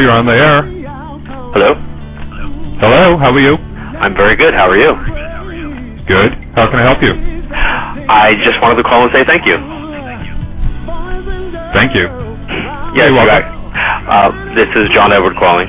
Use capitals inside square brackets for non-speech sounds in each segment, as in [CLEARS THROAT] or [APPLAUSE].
Hello. You're on the air. Hello. Hello. How are you? I'm very good. How are you? Good. How can I help you? I just wanted to call and say thank you. Thank you. Yes, welcome. right. Uh, this is John Edward calling.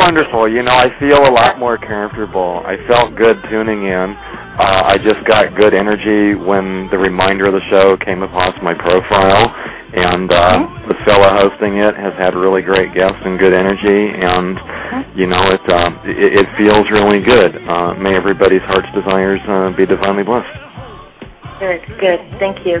Wonderful. You know, I feel a lot more comfortable. I felt good tuning in. Uh, I just got good energy when the reminder of the show came across my profile. And uh, the fella hosting it has had really great guests and good energy. And, you know, it, uh, it, it feels really good. Uh, may everybody's heart's desires uh, be divinely blessed. Good. Good. Thank you.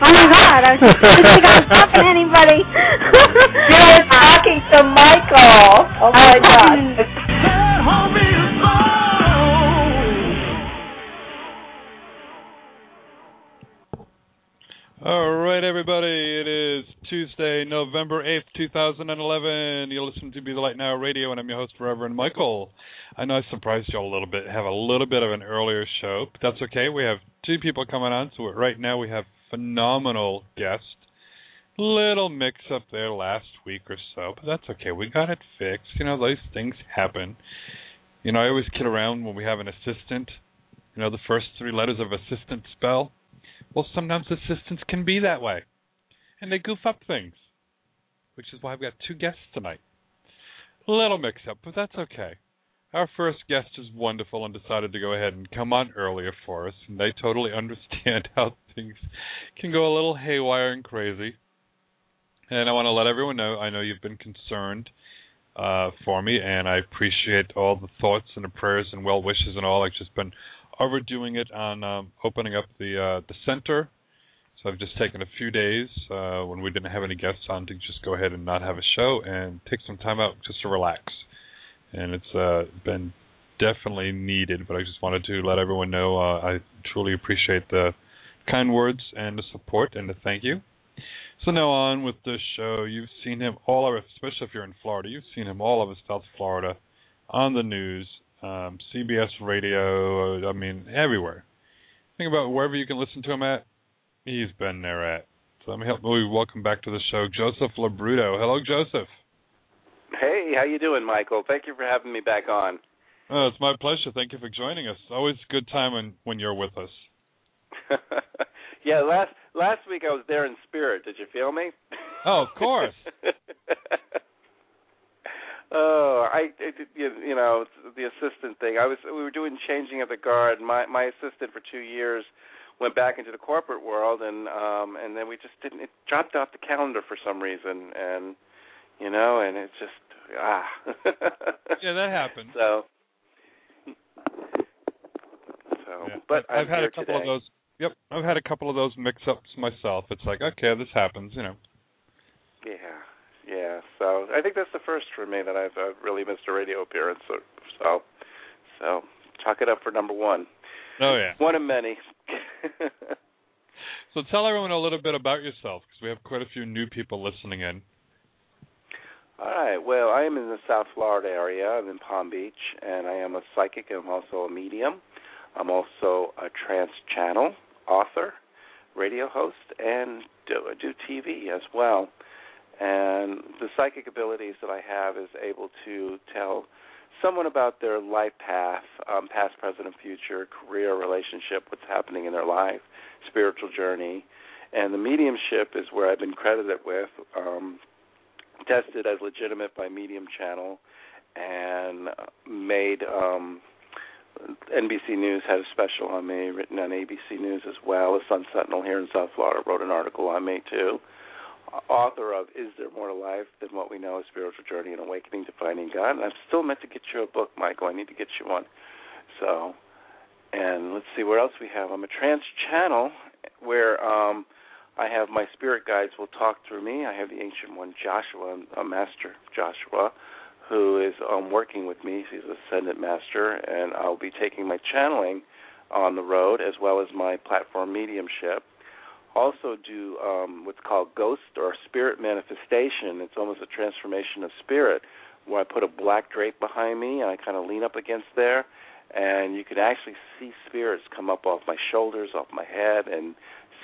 Oh my God! I was just didn't think I was talking to anybody. [LAUGHS] You were talking to Michael. Oh my [LAUGHS] God. All right, everybody. It is Tuesday, November 8th, 2011. You're listening to Be the Light Now Radio, and I'm your host, Reverend Michael. I know I surprised you all a little bit, have a little bit of an earlier show, but that's okay. We have two people coming on, so right now we have phenomenal guest. Little mix up there last week or so, but that's okay. We got it fixed. You know, those things happen. You know, I always kid around when we have an assistant. You know, the first three letters of assistant spell. Well, sometimes assistants can be that way, and they goof up things, which is why I've got two guests tonight. Little mix up, but that's okay. Our first guest is wonderful and decided to go ahead and come on earlier for us, and they totally [LAUGHS] understand how things can go a little haywire and crazy. And I want to let everyone know I know you've been concerned uh, for me, and I appreciate all the thoughts and the prayers and well wishes and all. I've just been overdoing it on um, opening up the uh, the center. So I've just taken a few days uh, when we didn't have any guests on to just go ahead and not have a show and take some time out just to relax. And it's uh, been definitely needed, but I just wanted to let everyone know uh, I truly appreciate the kind words and the support and the thank you. So now on with the show. You've seen him all over, especially if you're in Florida. You've seen him all over South Florida, on the news, um, CBS radio. I mean, everywhere. Think about wherever you can listen to him at. He's been there at. So let me help. We welcome back to the show, Joseph LoBrutto. Hello, Joseph. Hey, how you doing, Michael? Thank you for having me back on. Oh, it's my pleasure. Thank you for joining us. Always a good time when when you're with us. [LAUGHS] yeah, last last week I was there in spirit. Did you feel me? Oh, of course. [LAUGHS] oh, I it, you, you know the assistant thing. I was we were doing changing of the guard. My my assistant for two years went back into the corporate world, and um and then we just didn't. It dropped off the calendar for some reason, and you know, and it's just ah. [LAUGHS] yeah, that happened. So. So, yeah. but I've I'm had a couple today. of those. Yep, I've had a couple of those mix-ups myself. It's like, okay, this happens, you know. Yeah, yeah. So I think that's the first for me that I've really missed a radio appearance. So, so, so chalk it up for number one. Oh yeah. One of many. [LAUGHS] so tell everyone a little bit about yourself because we have quite a few new people listening in. All right. Well, I am in the South Florida area. I'm in Palm Beach, and I am a psychic. I'm also a medium. I'm also a trance channel author, radio host, and do, do TV as well. And the psychic abilities that I have is able to tell someone about their life path, um, past, present, and future, career, relationship, what's happening in their life, spiritual journey. And the mediumship is where I've been credited with, um, tested as legitimate by Medium Channel, and made. Um, NBC News had a special on me, written on ABC News as well. The Sun Sentinel here in South Florida wrote an article on me too. Author of Is There More to Life Than What We Know? A Spiritual Journey and Awakening to Finding God. And I'm still meant to get you a book, Michael. I need to get you one. So, and let's see where else we have. I'm a trance channel where um, I have my spirit guides will talk through me. I have the ancient one, Joshua, a master Joshua, who is um, working with me. He's ascendant master, and I'll be taking my channeling on the road as well as my platform mediumship. Also, do um, what's called ghost or spirit manifestation. It's almost a transformation of spirit, where I put a black drape behind me and I kind of lean up against there, and you can actually see spirits come up off my shoulders, off my head, and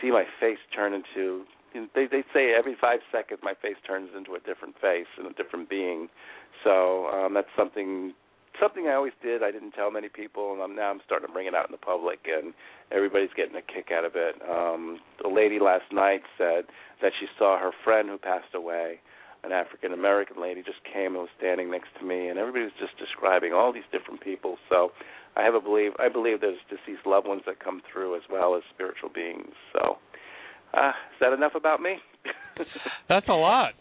see my face turn into. They they say every five seconds my face turns into a different face and a different being. So um, that's something something I always did. I didn't tell many people, and I'm, now I'm starting to bring it out in the public, and everybody's getting a kick out of it. Um, the lady last night said that she saw her friend who passed away, an African American lady, just came and was standing next to me, and everybody was just describing all these different people. So I have a believe I believe there's deceased loved ones that come through as well as spiritual beings. So uh, is that enough about me? [LAUGHS] That's a lot.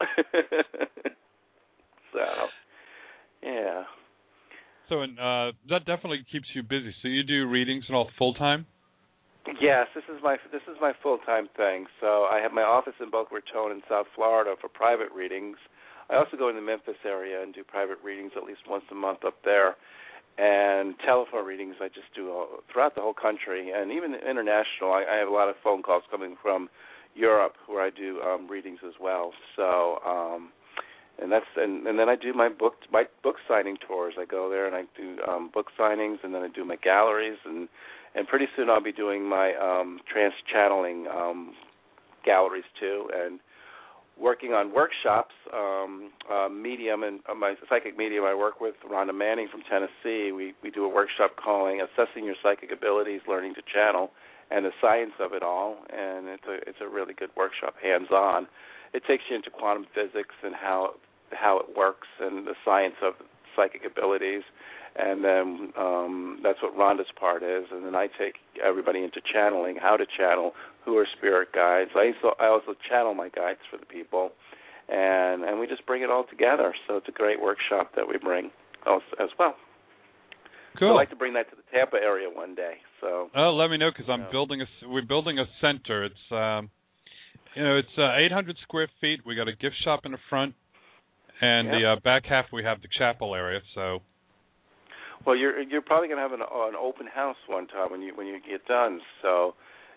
[LAUGHS] so yeah. So and uh, that definitely keeps you busy. So you do readings and all full time. Yes, this is my this is my full time thing. So I have my office in Boca Raton in South Florida for private readings. I also go in the Memphis area and do private readings at least once a month up there, and telephone readings I just do all, throughout the whole country and even international. I, I have a lot of phone calls coming from Europe where I do um, readings as well. So. um and that's and and then I do my book my book signing tours. I go there and I do um book signings and then I do my galleries and and pretty soon I'll be doing my um trance channeling um galleries too and working on workshops um uh medium and uh, my psychic medium I work with Rhonda Manning from Tennessee. We we do a workshop calling assessing your psychic abilities, learning to channel and the science of it all and it's a it's a really good workshop hands on it takes you into quantum physics and how how it works and the science of psychic abilities and then um that's what Rhonda's part is and then I take everybody into channeling how to channel who are spirit guides I also I also channel my guides for the people and and we just bring it all together so it's a great workshop that we bring as, as well Cool. I'd like to bring that to the Tampa area one day. So. Oh, let me know because I'm Yeah. building a. We're building a center. It's um, you know, it's uh, 800 square feet. We got a gift shop in the front, and the uh, back half we have the chapel area. So Well, you're you're probably gonna have an an open house one time when you when you get done. So,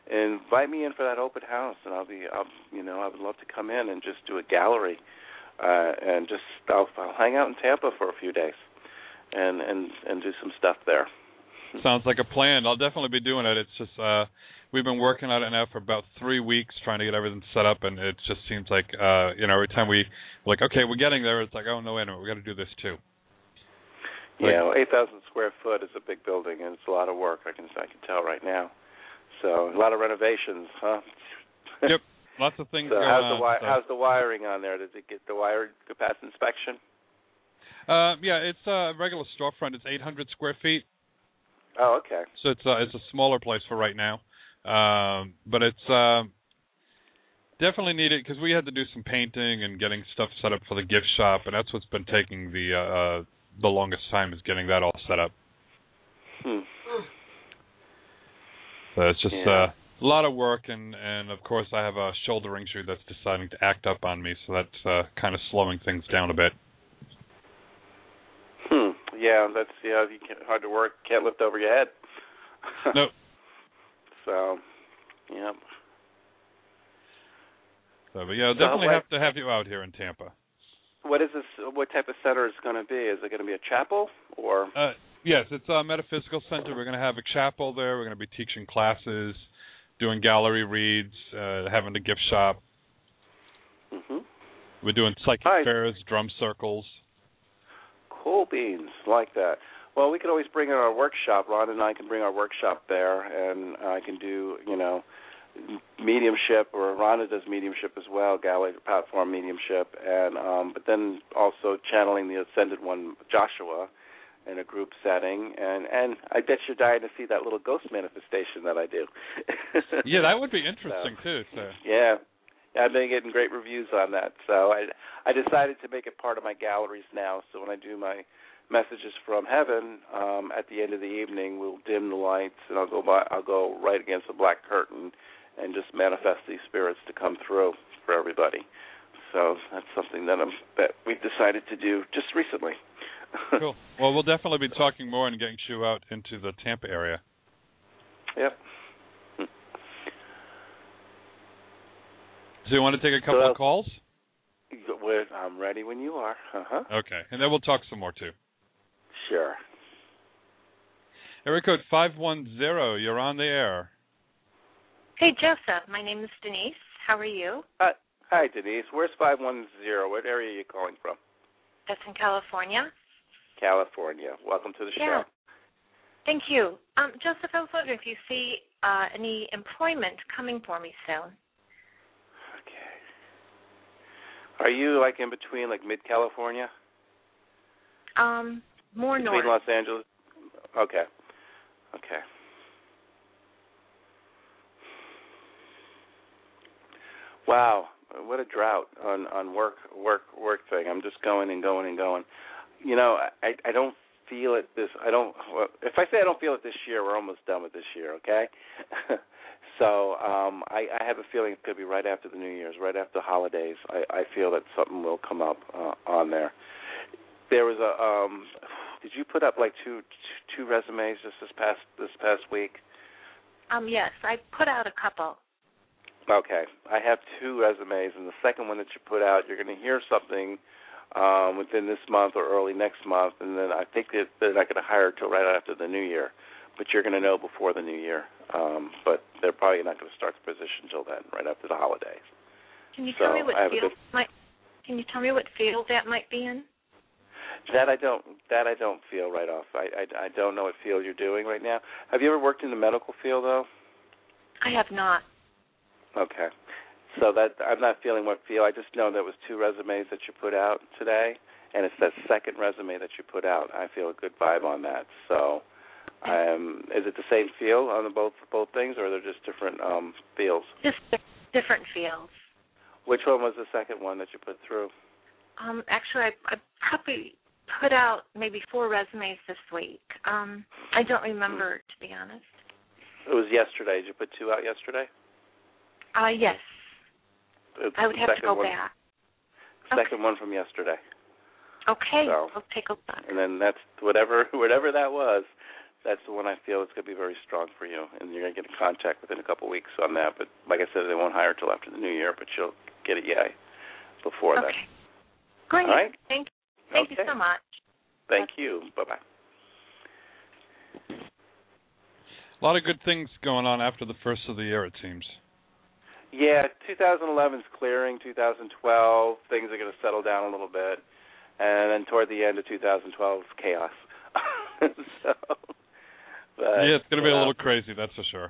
invite me in for that open house, and I'll be I'll you know I would love to come in and just do a gallery, uh, and just I'll, I'll hang out in Tampa for a few days, and and and do some stuff there. sounds like a plan. I'll definitely be doing it. It's just uh, we've been working on it now for about three weeks, trying to get everything set up, and it just seems like uh, you know every time we like, okay, we're getting there. It's like, oh no, wait a minute, we got to do this too. Like- yeah, well, 8,000 square foot is a big building, and it's a lot of work. I can I can tell right now. So a lot of renovations, huh? Yep, [LAUGHS] lots of things So going how's on. the wi- so- how's the wiring on there? Does it get the wire pass inspection? Uh, yeah, it's a regular storefront. It's 800 square feet, Oh, okay. so it's uh, it's a smaller place for right now. Um, but it's um, definitely needed because we had to do some painting and getting stuff set up for the gift shop, and that's what's been taking the uh, uh, the longest time is getting that all set up. Hmm. So it's just Yeah. uh, a lot of work, and and of course I have a shoulder injury that's deciding to act up on me, so that's uh, kind of slowing things down a bit. Hmm. Yeah, that's yeah. You can hard to work. Can't lift over your head. [LAUGHS] Nope. So, yeah. So, but yeah, So definitely what- have to have you out here in Tampa. What is this? What type of center is it going to be? Is it going to be a chapel or? Uh, yes, it's a metaphysical center. We're going to have a chapel there. We're going to be teaching classes, doing gallery reads, uh, having a gift shop. hmm We're doing psychic Hi. fairs, drum circles. Cool beans, like that. Well, we could always bring in our workshop. Ron and I can bring our workshop there, and I can do, you know, mediumship, or Rhonda does mediumship as well, gallery platform mediumship, and um, but then also channeling the ascended one, Joshua, in a group setting, and and I bet you're dying to see that little ghost manifestation that I do. [LAUGHS] Yeah, that would be interesting too. So. Yeah. Yeah, I've been getting great reviews on that. So I I decided to make it part of my galleries now. So when I do my messages from heaven, um, at the end of the evening we'll dim the lights and I'll go by I'll go right against the black curtain and just manifest these spirits to come through for everybody. So that's something that I'm that we've decided to do just recently. [LAUGHS] Cool. Well, we'll definitely be talking more and getting you out into the Tampa area. Yep. So you want to take a couple So- of calls? I'm ready when you are. Uh-huh. Okay, and then we'll talk some more too. Sure. Area code five one zero. You're on the air. Hey, Joseph. My name is Denise. How are you? Hi, hi Denise. Where's 510? What area are you calling from? That's in California. California. Welcome to the Yeah. show. Thank you. Um, Joseph, I was wondering if you see uh, any employment coming for me soon. Okay. Are you like in between, like mid California? Um, more between north. Los Angeles? Okay. Okay. Wow, what a drought on on work work work thing. I'm just going and going and going. You know, I I don't feel it this I don't if I say I don't feel it this year, we're almost done with this year, okay? [LAUGHS] so, um I I have a feeling it could be right after the New Year's, right after the holidays. I I feel that something will come up uh, on there. There was a um did you put up like two two resumes just this past this past week? Um, yes, I put out a couple. Okay, I have two resumes, and the second one that you put out, you're going to hear something um, within this month or early next month, and then I think that they're not going to hire till right after the new year, but you're going to know before the new year. Um, but they're probably not going to start the position till then, right after the holidays. Can you So, tell me what I have a field good- might? Can you tell me what field that might be in? That I don't that I don't feel right off. I I, I don't know what field you're doing right now. Have you ever worked in the medical field though? I have not. Okay. So that I'm not feeling what feel. I just know there was two resumes that you put out today, and it's that second resume that you put out. I feel a good vibe on that. So, um, is it the same feel on the both both things, or are they just different um, fields? Just different feels. Which one was the second one that you put through? Um, actually, I, I probably put out maybe four resumes this week. Um, I don't remember to be honest. It was yesterday. Did you put two out yesterday? Uh, yes, It's I would have to go one, back. Second one from yesterday. Okay, So- I'll take a look. and then that's whatever [LAUGHS] whatever that was. That's the one I feel is going to be very strong for you, and you're going to get in contact within a couple of weeks on that. But like I said, they won't hire till after the new year, but you'll get it yay before that. Okay. then. Great. All right. Thank you. thank Okay. you so much. Thank you. Bye bye. A lot of good things going on after the first of the year, it seems. Yeah, 2011 is clearing. 2012, things are going to settle down a little bit, and then toward the end of 2012, it's chaos. [LAUGHS] so, but, yeah, it's going to be a little crazy, that's for sure.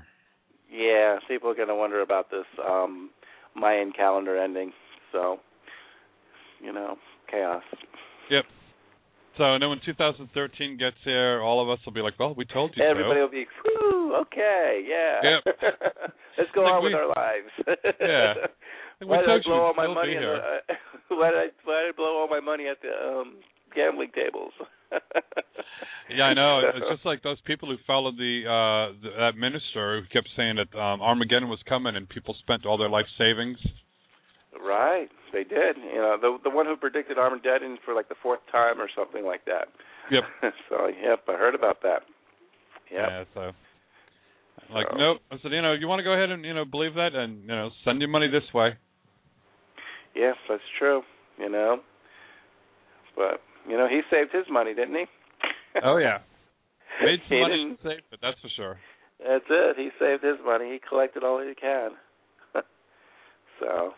Yeah, people are going to wonder about this um Mayan calendar ending. So, you know, chaos. Yep. So, then when 2013 gets here, all of us will be like, "Well, we told you Everybody so." will be, whew, okay, yeah. Yep. [LAUGHS] Let's go Like on we- with our lives. [LAUGHS] Yeah. [LAUGHS] We why did I blow all my money? be the, uh, why did I why did I blow all my money at the um gambling tables? Yeah, I know. It's just like those people who followed the uh the, that minister who kept saying that um Armageddon was coming and people spent all their life savings. Right, they did. You know, the the one who predicted Armageddon for like the fourth time or something like that. Yep. [LAUGHS] so, yep, I heard about that. Yep. Yeah, so like So- nope. I said, you know, you want to go ahead and you know believe that and you know send your money this way. Yes, that's true. You know, but you know, he saved his money, didn't he? Oh yeah. [LAUGHS] Made some He money didn't- to save it, that's for sure. That's it. He saved his money. He collected all he can. [LAUGHS] so,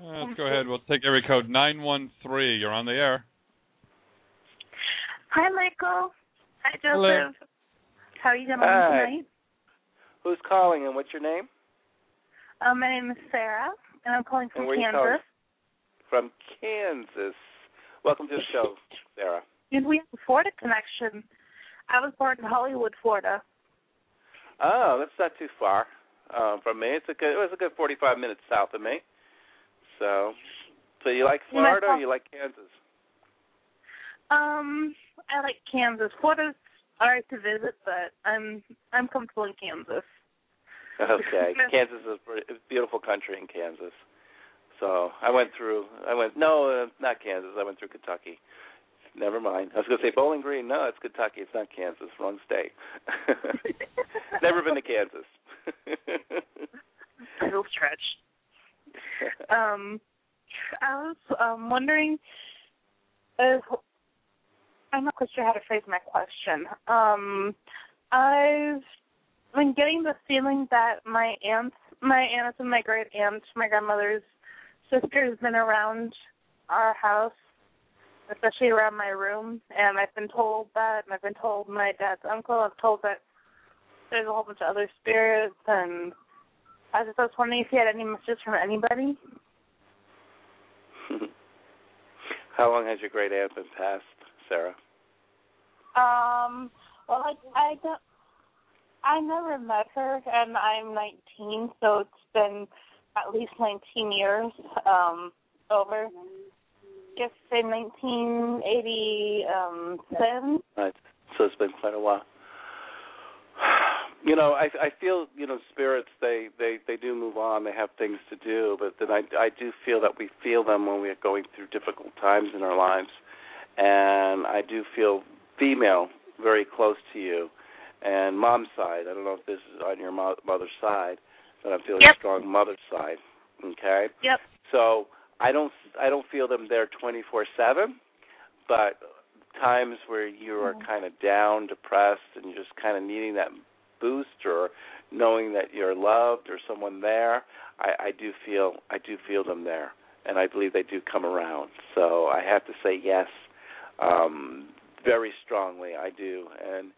let's go ahead. We'll take area code nine one three. You're on the air. Hi, Michael. Hi, Joseph. Hello. How are you doing Hi. tonight? who's calling and what's your name? Um, my name is Sarah, and I'm calling from And where you Kansas. calling? From Kansas. Welcome to the show, Sarah. And we have a Florida connection. I was born in Hollywood, Florida. Oh, that's not too far um, from me. It's a good. It was a good forty-five minutes south of me. So, so you like Florida or you like Kansas? Um, I like Kansas. Florida's alright to visit, but I'm I'm comfortable in Kansas. Okay, [LAUGHS] Kansas is a a beautiful country in Kansas. So I went through. I went no, uh, not Kansas. I went through Kentucky. Never mind. I was going to say Bowling Green. No, it's Kentucky. It's not Kansas. Wrong state. [LAUGHS] Never been to Kansas. [LAUGHS] Little stretch. [LAUGHS] Um, I was um wondering if I'm not quite sure how to phrase my question. Um, I've been getting the feeling that my aunts, my aunts and my great aunt, my grandmother's sister has been around our house, especially around my room, and I've been told that, and I've been told my dad's uncle, I've told that there's a whole bunch of other spirits, and I just was wondering if you had any messages from anybody. [LAUGHS] How long has your great aunt been passed, Sarah? Um, well, I I don't. I never met her, and I'm 19, so it's been at least 19 years. Um, over. Guess say 1987. Right. So it's been quite a while. You know, I I feel you know spirits they they they do move on. They have things to do, but then I I do feel that we feel them when we are going through difficult times in our lives, and I do feel female very close to you, and mom's side. I don't know if this is on your mo- mother's side, but I'm feeling Yep. strong mother's side. Okay. Yep. So I don't I don't feel them there 24/7, but times where you are mm-hmm. kind of down, depressed, and you're just kind of needing that boost or knowing that you're loved or someone there, I, I do feel I do feel them there, and I believe they do come around. So I have to say yes, um, very strongly. I do. And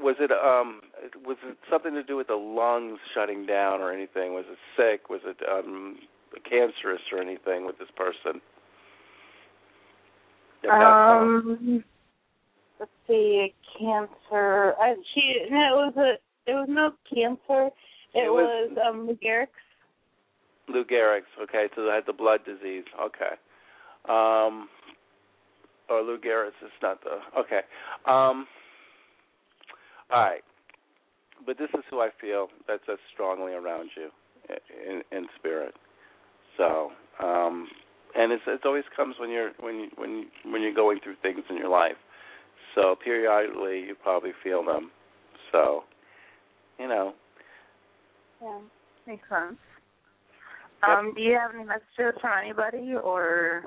was it um was it something to do with the lungs shutting down or anything? Was it sick? Was it um cancerous or anything with this person? Um, let's see, cancer. I, she no, it was a it was no cancer. It, It was- was, um Lou Gehrig's. Lou Gehrig's, okay, so they had the blood disease, okay. Um, or Lou Gehrig's is not the okay. Um, all right, but this is who I feel that's that's strongly around you in in spirit. So, um, and it's it always comes when you're when you when you, when you're going through things in your life. So periodically you probably feel them. So, you know, Yeah, makes sense. Um, do you have any messages from anybody or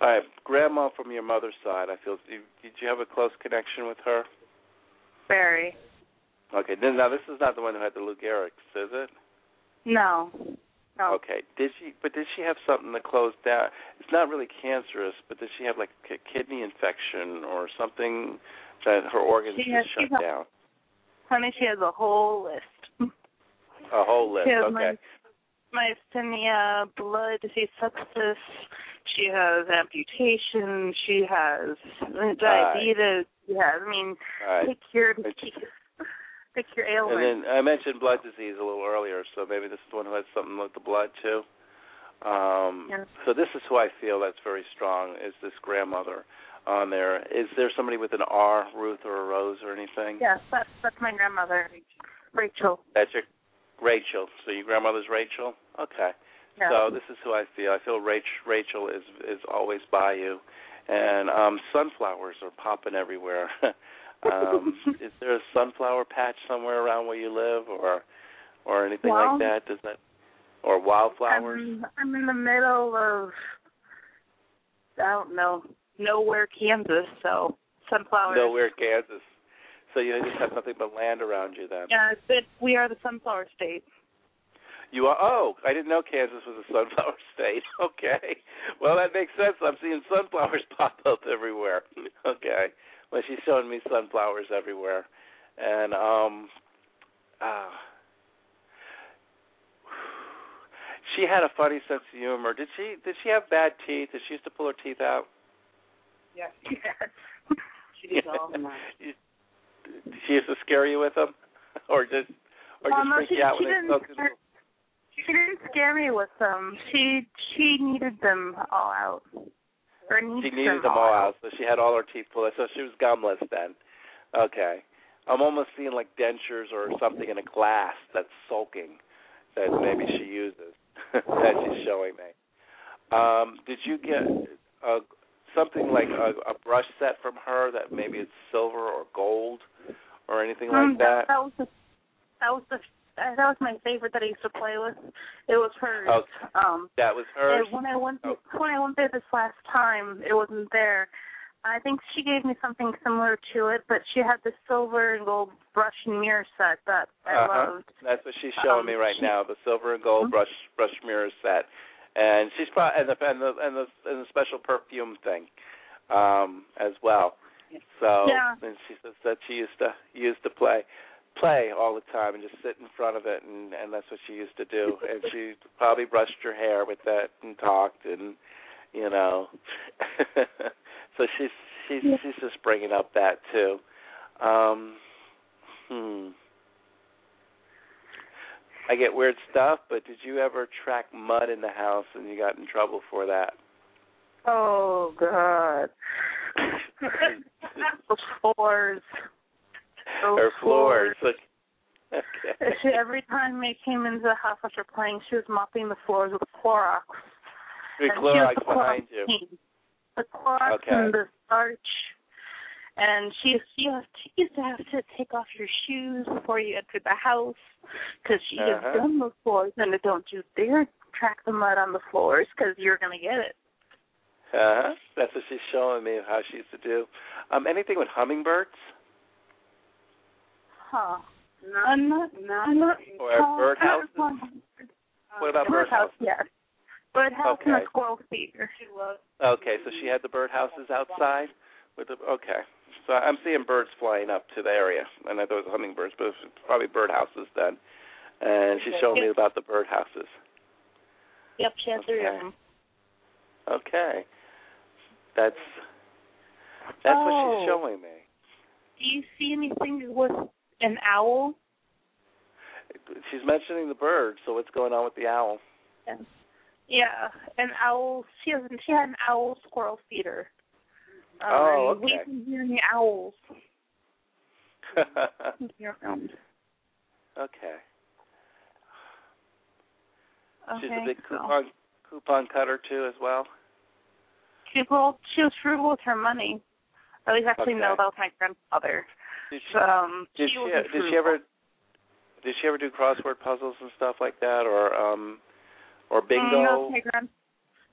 All right, grandma from your mother's side. I feel. Did you have a close connection with her? Very. Okay. Then now this is not the one who had the Lou Gehrig's, is it? No. No. Okay. Did she? But did she have something that closed down? It's not really cancerous, but did she have like a kidney infection or something that her organs She has- shut has- down? Honey, she has a whole list. A whole list. She has Okay. myasthenia, blood disease, sepsis. She has amputation. She has diabetes. She has. I mean, right. pick your pick your ailment. And then I mentioned blood disease a little earlier, so maybe this is the one who has something with the blood too. Um, Yeah. So this is who I feel that's very strong is this grandmother on there. Is there somebody with an R, Ruth or a Rose or anything? yes, that's that's my grandmother, Rachel. That's your Rachel. So your grandmother's Rachel. Okay. Yeah. So this is who I feel. I feel Rach, Rachel is is always by you, and um sunflowers are popping everywhere. [LAUGHS] um, is there a sunflower patch somewhere around where you live, or or anything like that? Does that or wildflowers? I'm, I'm in the middle of I don't know nowhere, Kansas. So sunflowers. Nowhere, Kansas. So you just have nothing but land around you then. Yeah, it, we are the sunflower state. You are. Oh, I didn't know Kansas was a sunflower [LAUGHS] state. Okay. Well, that makes sense. I'm seeing sunflowers [LAUGHS] pop up everywhere. [LAUGHS] Okay. Well, she's showing me sunflowers everywhere, and um, uh, she had a funny sense of humor. Did she? Did she have bad teeth? Did she used to pull her teeth out? Yes. She did [LAUGHS] all of that. [LAUGHS] You- She used to scare you with them, [LAUGHS] or just, or Well, just no, freak she, you out she when they spoke? she didn't scare me with them. She she needed them all out. Or needs She needed them all out, so she had all her teeth pulled. So she was gumless then. Okay. I'm almost seeing like dentures or something in a glass that's sulking that maybe she uses [LAUGHS] that she's showing me. Um, did you get a, something like a, a brush set from her that maybe it's silver or gold or anything Um, like that? That was the that was the that was my favorite that I used to play with. It was hers. Okay. Um, That was hers. and when I went when I went there this last time, it wasn't there. I think she gave me something similar to it, but she had the silver and gold brush and mirror set that I uh-huh. loved. That's what she's showing Um, me right she- now, the silver and gold brush brush mirror set, and she's probably and the and the and the, and the special perfume thing, um, as well. So Yeah. and she says that she used to used to play play all the time and just sit in front of it and and that's what she used to do [LAUGHS] and she probably brushed her hair with that and talked and you know [LAUGHS] so she's she's she's just bringing up that too um hmm I get weird stuff, but did you ever track mud in the house and you got in trouble for that? Oh God. [LAUGHS] the floors. Those Her floors. [LAUGHS] Okay. She, every time they came into the house after playing, she was mopping the floors with Clorox. The Clorox the behind Clorox you. The Clorox Okay. and the starch. And she she used she used to have to take off your shoes before you enter the house because she Uh-huh. has done the floors and don't you dare track the mud on the floors because you're gonna get it. Uh-huh. That's what she's showing me how she used to do. Um, anything with hummingbirds Huh. I'm not, I'm not, or uh, birdhouses? What about birdhouse? Yes. Birdhouse and Okay. a squirrel feeder. She loves. Okay, so she had the birdhouses outside with the okay. So I'm seeing birds flying up to the area, and I thought it was hummingbirds, but it's probably birdhouses then. And she's showing me about the birdhouses. Yep, she has three of Okay. them. Okay, that's that's what Oh. she's showing me. Do you see anything with an owl? She's mentioning the bird, so what's going on with the owl? Yes. Yeah, an owl. She has. She had an owl squirrel feeder. Um, Oh, and We okay. can hear the owls. Okay. [LAUGHS] Okay. She's a big so- coupon coupon cutter too, as well. She well, she was frugal with her money. At least actually no, Okay. that was my grandfather. Did she, Um, did she she did she ever did she ever do crossword puzzles and stuff like that, or um or bingo? Mm, that grand.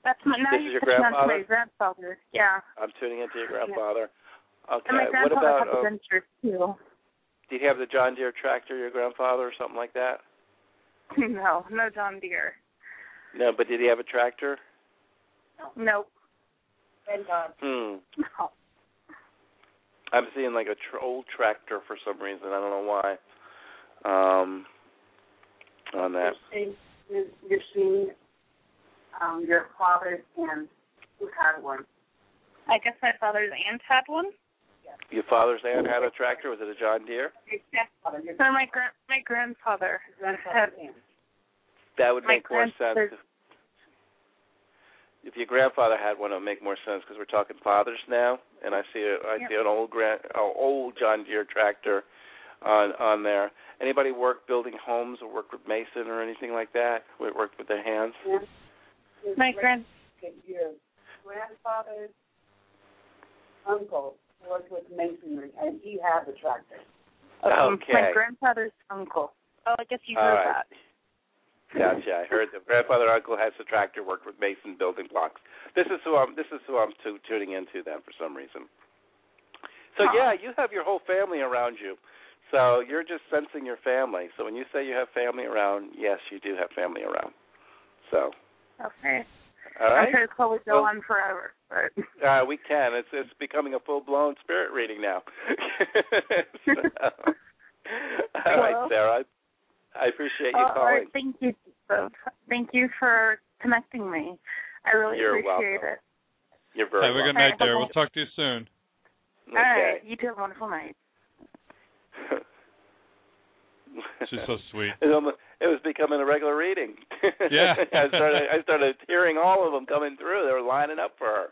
That's my now This you is your touched grandfather? my grandfather. Yeah. I'm tuning into your grandfather. Okay. And my what about? had Uh, adventures too. did he have the John Deere tractor, your grandfather, or something like that? [LAUGHS] no, no John Deere. No, but did he have a tractor? Nope. Thank God. Hmm. [LAUGHS] No. I'm seeing like a tr- old tractor for some reason. I don't know why. Um, on that. You're, you're seeing um, your father's aunt who had one. I guess my father's aunt had one. Your father's aunt had a tractor. Was it a John Deere? So my grand my grandfather had That would My make more sense. Grandfather's- If, if your grandfather had one, it would make more sense because we're talking fathers now, and I see a, I Yep. see an old grand, uh, old John Deere tractor on on there. Anybody work building homes or work with mason or anything like that? We worked with their hands. my grand Your grandfather's uncle worked with masonry, and he had the tractor. um, my grandfather's uncle. Oh, I guess you heard right. that. Gotcha. I heard the grandfather uncle has a tractor, worked with mason building blocks. This is who I'm. This is who I'm tu- tuning into then for some reason. So Huh. yeah, you have your whole family around you. So you're just sensing your family. So when you say you have family around, yes, you do have family around. So Okay. all right, sure this will go Well- on forever, but [LAUGHS] uh, we can. It's it's becoming a full blown spirit reading now. [LAUGHS] so, [LAUGHS] all right, Well- Sarah. I, I appreciate you all calling. right. Thank you, Joseph. Thank you for connecting me. I really You're appreciate welcome. it. You're very Have a good welcome. night, dear. We'll talk to you soon. All right. You too. Have a wonderful night. She's so sweet. [LAUGHS] It, almost, it was becoming a regular reading. [LAUGHS] Yeah. I started. I started hearing all of them coming through. They were lining up for her.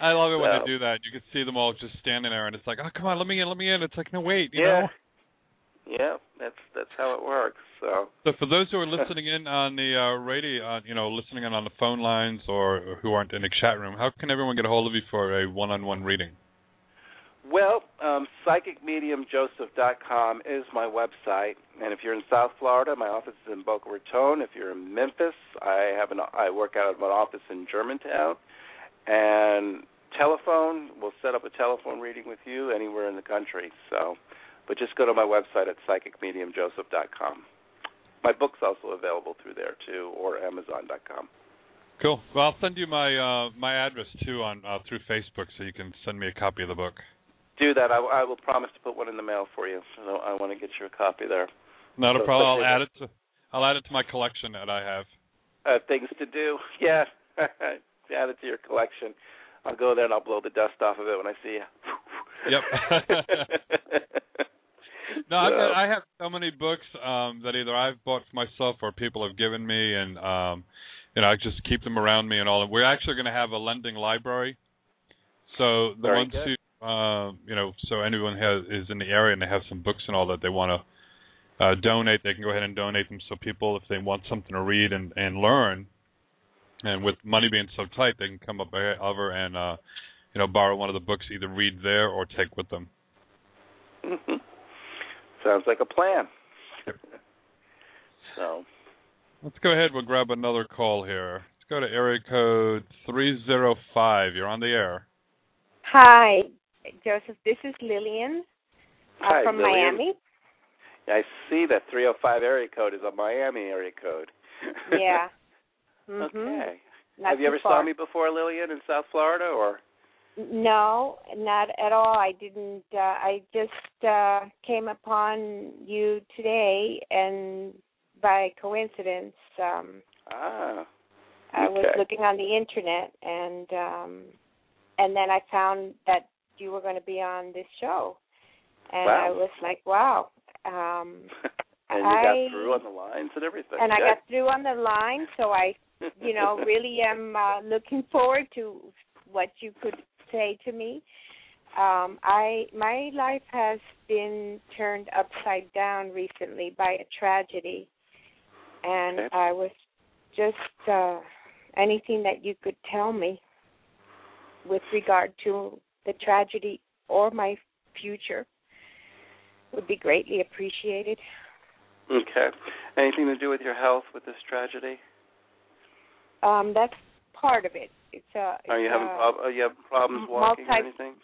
I love it when they do that. You can see them all just standing there, and it's like, oh, come on, let me in, let me in. It's like, no, wait, you yeah. know. Yeah, that's that's how it works. So So for those who are listening in on the uh, radio, uh, you know, listening in on the phone lines or who aren't in the chat room, how can everyone get a hold of you for a one-on-one reading? Well, um, psychicmediumjoseph.com is my website, and if you're in South Florida, my office is in Boca Raton. If you're in Memphis, I have an I work out of an office in Germantown, and telephone. We'll set up a telephone reading with you anywhere in the country. So, but just go to my website at psychicmediumjoseph.com. My book's also available through there too, or Amazon.com. Cool. Well, I'll send you my uh, my address too on uh, through Facebook, so you can send me a copy of the book. Do that. I, I will promise to put one in the mail for you. So I want to get you a copy there. Not a problem. I'll add it to I'll add it to my collection that I have. uh, things to do. [LAUGHS] Yeah, [LAUGHS] add it to your collection. I'll go there and I'll blow the dust off of it when I see you. Yep. [LAUGHS] no, I've got, I have so many books um that either I've bought for myself or people have given me, and um you know I just keep them around me and all. We're actually going to have a lending library, so the Very ones good. who um you know so anyone has is in the area and they have some books and all that they want to uh donate, they can go ahead and donate them. So people, if they want something to read and and learn, and with money being so tight, they can come up over and uh you know borrow one of the books, either read there or take with them. Mhm. [LAUGHS] Sounds like a plan. [LAUGHS] so, Let's go ahead. We'll grab another call here. Let's go to area code 305. You're on the air. Hi, Joseph. This is Lillian uh, Hi, from Lillian. Miami. I see that 305 area code is a Miami area code. Yeah. [LAUGHS] hmm Okay. Not Have you ever far. saw me before, Lillian, in South Florida, or? No, not at all. I didn't. Uh, I just uh, came upon you today, and by coincidence, um, Ah. I was looking on the internet, and um, and then I found that you were going to be on this show, and Wow. I was like, wow. Um, [LAUGHS] and you I- got through on the lines and everything. and I got through on the line, so I, you know, [LAUGHS] really am uh, looking forward to what you could say to me. Um, I my life has been turned upside down recently by a tragedy, and Okay. I was just uh, anything that you could tell me with regard to the tragedy or my future would be greatly appreciated. Okay. Anything to do with your health with this tragedy? Um, that's part of it. It's a. It's Are you having a prob- are you having problems walking or anything?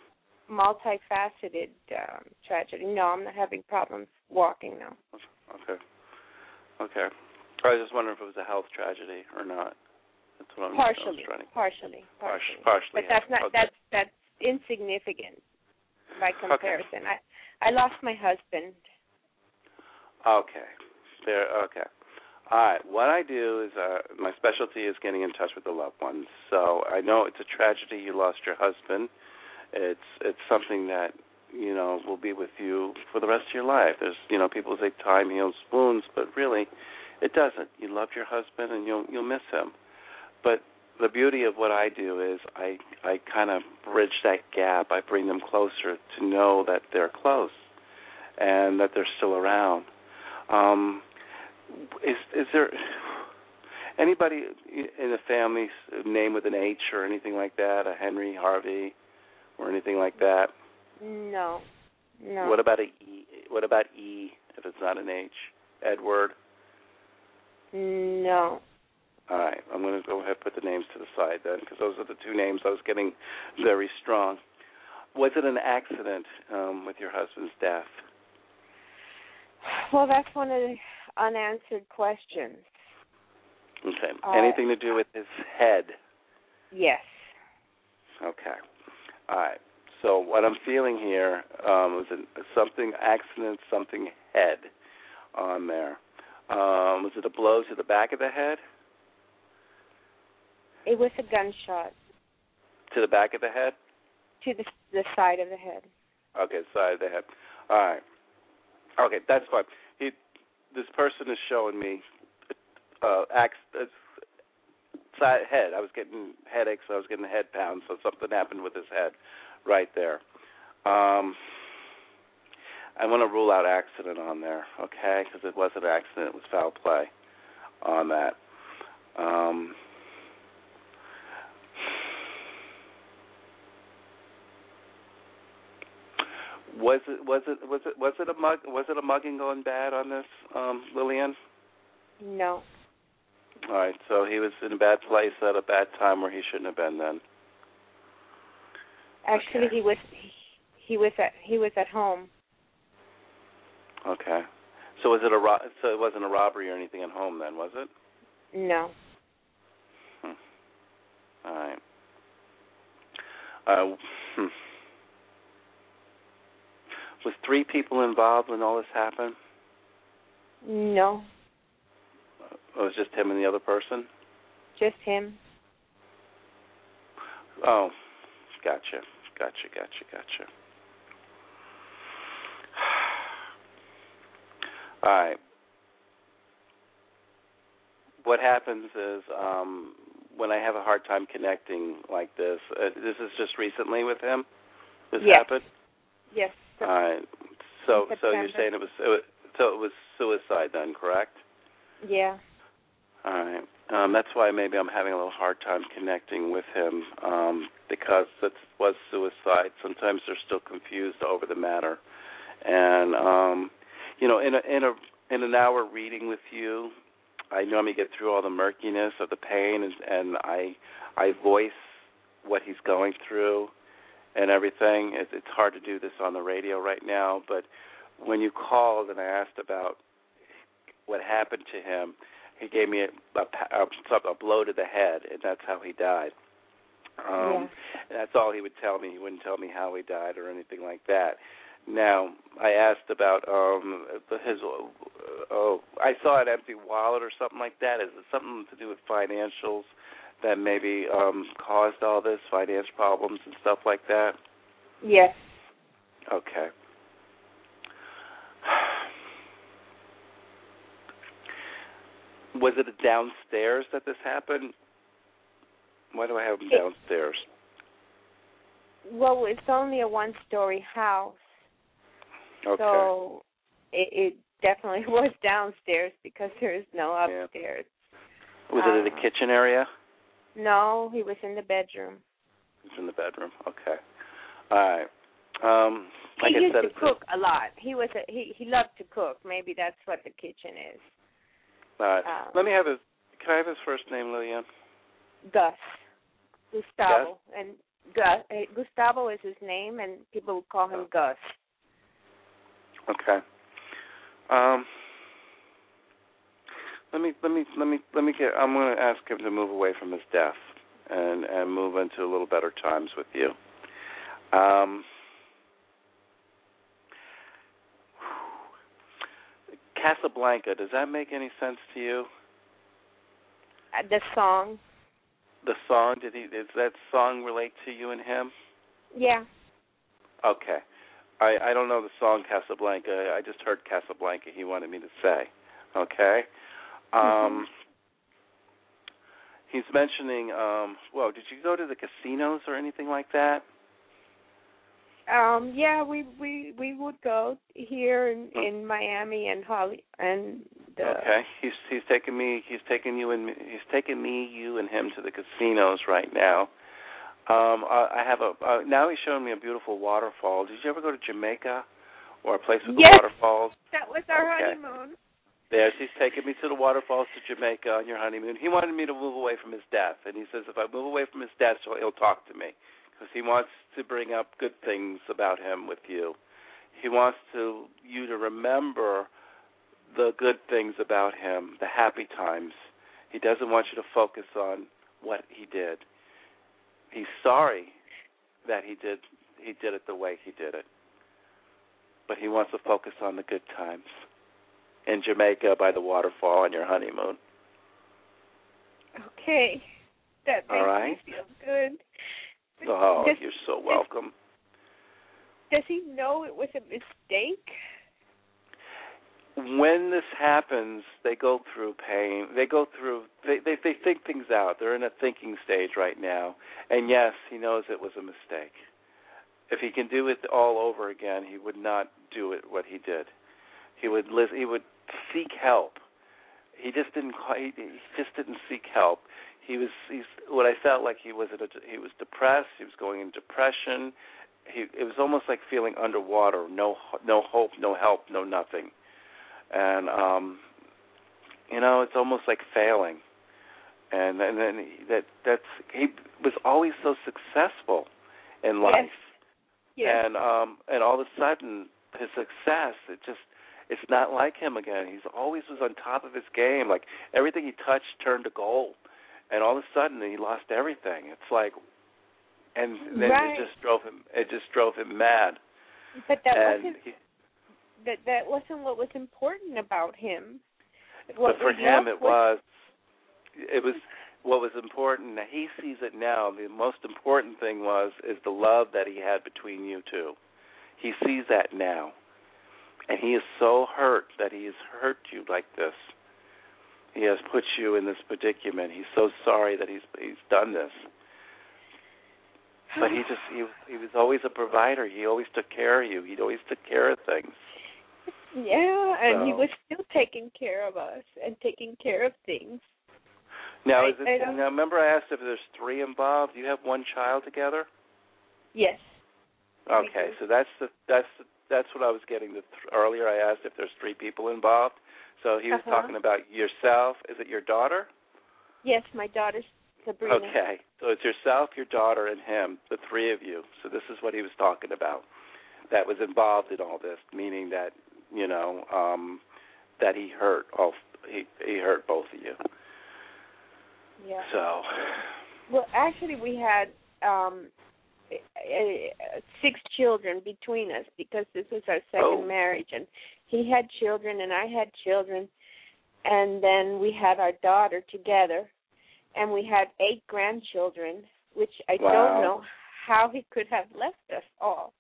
multifaceted um, tragedy. No, I'm not having problems walking now. Okay. Okay. I was just wondering if it was a health tragedy or not. That's what I'm I was Partially, partially, Partially, partially. But that's not okay. that's that's insignificant by comparison. I I lost my husband. Okay. There. Okay. All right. What I do is uh, my specialty is getting in touch with the loved ones. So I know it's a tragedy. You lost your husband. It's it's something that you know will be with you for the rest of your life. There's you know people say time heals wounds, but really, it doesn't. You love your husband and you'll you'll miss him. But the beauty of what I do is I I kind of bridge that gap. I bring them closer to know that they're close and that they're still around. Um, is is there anybody in the family name with an H or anything like that? A Henry, Harvey, or anything like that? No, no. What about a E? What about E if it's not an H? Edward. No. All right, I'm going to go ahead and put the names to the side then, because those are the two names I was getting very strong. Was it an accident um, with your husband's death? Well, that's one of the unanswered questions. Okay. Uh, Anything to do with his head? Yes. Okay. All right. So what I'm feeling here um, a, something accident, something head on there. Um, was it a blow to the back of the head? It was a gunshot To the back of the head? to the the side of the head. Okay, side of the head. All right. Okay, that's fine. This person is showing me uh, ax, uh, side head. I was getting headaches. I was getting head pounds. So something happened with his head, right there. Um, I want to rule out accident on there, okay? Because it wasn't an accident. It was foul play on that. Um, was it was it was it was it a mug was it a mugging going bad on this um Lillian? No. All right, so he was in a bad place at a bad time where he shouldn't have been then. Actually, he was he was at he was at home. Okay. So was it a ro- so it wasn't a robbery or anything at home then, was it? No. Hmm. All right. Uh, hmm. Was three people involved when all this happened? No. It was just him and the other person? Just him. Oh, gotcha, gotcha, gotcha, gotcha. [SIGHS] All right. What happens is um, when I have a hard time connecting like this. Uh, this is just recently with him. This Yes. happened. Yes. All right. So, so you're saying it was, it was so it was suicide then, correct? Yeah. All right. Um, that's why maybe I'm having a little hard time connecting with him um, because it was suicide. Sometimes they're still confused over the matter, and um, you know, in a in a in an hour reading with you, I normally get through all the murkiness of the pain, and, and I I voice what he's going through and everything. It, it's hard to do this on the radio right now, but when you called and I asked about what happened to him, he gave me a, a, a, blow to the head, and that's how he died. Um, and that's all he would tell me. He wouldn't tell me how he died or anything like that. Now, I asked about um his. Oh, I saw an empty wallet or something like that. Is it something to do with financials that maybe um caused all this finance problems and stuff like that? Yes. Okay. [SIGHS] Was it downstairs that this happened? Why do I have them It- downstairs? Well, it's only a one-story house, Okay. so it, it definitely [LAUGHS] was downstairs because there is no Yeah. upstairs. Was it in the uh, kitchen area? No, he was in the bedroom. It's in the bedroom. Okay. All right. Um, like he I used said, to cook a lot. He was a, he he loved to cook. Maybe that's what the kitchen is. all right. Uh, Let me have his. Can I have his first name, Lillian? Gus. Gustavo. And Gus, uh, Gustavo is his name, and people would call him Gus. Okay. Um. Let me let me let me let me get. I'm going to ask him to move away from his death and and move into a little better times with you. Um. Casablanca. Does that make any sense to you? Uh, the song. The song. Did he? Does that song relate to you and him? Yeah. Okay. I I don't know the song Casablanca. I just heard Casablanca. He wanted me to say. Okay. Um. He's mentioning. Um. Well, did you go to the casinos or anything like that? Um. Yeah. We we we would go here in in Miami and Holly and. The, Okay. He's he's taking me. He's taking you and me- he's taking me, you, and him to the casinos right now. Um. I, I have a. Uh, now he's showing me a beautiful waterfall. Did you ever go to Jamaica, or a place with Yes. waterfalls? That was our Okay. honeymoon. Yes, he's taking me to the waterfalls to Jamaica on your honeymoon. He wanted me to move away from his death, and he says if I move away from his death, so he'll talk to me because he wants to bring up good things about him with you. He wants to you to remember the good things about him, the happy times. He doesn't want you to focus on what he did. He's sorry that he did he did it the way he did it. But he wants to focus on the good times in Jamaica by the waterfall on your honeymoon. Okay. That makes All right. me feel good. Oh, Does- you're so welcome. Does he know it was a mistake? When this happens, they go through pain. They go through they, they they think things out. They're in a thinking stage right now. And yes, he knows it was a mistake. If he can do it all over again, he would not do it what he did. He would he would seek help. He just didn't ca- he, he just didn't seek help. He was he's what I felt like he was a, he was depressed, he was going into depression. He it was almost like feeling underwater, no no hope, no help, no nothing. And um you know, it's almost like failing. And and then he- that that's he was always so successful in life. Yes. Yes. And um and all of a sudden his success it just it's not like him again. He's always was on top of his game. Like everything he touched turned to gold. And all of a sudden he lost everything. It's like and then Right. it just drove him it just drove him mad. But that and wasn't he, that that wasn't what was important about him. but for him it was it was what was important now he sees it now the most important thing was is the love that he had between you two he sees that now and he is so hurt that he has hurt you like this. He has put you in this predicament. He's so sorry that he's he's done this. But he [SIGHS] just he he was always a provider. He always took care of you. He always took care of things. Yeah, and he was still taking care of us and taking care of things. now I- is it now remember i asked if there's three involved? Do you have one child together? Yes. Okay, so that's the that's the, that's what I was getting. The th- earlier I asked if there's three people involved. So he was Uh-huh. talking about yourself. Is it your daughter? Yes, my daughter's Sabrina. Okay, so it's yourself, your daughter, and him, the three of you. So this is what he was talking about. That was involved in all this, meaning that you know um that he hurt all he he hurt both of you. Yeah. So Well, actually, we had um Uh, six children between us because this was our second Oh. marriage, and he had children and I had children, and then we had our daughter together, and we had eight grandchildren, which I Wow. don't know how he could have left us all.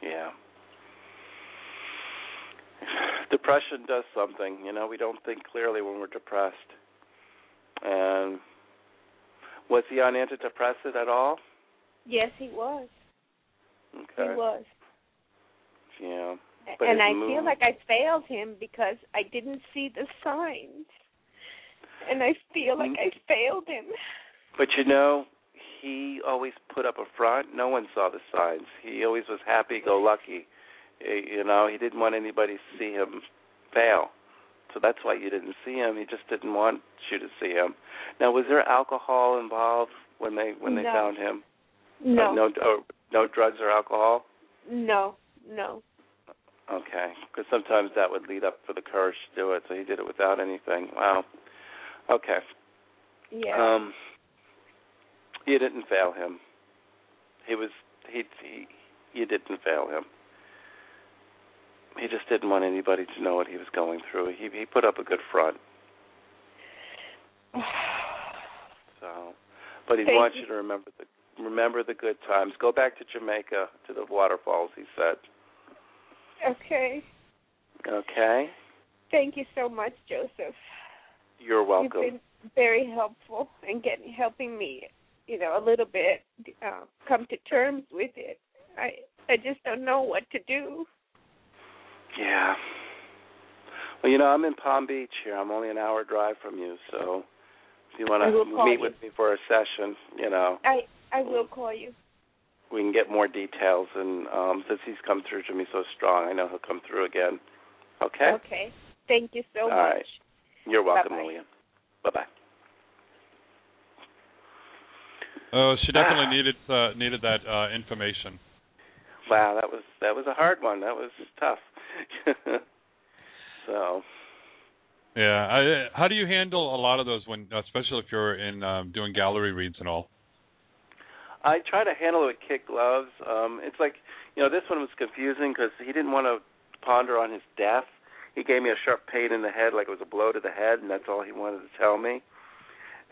Yeah. Depression does something, you know, we don't think clearly when we're depressed. And was he on antidepressant at all? Yes, he was. Okay. He was. Yeah. But and I mood- feel like I failed him because I didn't see the signs. And I feel like hmm. I failed him. But you know, he always put up a front. No one saw the signs. He always was happy go lucky. You know, he didn't want anybody to see him fail. So that's why you didn't see him. He just didn't want you to see him. Now, was there alcohol involved when they when they No. found him? No. Uh, no, oh, no drugs or alcohol. No. No. Okay, because sometimes that would lead up for the courage to do it. So he did it without anything. Wow. Okay. Yeah. Um, you didn't fail him. He was he he. You didn't fail him. He just didn't want anybody to know what he was going through. He he put up a good front. [SIGHS] So, but he wants you. you to remember the remember the good times. Go back to Jamaica to the waterfalls. He said. okay. Okay. Thank you so much, Joseph. You're welcome. You've been very helpful in getting helping me, you know, a little bit uh, come to terms with it. I I just don't know what to do. Yeah. Well, you know, I'm in Palm Beach here. I'm only an hour drive from you, so if you want to meet you. with me for a session, you know, I I will call you. we can get more details. And um since he's come through to me so strong, I know he'll come through again. Okay. Okay. Thank you so All much. right. You're welcome, Bye-bye. Lillian. Bye bye. Oh, she definitely Ah. needed uh, needed that uh, information. Wow, that was that was a hard one. That was tough. [LAUGHS] so Yeah. I, how do you handle a lot of those when, especially if you're in um, doing gallery reads and all? I try to handle it with kid gloves. Um, it's like, you know, this one was confusing because he didn't want to ponder on his death. He gave me a sharp pain in the head, like it was a blow to the head, and that's all he wanted to tell me.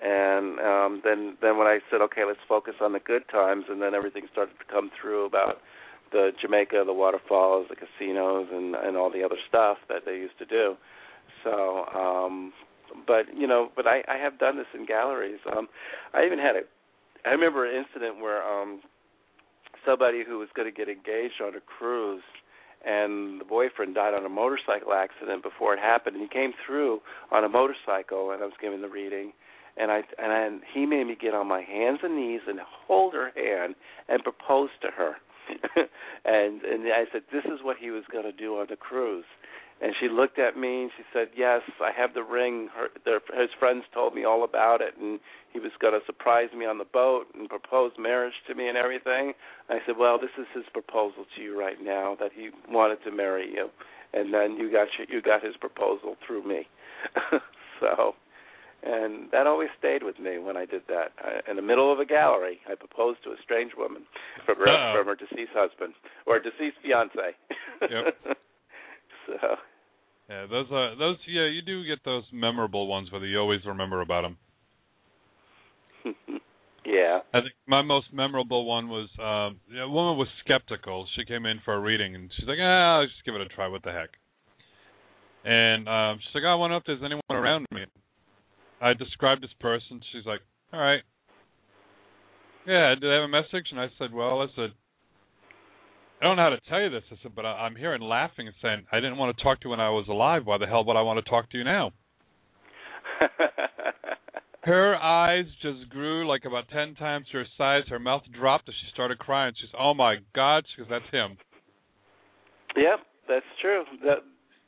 And um, then, then when I said, okay, let's focus on the good times, and then everything started to come through about the Jamaica, the waterfalls, the casinos, and and all the other stuff that they used to do. So, um, but you know, but I I have done this in galleries. Um, I even had a I remember an incident where um somebody who was going to get engaged on a cruise and the boyfriend died on a motorcycle accident before it happened and he came through on a motorcycle and I was giving the reading and I and I, he made me get on my hands and knees and hold her hand and propose to her. [LAUGHS] and and I said this is what he was going to do on the cruise. And she looked at me and she said, "Yes, I have the ring. Her, their, his friends told me all about it, and he was going to surprise me on the boat and propose marriage to me and everything." I said, "Well, this is his proposal to you right now that he wanted to marry you, and then you got your, you got his proposal through me." [LAUGHS] so, and that always stayed with me when I did that. I, in the middle of a gallery, I proposed to a strange woman from her, Uh-oh. from her deceased husband or deceased fiance. Yep. [LAUGHS] so. Yeah, those uh those yeah, you do get those memorable ones where you always remember about them. [LAUGHS] yeah. I think my most memorable one was um a woman was skeptical. She came in for a reading and she's like, "Ah, I'll just give it a try. What the heck?" And um she's like, "I wonder if there's anyone around me." I described this person. She's like, "All right." Yeah, do they have a message? And I said, "Well, I said, I don't know how to tell you this." "But I'm hearing laughing and saying I didn't want to talk to you when I was alive. Why the hell would I want to talk to you now?" [LAUGHS] Her eyes just grew like about ten times her size. Her mouth dropped as she started crying. She's, "Oh my God!" She goes, "That's him." Yep, that's true. They'll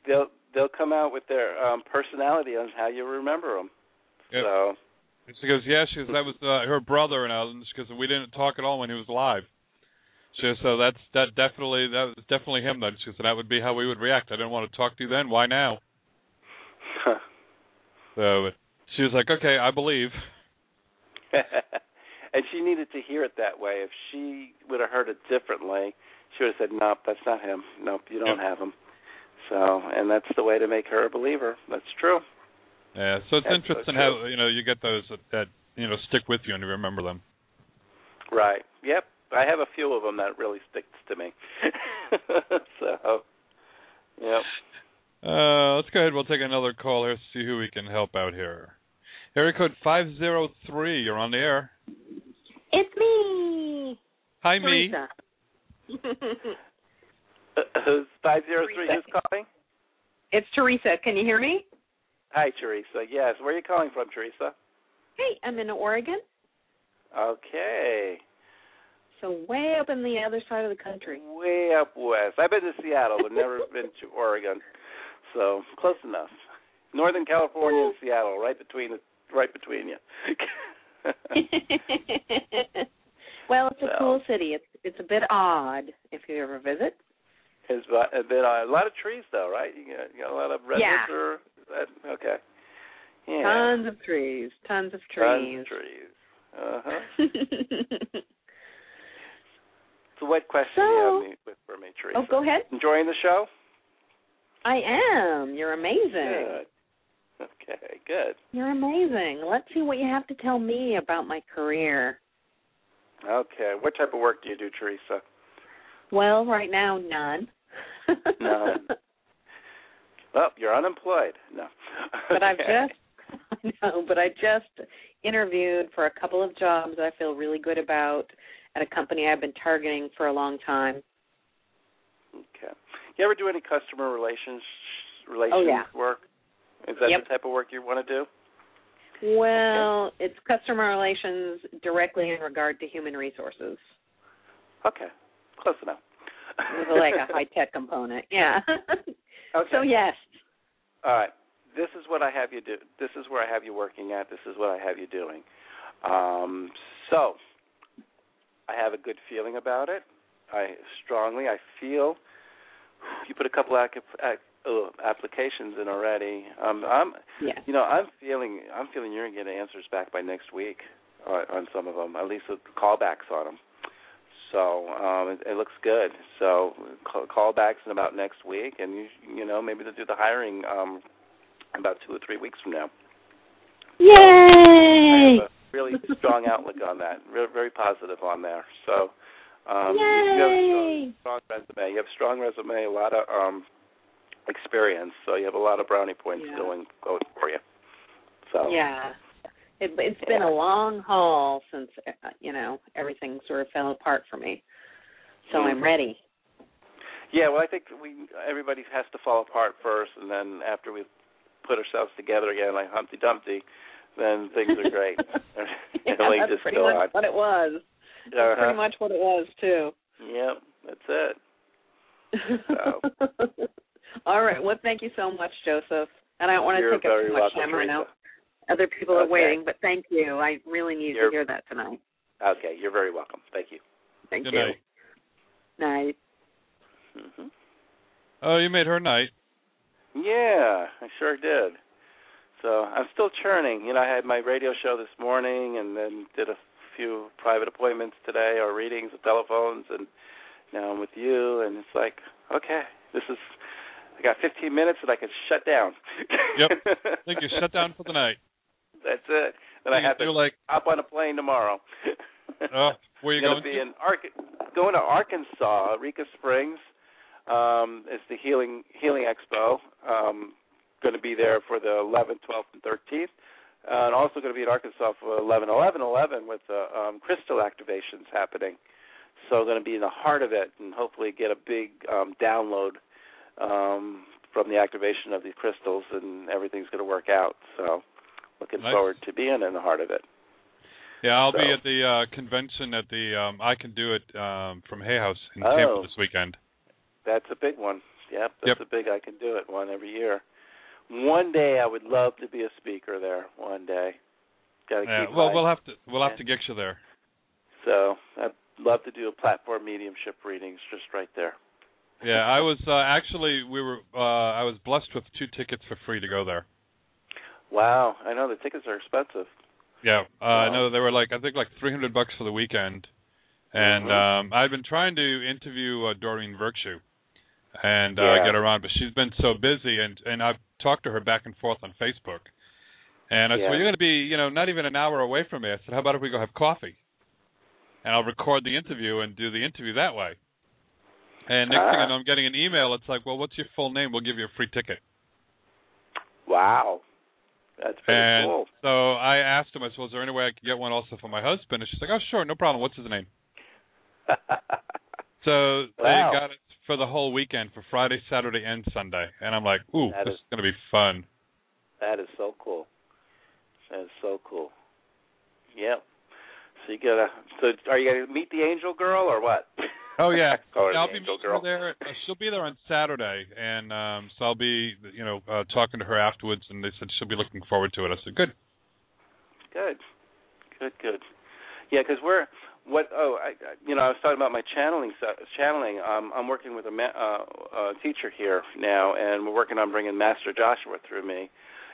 they'll, they'll come out with their um personality on how you remember them. Yep. So And she goes, "Yeah." She goes, "That was uh, her brother," and I, and she goes, "We didn't talk at all when he was alive." Goes, "So that's that definitely that was definitely him." She goes, "That would be how we would react. I didn't want to talk to you then. Why now?" [LAUGHS] So she was like, "Okay, I believe." [LAUGHS] and she needed to hear it that way. If she would have heard it differently, she would have said, "Nope, that's not him. Nope, you don't Yep. have him." So, and that's the way to make her a believer. That's true. Yeah. So it's That's interesting true. how you know you get those that, that you know stick with you and you remember them. Right. Yep. I have a few of them that really sticks to me. [LAUGHS] so, yep. Uh, let's go ahead. We'll take another call here. See who we can help out here. Area code five zero three. You're on the air. It's me. Hi, me. Uh, Who's five zero three? Who's calling? it's Teresa. Can you hear me? Hi, Teresa. Yes. Where are you calling from, Teresa? Hey, I'm in Oregon, Okay. So way up in the other side of the country. Way up west. I've been to Seattle, but never [LAUGHS] been to Oregon. So close enough. Northern California and Seattle, right between the right between you. [LAUGHS] well, it's a So. cool city. It's it's a bit odd if you ever visit. It's a bit uh, a lot of trees though, right? You got, you got a lot of redwoods Yeah. or that, okay. Yeah. Tons of trees. Tons of trees. Tons of trees. Uh huh. [LAUGHS] So, what question do you have with for me, Teresa? oh, go ahead. Enjoying the show? I am. You're amazing. Good. Okay, good. You're amazing. Let's see what you have to tell me about my career. Okay, what type of work do you do, Teresa? Well, right now, none. None. [LAUGHS] Well, you're unemployed. No. but I've just [LAUGHS] I know, but I just interviewed for a couple of jobs I feel really good about at a company I've been targeting for a long time. Okay. You ever do any customer relations relations Oh, yeah. work? Is that Yep. the type of work you want to do? Well, it's customer relations directly in regard to human resources Okay, close enough. with like a [LAUGHS] high tech component. Yeah. [LAUGHS] Okay. So yes. All right. This is what I have you do. This is where I have you working at. This is what I have you doing. Um, so I have a good feeling about it. I strongly, I feel you put a couple ac- uh, applications in already. Um, I'm, Yeah. you know, I'm feeling, I'm feeling you're gonna get answers back by next week on, on some of them, at least with callbacks on them. So um, it, it looks good. So call, callbacks in about next week, and you, you know, maybe they'll do the hiring um, about two or three weeks from now. Yay! A really [LAUGHS] strong outlook on that. Very, very positive on there. So um, you, you have a strong, strong resume. You have a strong resume, a lot of um, experience. So you have a lot of brownie points Yeah. going going for you. So Yeah. It, it's been a long haul since uh, you know everything sort of fell apart for me. So I'm Mhm. ready. Yeah, well, I think we everybody has to fall apart first, and then after we put ourselves together again, like Humpty Dumpty, then things are great. [LAUGHS] [LAUGHS] yeah, that's just pretty much on. what it was. That's Uh-huh. pretty much what it was too. Yep, that's it. So. [LAUGHS] All right. Well, thank you so much, Joseph. And I don't want to You're take up too much welcome, time. I know other people are waiting, but thank you. I really need You're- to hear that tonight. Okay, you're very welcome. Thank you. Thank Good you. night. Night. hmm Oh, you made her night. Yeah, I sure did. So I'm still churning. You know, I had my radio show this morning, and then did a few private appointments today, or readings of telephones, and now I'm with you, and it's like, okay, this is. I got 15 minutes, and I can shut down. Yep. [LAUGHS] I think you're shut down for the night. That's it. Then I have to like, hop on a plane tomorrow. [LAUGHS] oh, where you going going? to be in Ark- going to Arkansas, Eureka Springs. Um, it's the Healing Healing Expo. Um, going to be there for the 11th, 12th, and 13th. Uh, and also going to be in Arkansas for 11, 11, 11 with the um, crystal activations happening. So going to be in the heart of it and hopefully get a big um, download um, from the activation of these crystals and everything's going to work out. So looking Nice. forward to being in the heart of it. Yeah, I'll be at the uh convention at the um I Can Do It um from Hay House in Oh. Tampa this weekend. That's a big one. Yep, that's Yep. a big I can do it one every year. One day I would love to be a speaker there. One day. Got to Yeah, keep well, we'll have to we'll have Yeah. to get you there. So I'd love to do a platform mediumship readings just right there. Yeah, I was uh, actually we were uh I was blessed with two tickets for free to go there. Wow, I know the tickets are expensive. Yeah, uh, I Wow. know they were like I think like three hundred bucks for the weekend, and Mhm. um I've been trying to interview uh, Doreen Virtue, and uh, Yeah. get her on, but she's been so busy, and and I've talked to her back and forth on Facebook, and I said, well, you're going to be you know not even an hour away from me. I said, how about if we go have coffee, and I'll record the interview and do the interview that way. And next thing I Ah. know, I'm getting an email. It's like, well, what's your full name? We'll give you a free ticket. Wow, that's pretty and cool. so I asked him, I said, "Was there any way I could get one also for my husband?" And she's like, "Oh, sure, no problem. What's his name?" [LAUGHS] So Wow. they got it for the whole weekend, for Friday, Saturday, and Sunday. And I'm like, "Ooh, That this is- is going to be fun." that is so cool. That is so cool. Yep. So you gotta. So are you gonna meet the angel girl or what? Oh yeah, [LAUGHS] her I'll be girl. there. Uh, she'll be there on Saturday, and um so I'll be, you know, uh, talking to her afterwards. And they said she'll be looking forward to it. I said, good. Good, good, good. Yeah, because we're what? Oh, I, you know, I was talking about my channeling. Channeling. Um, I'm working with a, ma- uh, a teacher here now, and we're working on bringing Master Joshua through me.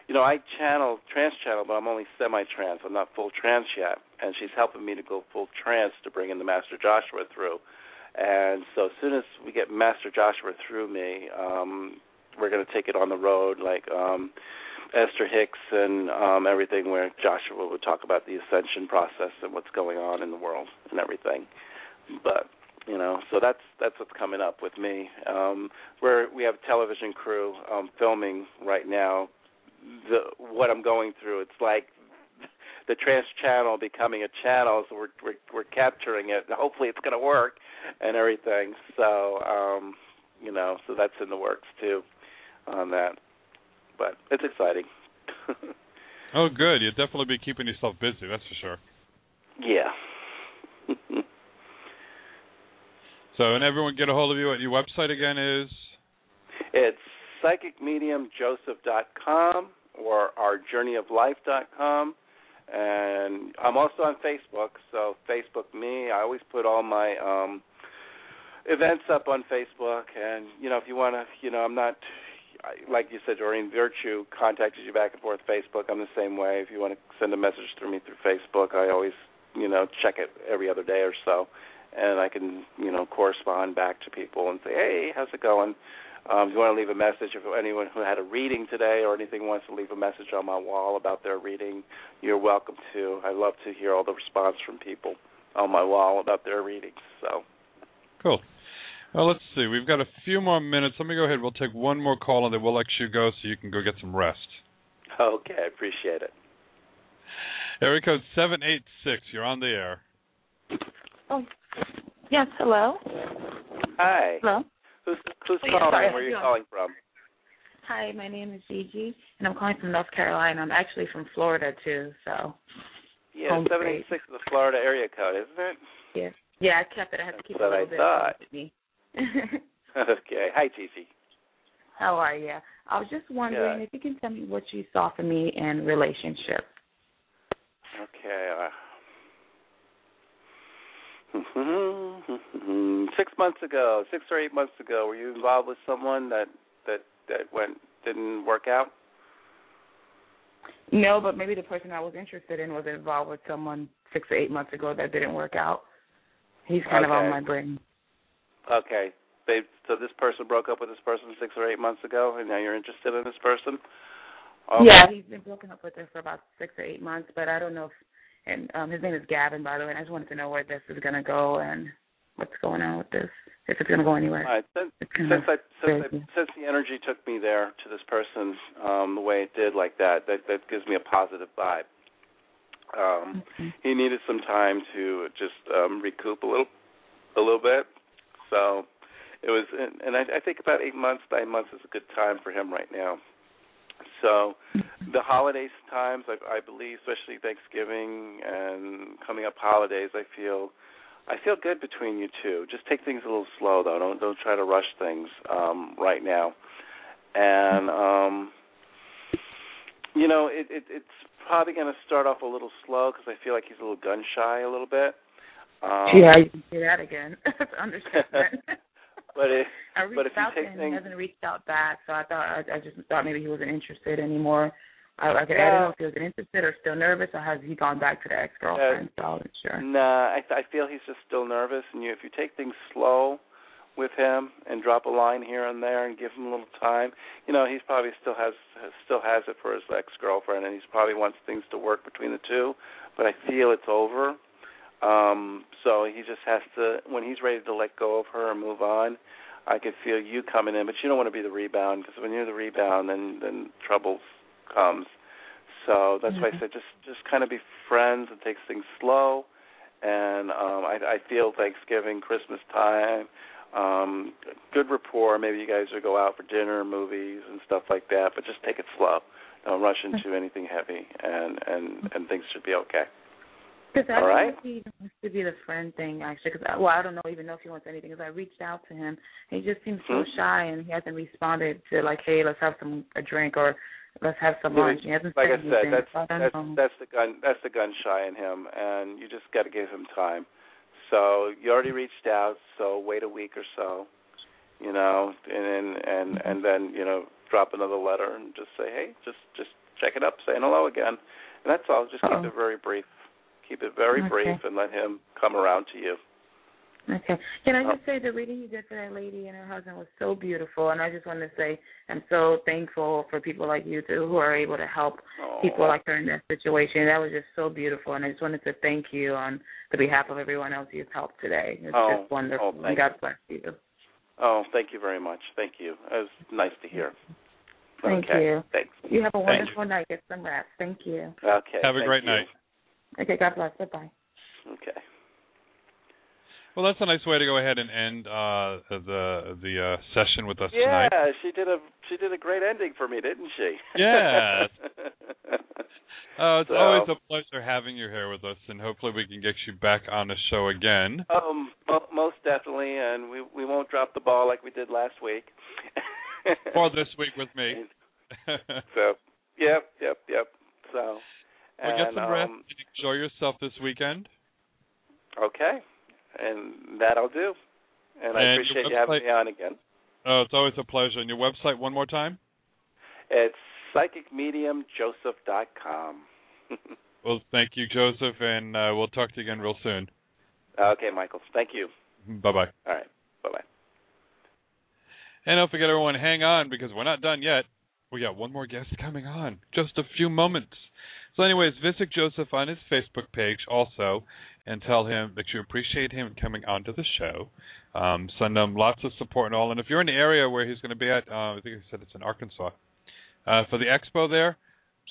You know, I channel trance channel, but I'm only semi-trance. I'm not full trance yet, and she's helping me to go full trance to bring in the Master Joshua through. And so as soon as we get Master Joshua through me, um, we're going to take it on the road, like um, Esther Hicks and um, everything, where Joshua would talk about the ascension process and what's going on in the world and everything. But you know, so that's that's what's coming up with me. Um, where we have a television crew um, filming right now. The what I'm going through, it's like [LAUGHS] the trance channel becoming a channel, so we're we're, we're capturing it. Hopefully, it's going to work and everything. So, um, you know, so that's in the works too on that. But it's exciting. [LAUGHS] Oh, good. You'll definitely be keeping yourself busy. That's for sure. yeah. [LAUGHS] So, and everyone get a hold of you. What your website again is? It's psychicmediumjoseph.com or ourjourneyoflife.com. And I'm also on Facebook, so Facebook me. I always put all my um events up on Facebook and you know if you want to, you know, I'm not like you said Doreen Virtue contacted you back and forth Facebook. I'm the same way. If you want to send a message through me through Facebook, I always, you know, check it every other day or so and I can, you know, correspond back to people and say, "Hey, how's it going?" Um, if you want to leave a message, if anyone who had a reading today or anything wants to leave a message on my wall about their reading, you're welcome to. I love to hear all the response from people on my wall about their readings. So, Cool. Well, let's see. We've got a few more minutes. Let me go ahead. We'll take one more call and then we'll let you go so you can go get some rest. okay, I appreciate it. Area code seven eight six. You're on the air. Oh, yes. Hello. Hi. Hello. Who's who's Oh, yeah, calling? sorry, Where are you how's calling from? Hi, my name is Gigi, and I'm calling from North Carolina. I'm actually from Florida too, so Yeah, Home seven eight six is the Florida area code, isn't it? yeah, yeah. I kept it. I had to keep That's it a what I little bit thought. with me. [LAUGHS] okay. Hi, Gigi. How are you? I was just wondering if you can tell me what you saw for me in relationship. Okay. Uh, [LAUGHS] six months ago, six or eight months ago, were you involved with someone that that that went didn't work out? No, but maybe the person I was interested in was involved with someone six or eight months ago that didn't work out. He's kind of on my brain. Okay. They so this person broke up with this person six or eight months ago, and now you're interested in this person. Okay. Yeah, he's been broken up with her for about six or eight months, but I don't know if. And um his name is Gavin, by the way. And I just wanted to know where this is going to go and what's going on with this, if it's going to go anywhere. All right. Since, since I since, I, since the energy took me there to this person um, the way it did, like that, that that gives me a positive vibe. Um, He needed some time to just um, recoup a little, a little bit. So it was, and I, I think about eight months, nine months is a good time for him right now. So the holidays times, I, I believe, especially Thanksgiving and coming up holidays, I feel I feel good between you two. Just take things a little slow though. Don't don't try to rush things um right now. And um you know, it, it it's probably going to start off a little slow because I feel like he's a little gun shy a little bit. Um, yeah, you can say that again. [LAUGHS] That's understatement. [LAUGHS] but it, I reached but if you out to him, things, he hasn't reached out back, so I thought I, I just thought maybe he wasn't interested anymore. I, I, I didn't know if he was interested or still nervous, or has he gone back to the ex girlfriend? so I wasn't sure. Nah, I, I feel he's just still nervous, and you, if you take things slow with him and drop a line here and there and give him a little time, you know, he's probably still has still has it for his ex girlfriend, and he's probably wants things to work between the two. But I feel it's over. Um, so he just has to when he's ready to let go of her and move on. I could feel you coming in, but you don't want to be the rebound because when you're the rebound, then then trouble comes. So that's why I Mhm. said just just kind of be friends and take things slow. And um, I, I feel Thanksgiving, Christmas time, um, good rapport. Maybe you guys will go out for dinner, movies, and stuff like that. But just take it slow. Don't rush into anything heavy, and and and things should be okay. Because I All right. know he wants to be the friend thing, actually. Because well, I don't know even know if he wants anything. Because I reached out to him, he just seems so Mhm. shy, and he hasn't responded to like, hey, let's have some a drink or let's have some lunch. He hasn't like I said said, anything. that's so I that's know. that's the gun that's the gun shy in him, and you just got to give him time. So you already reached out, so wait a week or so, you know, and and and, and then you know drop another letter and just say, hey, just just check it up, saying hello again, and that's all. Just Oh. keep it very brief. Keep it very Okay. brief, and let him come around to you. Okay. Can I Oh. just say the reading you did for that lady and her husband was so beautiful, and I just wanted to say I'm so thankful for people like you too who are able to help people like her in that situation. That was just so beautiful, and I just wanted to thank you on the behalf of everyone else you've helped today. It's Oh, just wonderful. oh, and thank God bless you. Oh, thank you very much. Thank you. It was nice to hear. Thank okay. you. Thanks. You have a Thank wonderful night. Get some rest. Thank you. Okay. Have a great you. night. Okay. God bless. Bye bye. Okay. Well, that's a nice way to go ahead and end uh, the the uh, session with us Yeah, tonight. she did a she did a great ending for me, didn't she? Yes. [LAUGHS] Oh, it's So- always a pleasure having you here with us, and hopefully we can get you back on the show again. um, mo- most definitely, and we we won't drop the ball like we did last week. or [LAUGHS] this week with me. so, yep, yep, yep. So, well, get some rest um, and enjoy yourself this weekend. okay, and that I'll do. And I And your appreciate you having me on again. Oh, it's always a pleasure. And your website, one more time? It's psychicmediumjoseph.com. [LAUGHS] Well, thank you, Joseph, and uh, we'll talk to you again real soon. okay, Michael. Thank you. Bye bye. All right. Bye bye. And don't forget, everyone, hang on because we're not done yet. We got one more guest coming on, just a few moments. So, anyways, visit Joseph on his Facebook page also, and tell him that you appreciate him coming onto the show. Um, send him lots of support and all. And if you're in the area where he's going to be at, uh, I think he said it's in Arkansas, uh, for the expo there,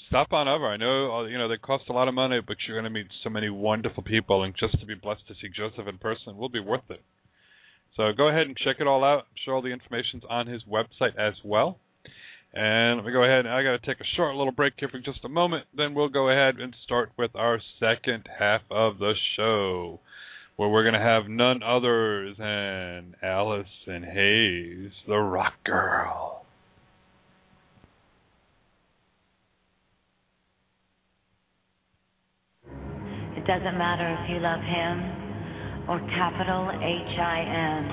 stop on over. I know uh, you know they cost a lot of money, but you're going to meet so many wonderful people, and just to be blessed to see Joseph in person will be worth it. So go ahead and check it all out. I'm sure all the information's on his website as well. And let me go ahead. I got to take a short little break here for just a moment. Then we'll go ahead and start with our second half of the show, where we're going to have none others than Allison Hayes, the rock girl. It doesn't matter if you love him or capital H I N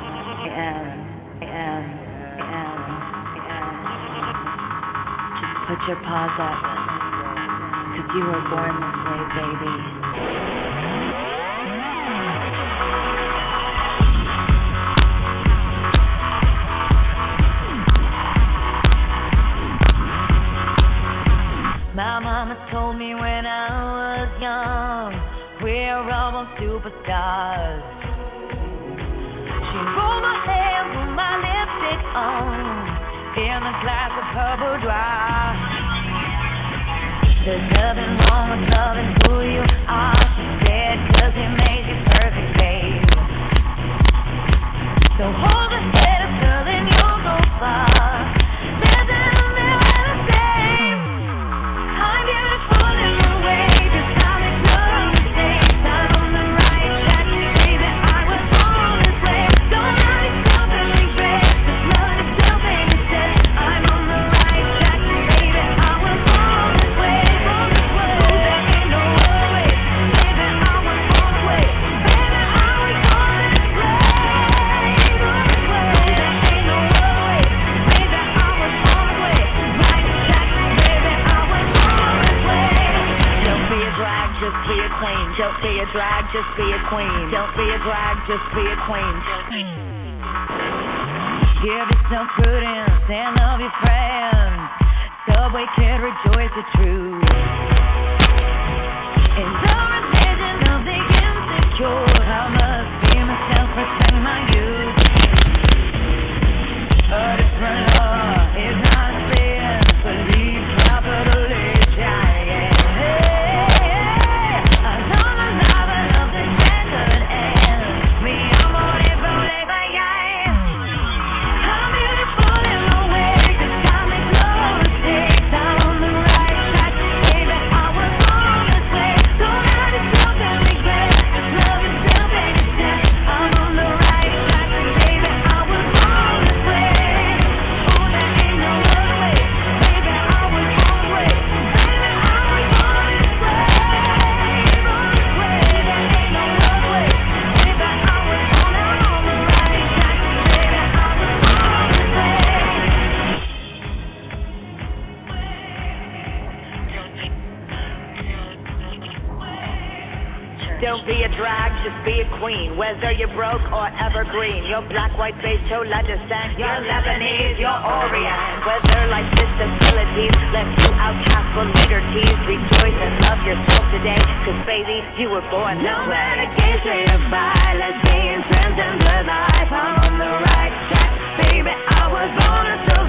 N N put your paws up, cause you were born this way, baby. My mama told me when I was young, we're all superstars. She rolled my hair, put my lipstick on, in a glass of her boudoir. There's nothing wrong with loving who you are, she said, cause it makes you perfect, babe. So hold your head up, girl, and you'll go far. Don't be a drag, just be a queen. Don't be a drag, just be a queen. Give yourself prudence and love your friends. Subway kid, rejoice the truth. In the religion of the insecure, I must be myself, protect my youth. A different law Whether you're broke or evergreen, you're black, white, beige, chola descent, you're Lebanese, you're Orient. Whether life's disabilities left you outcast for later tease, rejoice and love yourself today, cause baby, you were born this No way. medication to buy, let's be in transgender life. I'm on the right track, baby. I was born to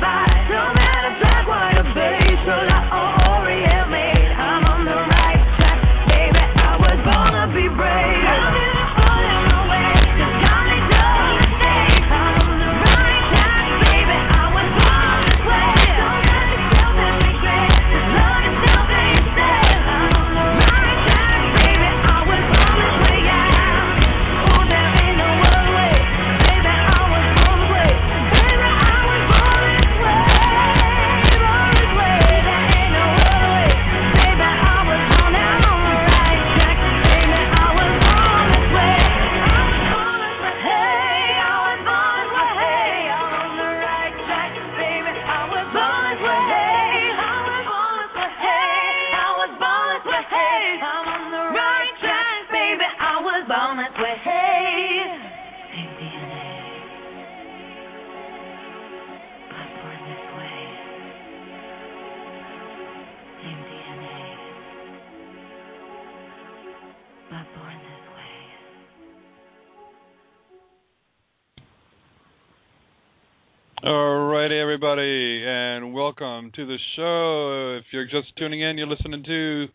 everybody, and welcome to the show. If you're just tuning in, you're listening to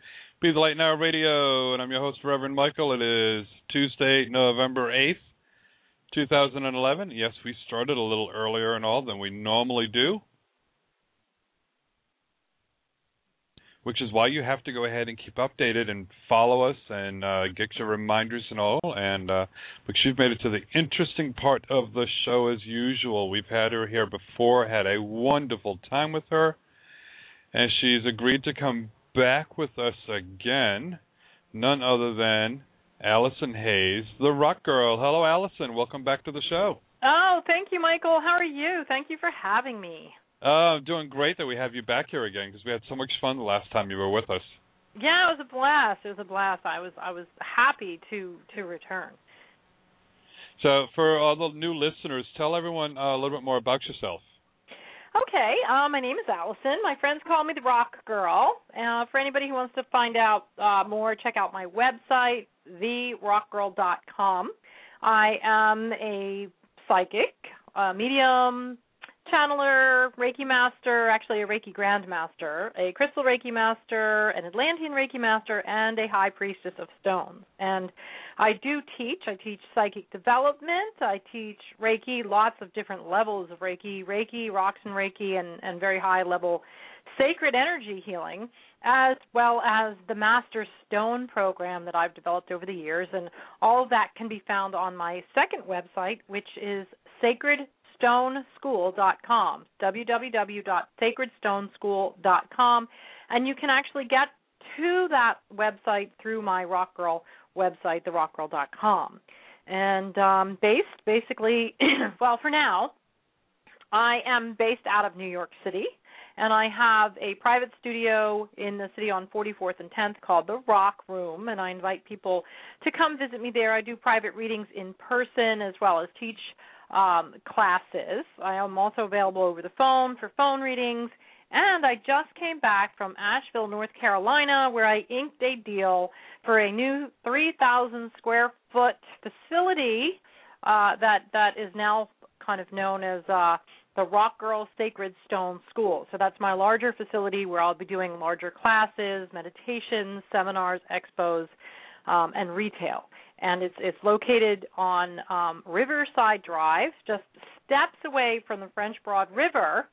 Be the Light Now Radio, and I'm your host, Reverend Michael. It is Tuesday, November 8th, 2011. Yes, we started a little earlier and all than we normally do, which is why you have to go ahead and keep updated and follow us and uh, get your reminders and all. And uh, because you've made it to the interesting part of the show as usual. We've had her here before, had a wonderful time with her, and she's agreed to come back with us again. None other than Allison Hayes, the Rock Girl. Hello, Allison. Welcome back to the show. Oh, thank you, Michael. How are you? Thank you for having me. Uh, I'm doing great that we have you back here again because we had so much fun the last time you were with us. Yeah, it was a blast. It was a blast. I was I was happy to to return. So, for all the new listeners, tell everyone uh, a little bit more about yourself. Okay, uh, my name is Allison. My friends call me the Rock Girl. Uh, for anybody who wants to find out uh, more, check out my website, therockgirl.com. I am a psychic, a medium, channeler, Reiki master, actually a Reiki grandmaster, a crystal Reiki master, an Atlantean Reiki master, and a high priestess of stones. And I do teach. I teach psychic development. I teach Reiki, lots of different levels of Reiki, Reiki, rocks and Reiki, and, and very high level sacred energy healing, as well as the Master Stone program that I've developed over the years. And all of that can be found on my second website, which is sacredstoneschool.com, www.sacredstoneschool.com. And you can actually get to that website through my Rock Girl website, therockgirl.com. And um, based basically, [CLEARS THROAT] well, for now, I am based out of New York City, and I have a private studio in the city on 44th and 10th called the Rock Room, and I invite people to come visit me there. I do private readings in person as well as teach um, classes. I am also available over the phone for phone readings. And I just came back from Asheville, North Carolina, where I inked a deal for a new 3,000 square foot facility uh, that that is now kind of known as uh, the Rock Girl Sacred Stone School. So that's my larger facility where I'll be doing larger classes, meditations, seminars, expos, um, and retail. And it's it's located on um, Riverside Drive, just steps away from the French Broad River,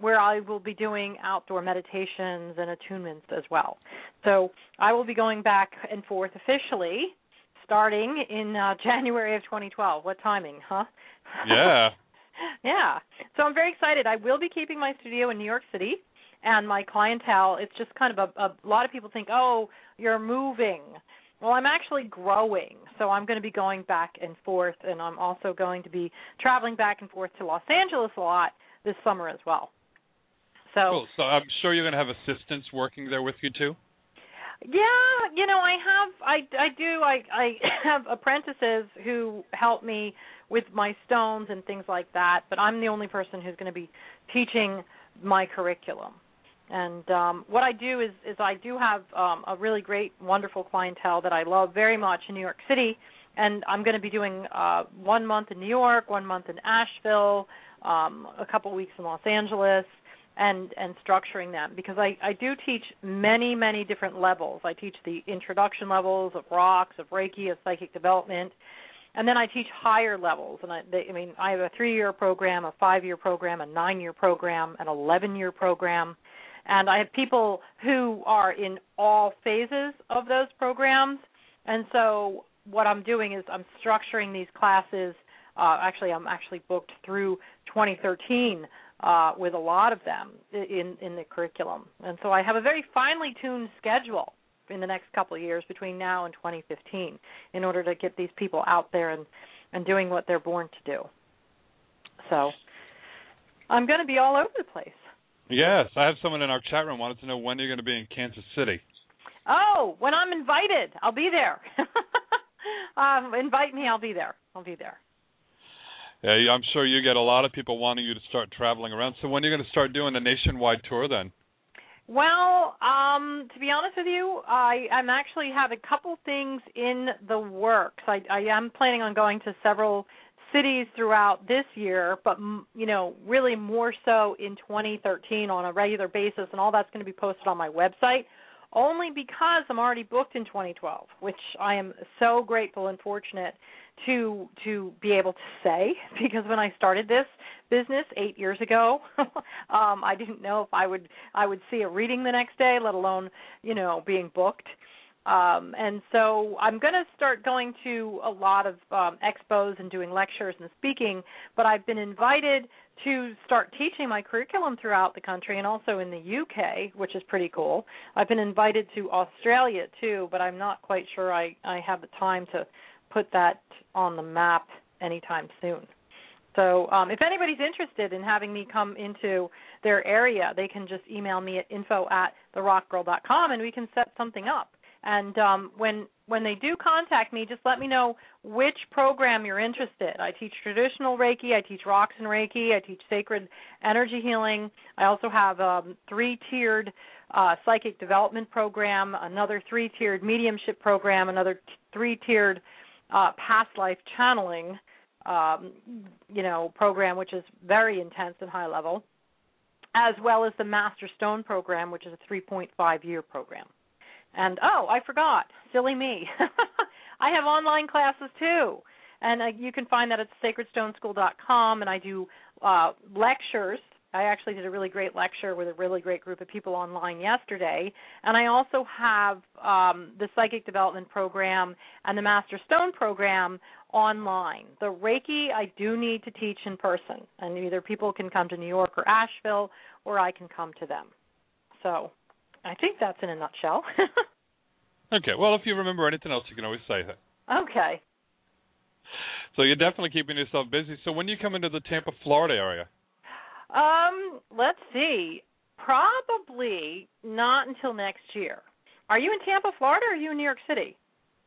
where I will be doing outdoor meditations and attunements as well. So I will be going back and forth officially starting in uh, [LAUGHS] January of 2012. What timing, huh? [LAUGHS] Yeah. yeah. So I'm very excited. I will be keeping my studio in New York City and my clientele. It's just kind of a, a, a lot of people think, oh, you're moving. Well, I'm actually growing, so I'm going to be going back and forth, and I'm also going to be traveling back and forth to Los Angeles a lot this summer as well. So Cool. So I'm sure you're going to have assistants working there with you too. Yeah, you know, I have I I do I I [LAUGHS] have apprentices who help me with my stones and things like that, but I'm the only person who's going to be teaching my curriculum. And um what I do is is I do have um a really great wonderful clientele that I love very much in New York City and I'm going to be doing uh one month in New York, one month in Asheville, um a couple weeks in Los Angeles and and structuring them because I I do teach many many different levels. I teach the introduction levels of rocks, of Reiki, of psychic development, and then I teach higher levels. And I they, I mean I have a three year program, a five year program, a nine year program, an eleven year program, and I have people who are in all phases of those programs. And so what I'm doing is I'm structuring these classes. Uh, actually, I'm actually booked through 2013 uh, with a lot of them in in the curriculum, and so I have a very finely tuned schedule in the next couple of years between now and 2015 in order to get these people out there and and doing what they're born to do. So I'm going to be all over the place. Yes, I have someone in our chat room wanted to know when you're going to be in Kansas City. Oh, when I'm invited, I'll be there. [LAUGHS] um, invite me, I'll be there. I'll be there. Yeah, I'm sure you get a lot of people wanting you to start traveling around. So when are you going to start doing the nationwide tour then? Well, um, to be honest with you, I I'm actually have a couple things in the works. I I am planning on going to several cities throughout this year, but you know, really more so in 2013 on a regular basis, and all that's going to be posted on my website. Only because I'm already booked in 2012, which I am so grateful and fortunate to to be able to say [LAUGHS] because when I started this business 8 years ago [LAUGHS] um I didn't know if I would I would see a reading the next day let alone you know being booked um and so I'm going to start going to a lot of um expos and doing lectures and speaking but I've been invited to start teaching my curriculum throughout the country and also in the UK which is pretty cool I've been invited to Australia too but I'm not quite sure I I have the time to put that on the map anytime soon. So um, if anybody's interested in having me come into their area, they can just email me at info at therockgirl.com and we can set something up. And um, when when they do contact me, just let me know which program you're interested. I teach traditional Reiki, I teach rocks and Reiki, I teach sacred energy healing. I also have a um, three-tiered uh, psychic development program, another three-tiered mediumship program, another t- three-tiered uh, past life channeling, um, you know, program which is very intense and high level, as well as the Master Stone program, which is a 3.5 year program. And oh, I forgot, silly me, [LAUGHS] I have online classes too, and uh, you can find that at sacredstoneschool.com. And I do uh, lectures I actually did a really great lecture with a really great group of people online yesterday. And I also have um, the Psychic Development Program and the Master Stone Program online. The Reiki I do need to teach in person, and either people can come to New York or Asheville, or I can come to them. So I think that's in a nutshell. [LAUGHS] okay, well, if you remember anything else, you can always say that. Okay. So you're definitely keeping yourself busy. So when do you come into the Tampa, Florida area? Um, let's see. Probably not until next year. Are you in Tampa, Florida, or are you in New York City?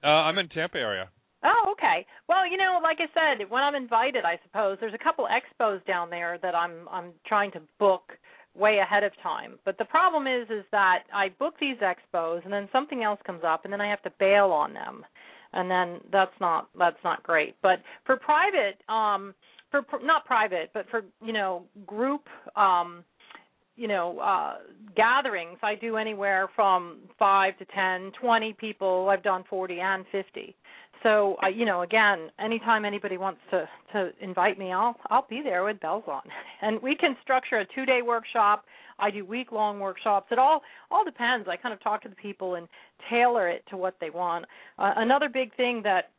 Uh, I'm in Tampa area. Oh, okay. Well, you know, like I said, when I'm invited, I suppose there's a couple expos down there that I'm I'm trying to book way ahead of time. But the problem is is that I book these expos and then something else comes up and then I have to bail on them. And then that's not that's not great. But for private um for not private, but for you know group um you know uh gatherings i do anywhere from 5 to ten, twenty people i've done 40 and 50 so uh, you know again anytime anybody wants to to invite me i'll i'll be there with bells on. [LAUGHS] And we can structure a two day workshop. I do week long workshops. It all all depends. I kind of talk to the people and tailor it to what they want. Uh, another big thing that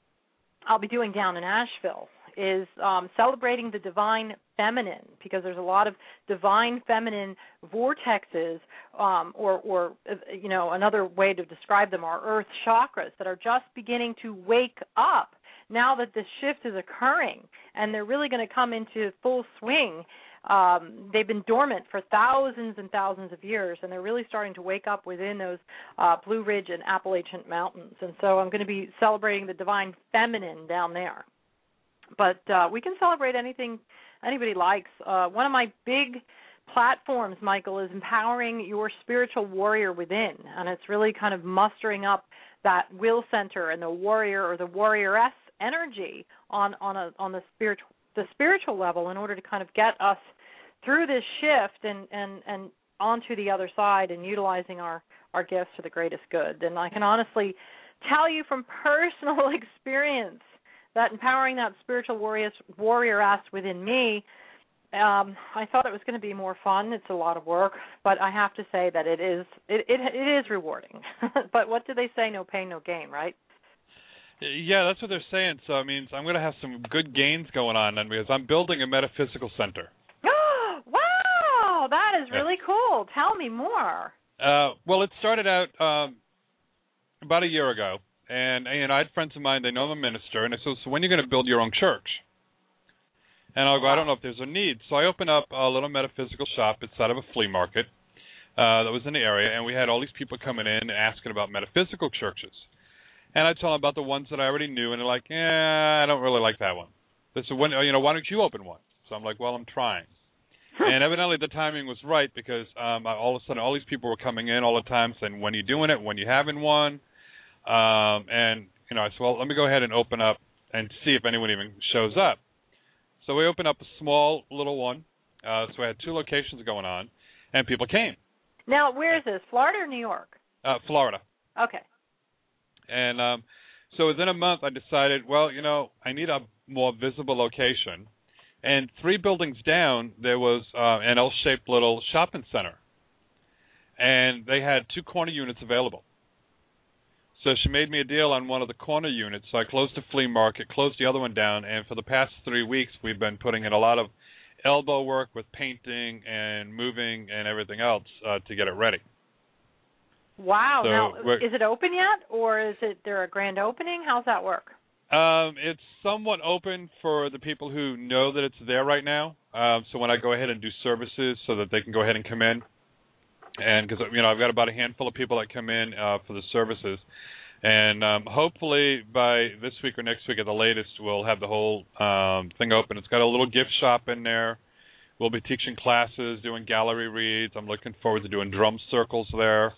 i'll be doing down in asheville is um, celebrating the divine feminine because there's a lot of divine feminine vortexes um, or or you know another way to describe them are earth chakras that are just beginning to wake up now that this shift is occurring and they're really going to come into full swing um, they've been dormant for thousands and thousands of years, and they're really starting to wake up within those uh, Blue Ridge and Appalachian Mountains. And so I'm going to be celebrating the divine feminine down there. But uh, we can celebrate anything anybody likes. Uh, one of my big platforms, Michael, is empowering your spiritual warrior within, and it's really kind of mustering up that will center and the warrior or the warrioress energy on on a on the spiritual the spiritual level in order to kind of get us through this shift and and and onto the other side and utilizing our our gifts to the greatest good. And I can honestly tell you from [LAUGHS] personal experience that empowering that spiritual warrior warrioress within me um I thought it was going to be more fun. It's a lot of work, but I have to say that it is it it, it is rewarding. [LAUGHS] but what do they say no pain no gain, right? Yeah, that's what they're saying. So it means I'm going to have some good gains going on then because I'm building a metaphysical center. [GASPS] wow, that is Yeah. really cool. Tell me more. Uh, well, it started out um, about a year ago, and and I had friends of mine. They know I'm a minister, and I said, "So when are you going to build your own church?" And I'll go, "I don't know if there's a need." So I opened up a little metaphysical shop inside of a flea market uh, that was in the area, and we had all these people coming in and asking about metaphysical churches. And I told them about the ones that I already knew, and they're like, "Yeah, I don't really like that one." They said, "When you know, why don't you open one?" So I'm like, "Well, I'm trying." and evidently the timing was right because um I- all of a sudden all these people were coming in all the time saying when are you doing it when you having one um and you know I said well let me go ahead and open up and see if anyone even shows up so we opened up a small little one uh so I had two locations going on and people came Now, where is this? Florida or New York? uh Florida Okay. and um so within a month I decided well you know I need a more visible location and three buildings down there was uh, an L-shaped little shopping center, and they had two corner units available. So she made me a deal on one of the corner units. So I closed the flea market, closed the other one down, and for the past three weeks we've been putting in a lot of elbow work with painting and moving and everything else uh, to get it ready. Wow. So now, is it open yet, or is it there a grand opening? How's that work? Um, it's somewhat open for the people who know that it's there right now. Um, so when I go ahead and do services, so that they can go ahead and come in, and because you know I've got about a handful of people that come in uh, for the services, and um, hopefully by this week or next week at the latest, we'll have the whole um, thing open. It's got a little gift shop in there. We'll be teaching classes, doing gallery reads. I'm looking forward to doing drum circles there.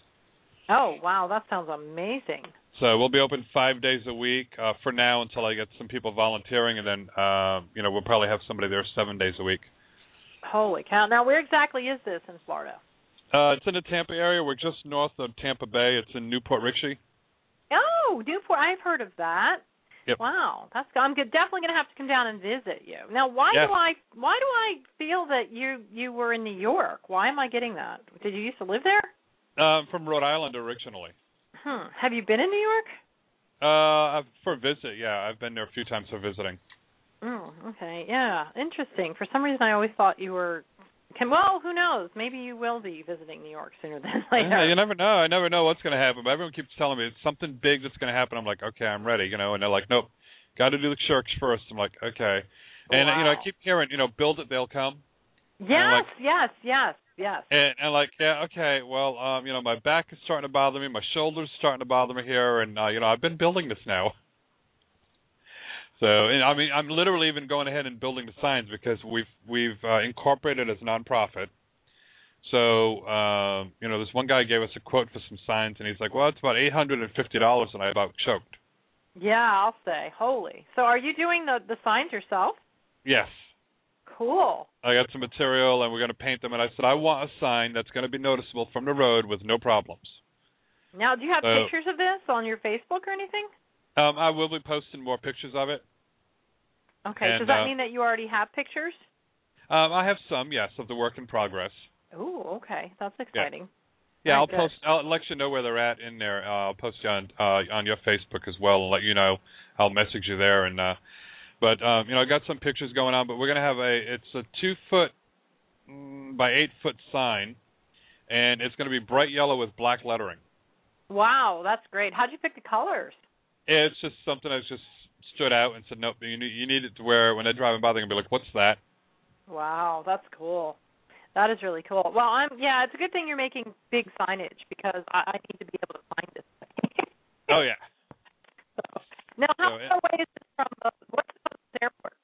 Oh, wow, that sounds amazing. So we'll be open five days a week uh, for now until I get some people volunteering, and then uh, you know we'll probably have somebody there seven days a week. Holy cow! Now, where exactly is this in Florida? Uh, it's in the Tampa area. We're just north of Tampa Bay. It's in New Port Richey. Oh, Newport. I've heard of that. Yep. Wow, that's. I'm good, definitely going to have to come down and visit you. Now, why Yes. do I? Why do I feel that you you were in New York? Why am I getting that? Did you used to live there? Um, from Rhode Island originally. Hmm. Have you been in New York? Uh, for a visit, yeah, I've been there a few times for visiting. Oh, okay. Yeah, interesting. For some reason, I always thought you were. Can well, who knows? Maybe you will be visiting New York sooner than [LAUGHS] later. Yeah, you never know. I never know what's going to happen. But everyone keeps telling me it's something big that's going to happen. I'm like, okay, I'm ready. You know, and they're like, nope, got to do the church first. I'm like, okay. And you know, I keep hearing, you know, build it, they'll come. Yes, like- yes, yes, yes. And, and like, yeah, okay, well, um, you know, my back is starting to bother me, my shoulders starting to bother me here, and uh, you know, I've been building this now. [LAUGHS] So, and I mean, I'm literally even going ahead and building the signs because we've we've uh, incorporated as a nonprofit. So, um, you know, this one guy gave us a quote for some signs, and he's like, "Well, it's about eight hundred and fifty dollars," and I about choked. Yeah, I'll say. Holy. So, are you doing the the signs yourself? Yes, Cool. I got some material, and we're going to paint them. And I said, I want a sign that's going to be noticeable from the road with no problems. Now, do you have So- pictures of this on your Facebook or anything? Um, I will be posting more pictures of it. Okay. And, Does that uh, mean that you already have pictures? Um, I have some, yes, of the work in progress. Ooh, okay. That's exciting. Yeah, Very I'll good. post. I'll let you know where they're at in there. Uh, I'll post you on uh, on your Facebook as well, and let you know. I'll message you there. And uh, but um, you know, I got some pictures going on. But we're gonna have a. It's a two foot mm, by eight foot sign, and it's gonna be bright yellow with black lettering. Wow, that's great. How'd you pick the colors? It's just something that's just stood out and said, nope, you need, you need it to where when they're driving by, they're gonna be like, what's that? Wow, that's cool. That is really cool. Well, I'm yeah. It's a good thing you're making big signage because I, I need to be able to find this. [LAUGHS] Thing. Oh yeah. So, Now, how So, yeah. far away is it from the what's the closest airport?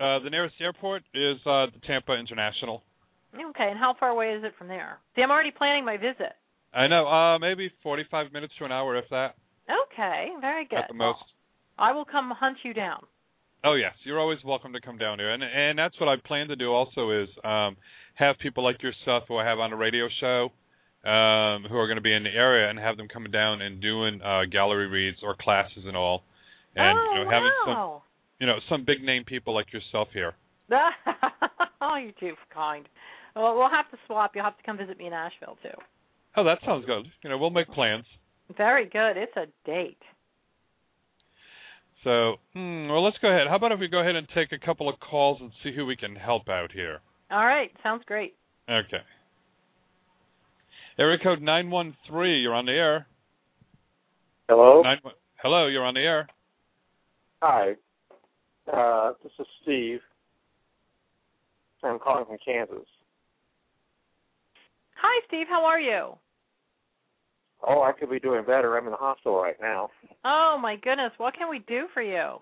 Uh, the nearest airport is uh, the Tampa International. Okay, and how far away is it from there? See, I'm already planning my visit. I know, uh, maybe 45 minutes to an hour, if that, Okay, very good. at the most. I will come hunt you down. Oh yes, you're always welcome to come down here, and and that's what I plan to do. Also, is um, have people like yourself who I have on a radio show, um, who are going to be in the area, and have them coming down and doing uh, gallery reads or classes and all, and oh, you know having some you know some big name people like yourself here. [LAUGHS] oh, you're too kind. Well, we'll have to swap. You'll have to come visit me in Asheville too. Oh, that sounds good. You know, we'll make plans. Very good. It's a date. So, hmm, well, let's go ahead. How about if we go ahead and take a couple of calls and see who we can help out here? All right, sounds great. Okay. Area code nine one three. You're on the air. Hello. Nine, hello, you're on the air. Hi. Uh, this is Steve. I'm calling from Kansas. Hi, Steve. How are you? Oh, I could be doing better. I'm in the hospital right now. Oh my goodness. What can we do for you?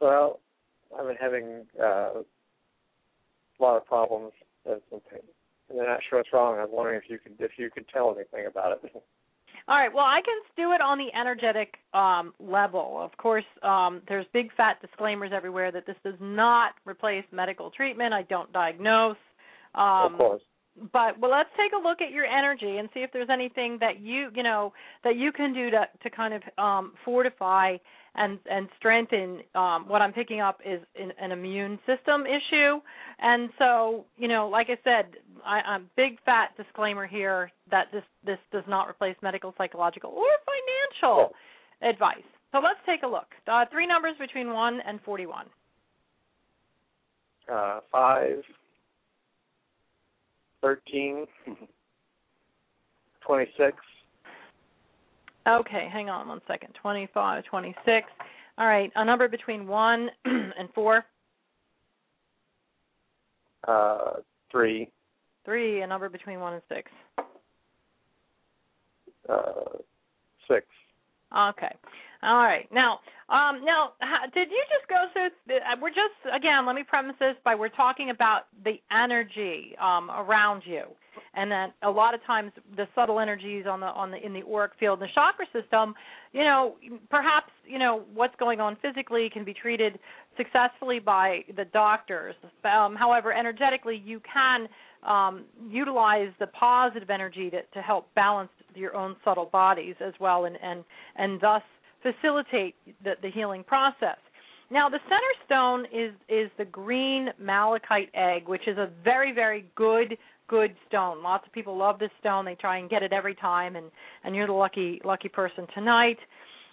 Well, I've been having uh, a lot of problems, and they're not sure what's wrong. I was wondering if you could if you could tell anything about it. [LAUGHS] All right. Well, I can do it on the energetic um, level. Of course, um, there's big fat disclaimers everywhere that this does not replace medical treatment. I don't diagnose. Um, of course. But well let's take a look at your energy and see if there's anything that you you know that you can do to to kind of um fortify and and strengthen um what i'm picking up is an, an immune system issue. And so you know like i said i i'm big fat disclaimer here that this this does not replace medical psychological or financial advice. So let's take a look. Uh three numbers between 1 and 41 Uh, five, thirteen, [LAUGHS] twenty-six, Okay, hang on one second. 25, 26. All right, a number between 1 [CLEARS THROAT] and 4. uh, three, 3, a number between 1 and 6. uh, six. Okay. All right. Now, um, now, did you just go through? Uh, we're just again. Let me premise this by we're talking about the energy um, around you, and then a lot of times the subtle energies on the on the in the auric field the chakra system. You know, perhaps you know what's going on physically can be treated successfully by the doctors. Um, however, energetically, you can um, utilize the positive energy to, to help balance your own subtle bodies as well, and and and thus facilitate the, the healing process. Now, the center stone is is the green malachite egg, which is a very very good good stone. Lots of people love this stone. They try and get it every time, and and you're the lucky lucky person tonight.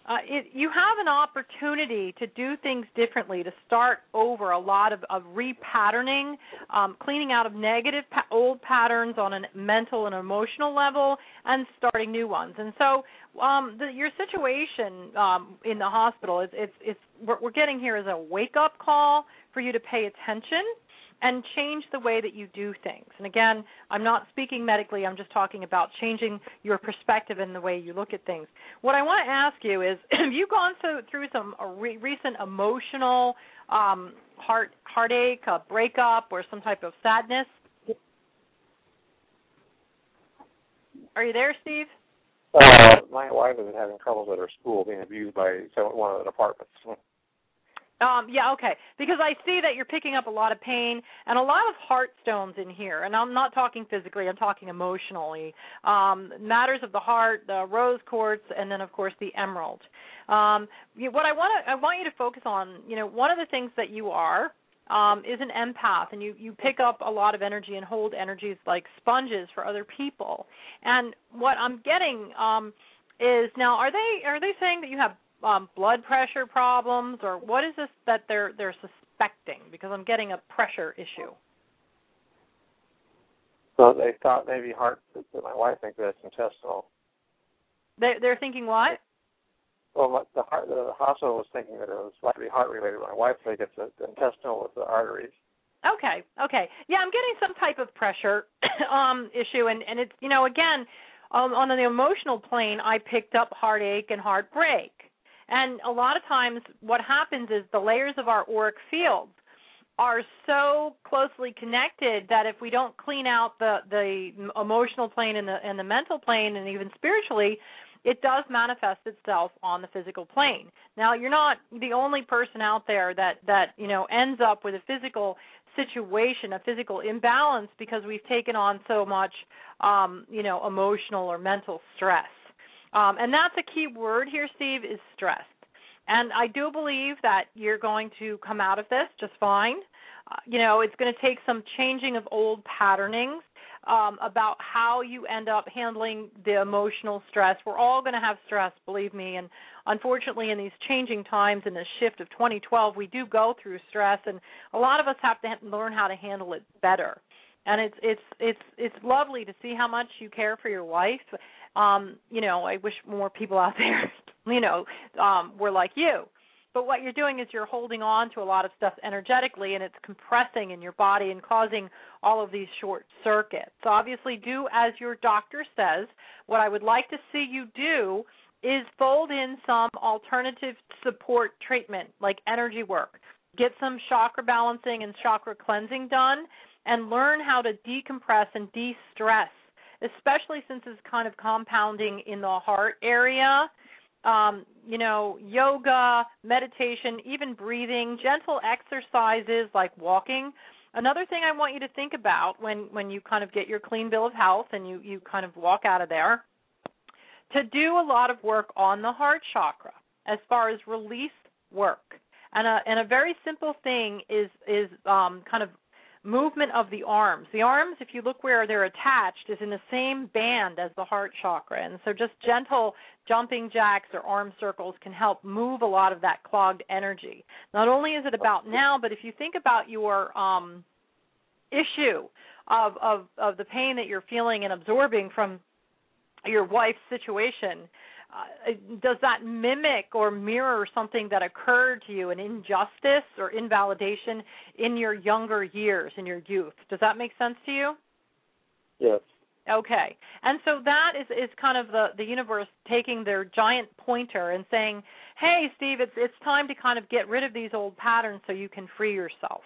Uh, it, you have an opportunity to do things differently, to start over a lot of, of repatterning, um, cleaning out of negative pa- old patterns on a mental and emotional level, and starting new ones. And so, um, the, your situation um, in the hospital is it's it's what we're getting here is a wake up call for you to pay attention and change the way that you do things. And again, I'm not speaking medically, I'm just talking about changing your perspective and the way you look at things. What I want to ask you is [CLEARS THROAT] have you gone through, through some re- recent emotional um, heart heartache, a breakup, or some type of sadness? Are you there, Steve? Uh, my wife is having troubles at her school, being abused by one of the departments. Um, yeah, okay. Because I see that you're picking up a lot of pain and a lot of heart stones in here. And I'm not talking physically, I'm talking emotionally. Um, matters of the heart, the rose quartz, and then of course the emerald. Um, what I want to I want you to focus on, you know, one of the things that you are um, is an empath, and you you pick up a lot of energy and hold energies like sponges for other people. And what I'm getting um, is now are they are they saying that you have um, blood pressure problems, or what is this that they're they're suspecting? Because I'm getting a pressure issue. So they thought maybe heart. My wife thinks that's intestinal. They they're thinking what? Well, the, heart, the hospital was thinking that it was likely heart related. My wife thinks it's intestinal with the arteries. Okay, okay. Yeah, I'm getting some type of pressure [COUGHS] um issue and and it's you know again um on the emotional plane I picked up heartache and heartbreak. And a lot of times what happens is the layers of our auric field are so closely connected that if we don't clean out the the emotional plane and the and the mental plane and even spiritually it does manifest itself on the physical plane. Now, you're not the only person out there that that, you know, ends up with a physical situation, a physical imbalance because we've taken on so much um, you know, emotional or mental stress. Um, and that's a key word here, Steve, is stress. And I do believe that you're going to come out of this just fine. Uh, you know, it's going to take some changing of old patternings um, about how you end up handling the emotional stress. We're all going to have stress, believe me. And unfortunately, in these changing times, in this shift of 2012, we do go through stress, and a lot of us have to learn how to handle it better. And it's it's it's it's lovely to see how much you care for your wife. Um, you know, I wish more people out [LAUGHS] there, you know, um, were like you but what you're doing is you're holding on to a lot of stuff energetically and it's compressing in your body and causing all of these short circuits. Obviously do as your doctor says. What I would like to see you do is fold in some alternative support treatment like energy work. Get some chakra balancing and chakra cleansing done and learn how to decompress and de-stress, especially since it's kind of compounding in the heart area um, you know, yoga, meditation, even breathing, gentle exercises like walking. Another thing I want you to think about when when you kind of get your clean bill of health and you you kind of walk out of there to do a lot of work on the heart chakra as far as release work. And a and a very simple thing is is um, kind of movement of the arms. The arms, if you look where they're attached, is in the same band as the heart chakra. And so just gentle jumping jacks or arm circles can help move a lot of that clogged energy. Not only is it about now, but if you think about your um issue of of of the pain that you're feeling and absorbing from your wife's situation, uh, does that mimic or mirror something that occurred to you, an injustice or invalidation in your younger years, in your youth? Does that make sense to you? Yes. Okay. And so that is is kind of the the universe taking their giant pointer and saying, "Hey, Steve, it's it's time to kind of get rid of these old patterns so you can free yourself."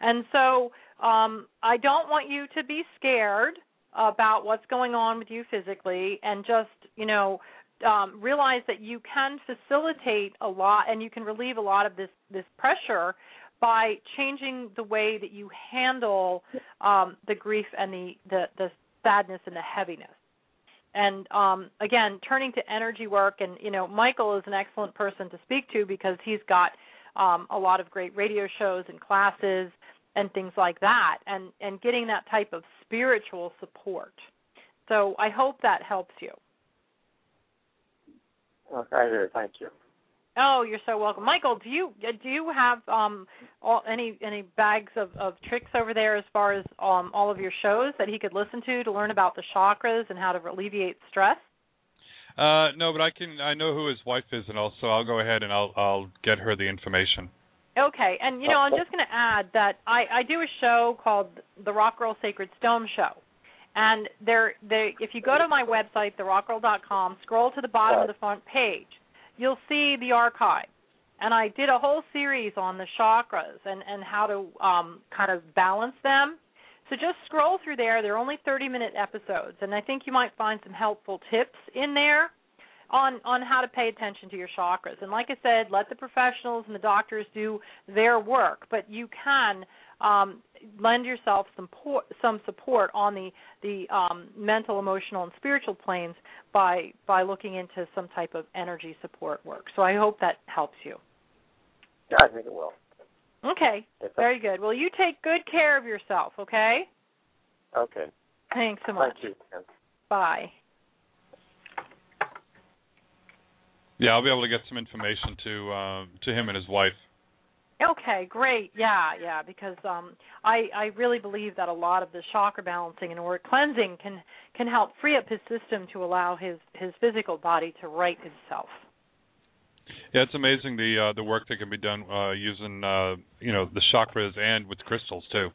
And so um I don't want you to be scared about what's going on with you physically and just, you know, um, realize that you can facilitate a lot and you can relieve a lot of this this pressure by changing the way that you handle um, the grief and the, the the sadness and the heaviness. And um, again, turning to energy work, and you know, Michael is an excellent person to speak to because he's got um, a lot of great radio shows and classes and things like that, and and getting that type of spiritual support. So I hope that helps you. Okay, here. Thank you. Oh, you're so welcome, Michael. Do you do you have um all, any any bags of, of tricks over there as far as um all of your shows that he could listen to to learn about the chakras and how to alleviate stress? Uh, no, but I can. I know who his wife is, and also I'll go ahead and I'll I'll get her the information. Okay, and you know I'm just going to add that I I do a show called the Rock Girl Sacred Stone Show, and there they if you go to my website therockgirl.com, scroll to the bottom of the front page you'll see the archive. And I did a whole series on the chakras and, and how to um, kind of balance them. So just scroll through there. They're only 30 minute episodes, and I think you might find some helpful tips in there on on how to pay attention to your chakras. And like I said, let the professionals and the doctors do their work, but you can um, lend yourself some por- some support on the the um, mental, emotional, and spiritual planes by by looking into some type of energy support work. So I hope that helps you. Yeah, I think it will. Okay, very good. Well, you take good care of yourself. Okay. Okay. Thanks so much. Thank you. Bye. Yeah, I'll be able to get some information to uh, to him and his wife. Okay, great. Yeah, yeah, because um I I really believe that a lot of the chakra balancing and auric cleansing can can help free up his system to allow his his physical body to right itself. Yeah, it's amazing the uh, the work that can be done uh, using uh, you know the chakras and with crystals too.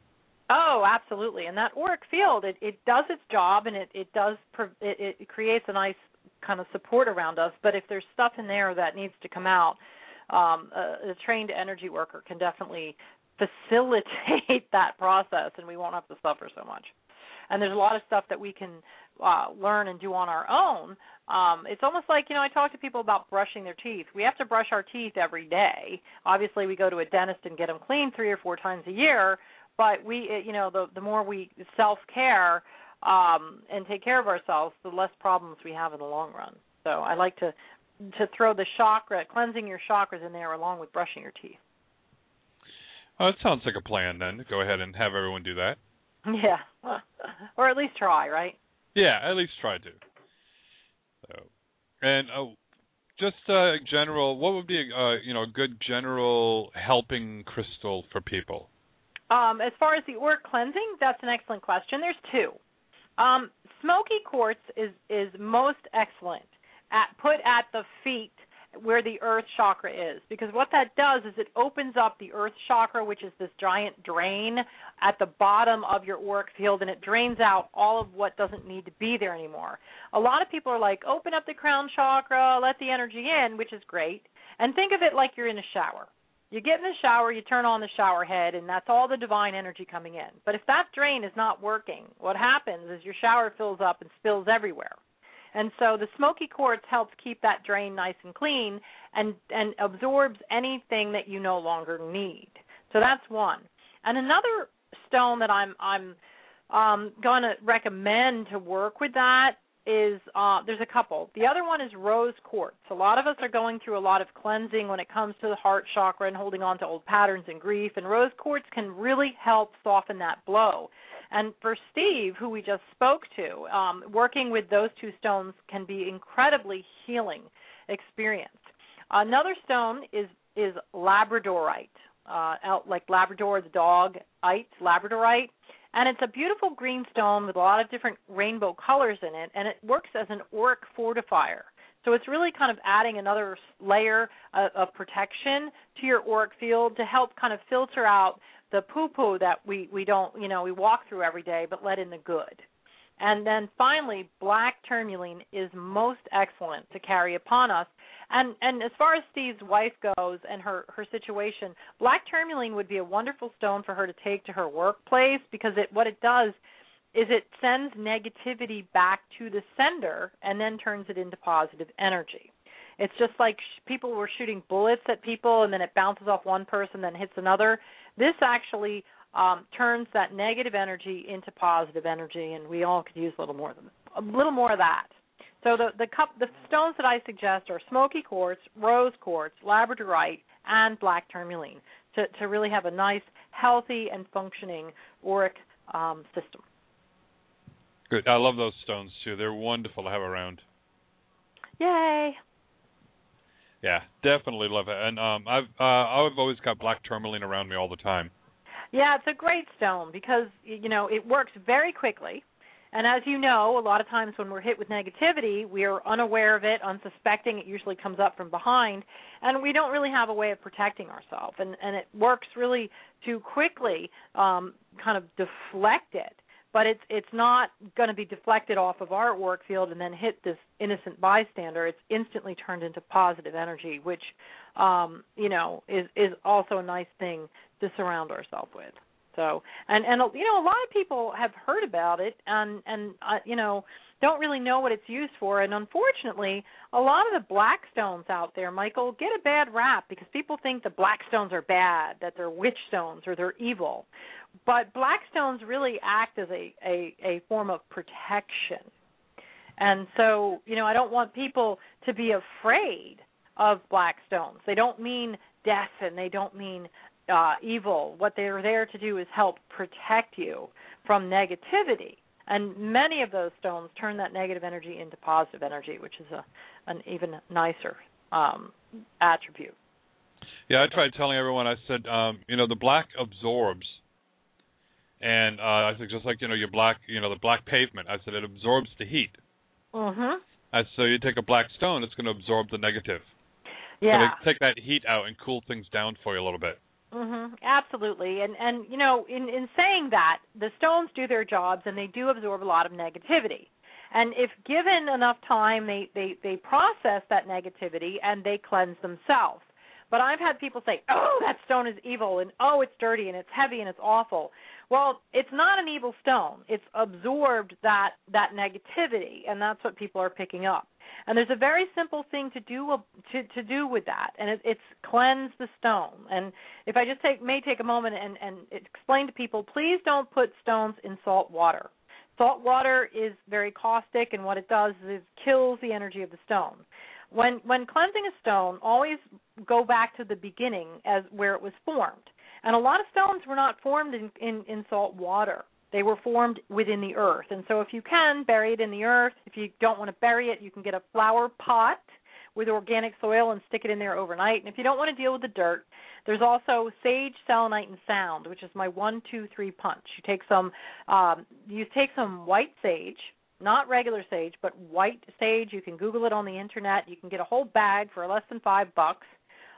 Oh, absolutely. And that auric field, it, it does its job, and it it does pro- it, it creates a nice kind of support around us. But if there's stuff in there that needs to come out, um, a, a trained energy worker can definitely facilitate [LAUGHS] that process, and we won't have to suffer so much. And there's a lot of stuff that we can uh, learn and do on our own. Um, it's almost like you know I talk to people about brushing their teeth. We have to brush our teeth every day. Obviously, we go to a dentist and get them cleaned three or four times a year. But we, uh, you know, the the more we self care um, and take care of ourselves, the less problems we have in the long run. So I like to to throw the chakra cleansing your chakras in there along with brushing your teeth. Oh, it sounds like a plan then. Go ahead and have everyone do that. Yeah, [LAUGHS] or at least try, right? Yeah, at least try to. So, and oh, just uh, general, what would be a uh, you know a good general helping crystal for people? Um, as far as the auric cleansing, that's an excellent question. There's two. Um, smoky quartz is is most excellent at put at the feet where the earth chakra is because what that does is it opens up the earth chakra which is this giant drain at the bottom of your auric field and it drains out all of what doesn't need to be there anymore. A lot of people are like open up the crown chakra, let the energy in, which is great. And think of it like you're in a shower. You get in the shower, you turn on the shower head, and that's all the divine energy coming in. But if that drain is not working, what happens is your shower fills up and spills everywhere. And so the smoky quartz helps keep that drain nice and clean and and absorbs anything that you no longer need. So that's one. And another stone that I'm I'm um going to recommend to work with that is uh there's a couple. The other one is rose quartz. A lot of us are going through a lot of cleansing when it comes to the heart chakra and holding on to old patterns and grief and rose quartz can really help soften that blow. And for Steve, who we just spoke to, um, working with those two stones can be incredibly healing experience. Another stone is is labradorite, uh, like Labrador the dog, ite labradorite, and it's a beautiful green stone with a lot of different rainbow colors in it, and it works as an auric fortifier. So it's really kind of adding another layer of, of protection to your auric field to help kind of filter out the poo poo that we we don't you know we walk through every day, but let in the good. And then finally, black tourmaline is most excellent to carry upon us. And and as far as Steve's wife goes and her her situation, black tourmaline would be a wonderful stone for her to take to her workplace because it what it does is it sends negativity back to the sender and then turns it into positive energy. It's just like sh- people were shooting bullets at people and then it bounces off one person then hits another. This actually um, turns that negative energy into positive energy, and we all could use a little more than a little more of that. So the the cup the stones that I suggest are smoky quartz, rose quartz, labradorite, and black tourmaline to to really have a nice, healthy, and functioning auric um, system. Good. I love those stones too. They're wonderful to have around. Yay! Yeah, definitely love it. And um I've uh I've always got black tourmaline around me all the time. Yeah, it's a great stone because you know it works very quickly. And as you know, a lot of times when we're hit with negativity, we are unaware of it, unsuspecting. It usually comes up from behind, and we don't really have a way of protecting ourselves. And and it works really to quickly um, kind of deflect it. But it's it's not going to be deflected off of our auric field and then hit this innocent bystander. It's instantly turned into positive energy, which um, you know is is also a nice thing to surround ourselves with. So, and and you know, a lot of people have heard about it and and uh, you know don't really know what it's used for. And unfortunately, a lot of the black stones out there, Michael, get a bad rap because people think the black stones are bad, that they're witch stones or they're evil. But black stones really act as a a, a form of protection. And so, you know, I don't want people to be afraid of black stones. They don't mean death and they don't mean uh, evil. What they're there to do is help protect you from negativity. And many of those stones turn that negative energy into positive energy, which is a an even nicer um, attribute. Yeah, I tried telling everyone. I said, um, you know, the black absorbs, and uh, I said just like you know your black, you know, the black pavement. I said it absorbs the heat. Mhm. I said so you take a black stone, it's going to absorb the negative. Yeah. So they take that heat out and cool things down for you a little bit. Mhm. Absolutely. And and you know, in in saying that, the stones do their jobs and they do absorb a lot of negativity. And if given enough time, they they they process that negativity and they cleanse themselves. But I've had people say, "Oh, that stone is evil," and "Oh, it's dirty and it's heavy and it's awful." Well, it's not an evil stone. It's absorbed that that negativity, and that's what people are picking up. And there's a very simple thing to do to to do with that, and it, it's cleanse the stone. And if I just take may take a moment and and explain to people, please don't put stones in salt water. Salt water is very caustic, and what it does is it kills the energy of the stone. When when cleansing a stone, always go back to the beginning as where it was formed. And a lot of stones were not formed in, in, in salt water. They were formed within the earth. And so if you can, bury it in the earth. If you don't want to bury it, you can get a flower pot with organic soil and stick it in there overnight. And if you don't want to deal with the dirt, there's also sage, selenite, and sound, which is my one, two, three punch. You take some, um, you take some white sage, not regular sage, but white sage. You can Google it on the internet. You can get a whole bag for less than five bucks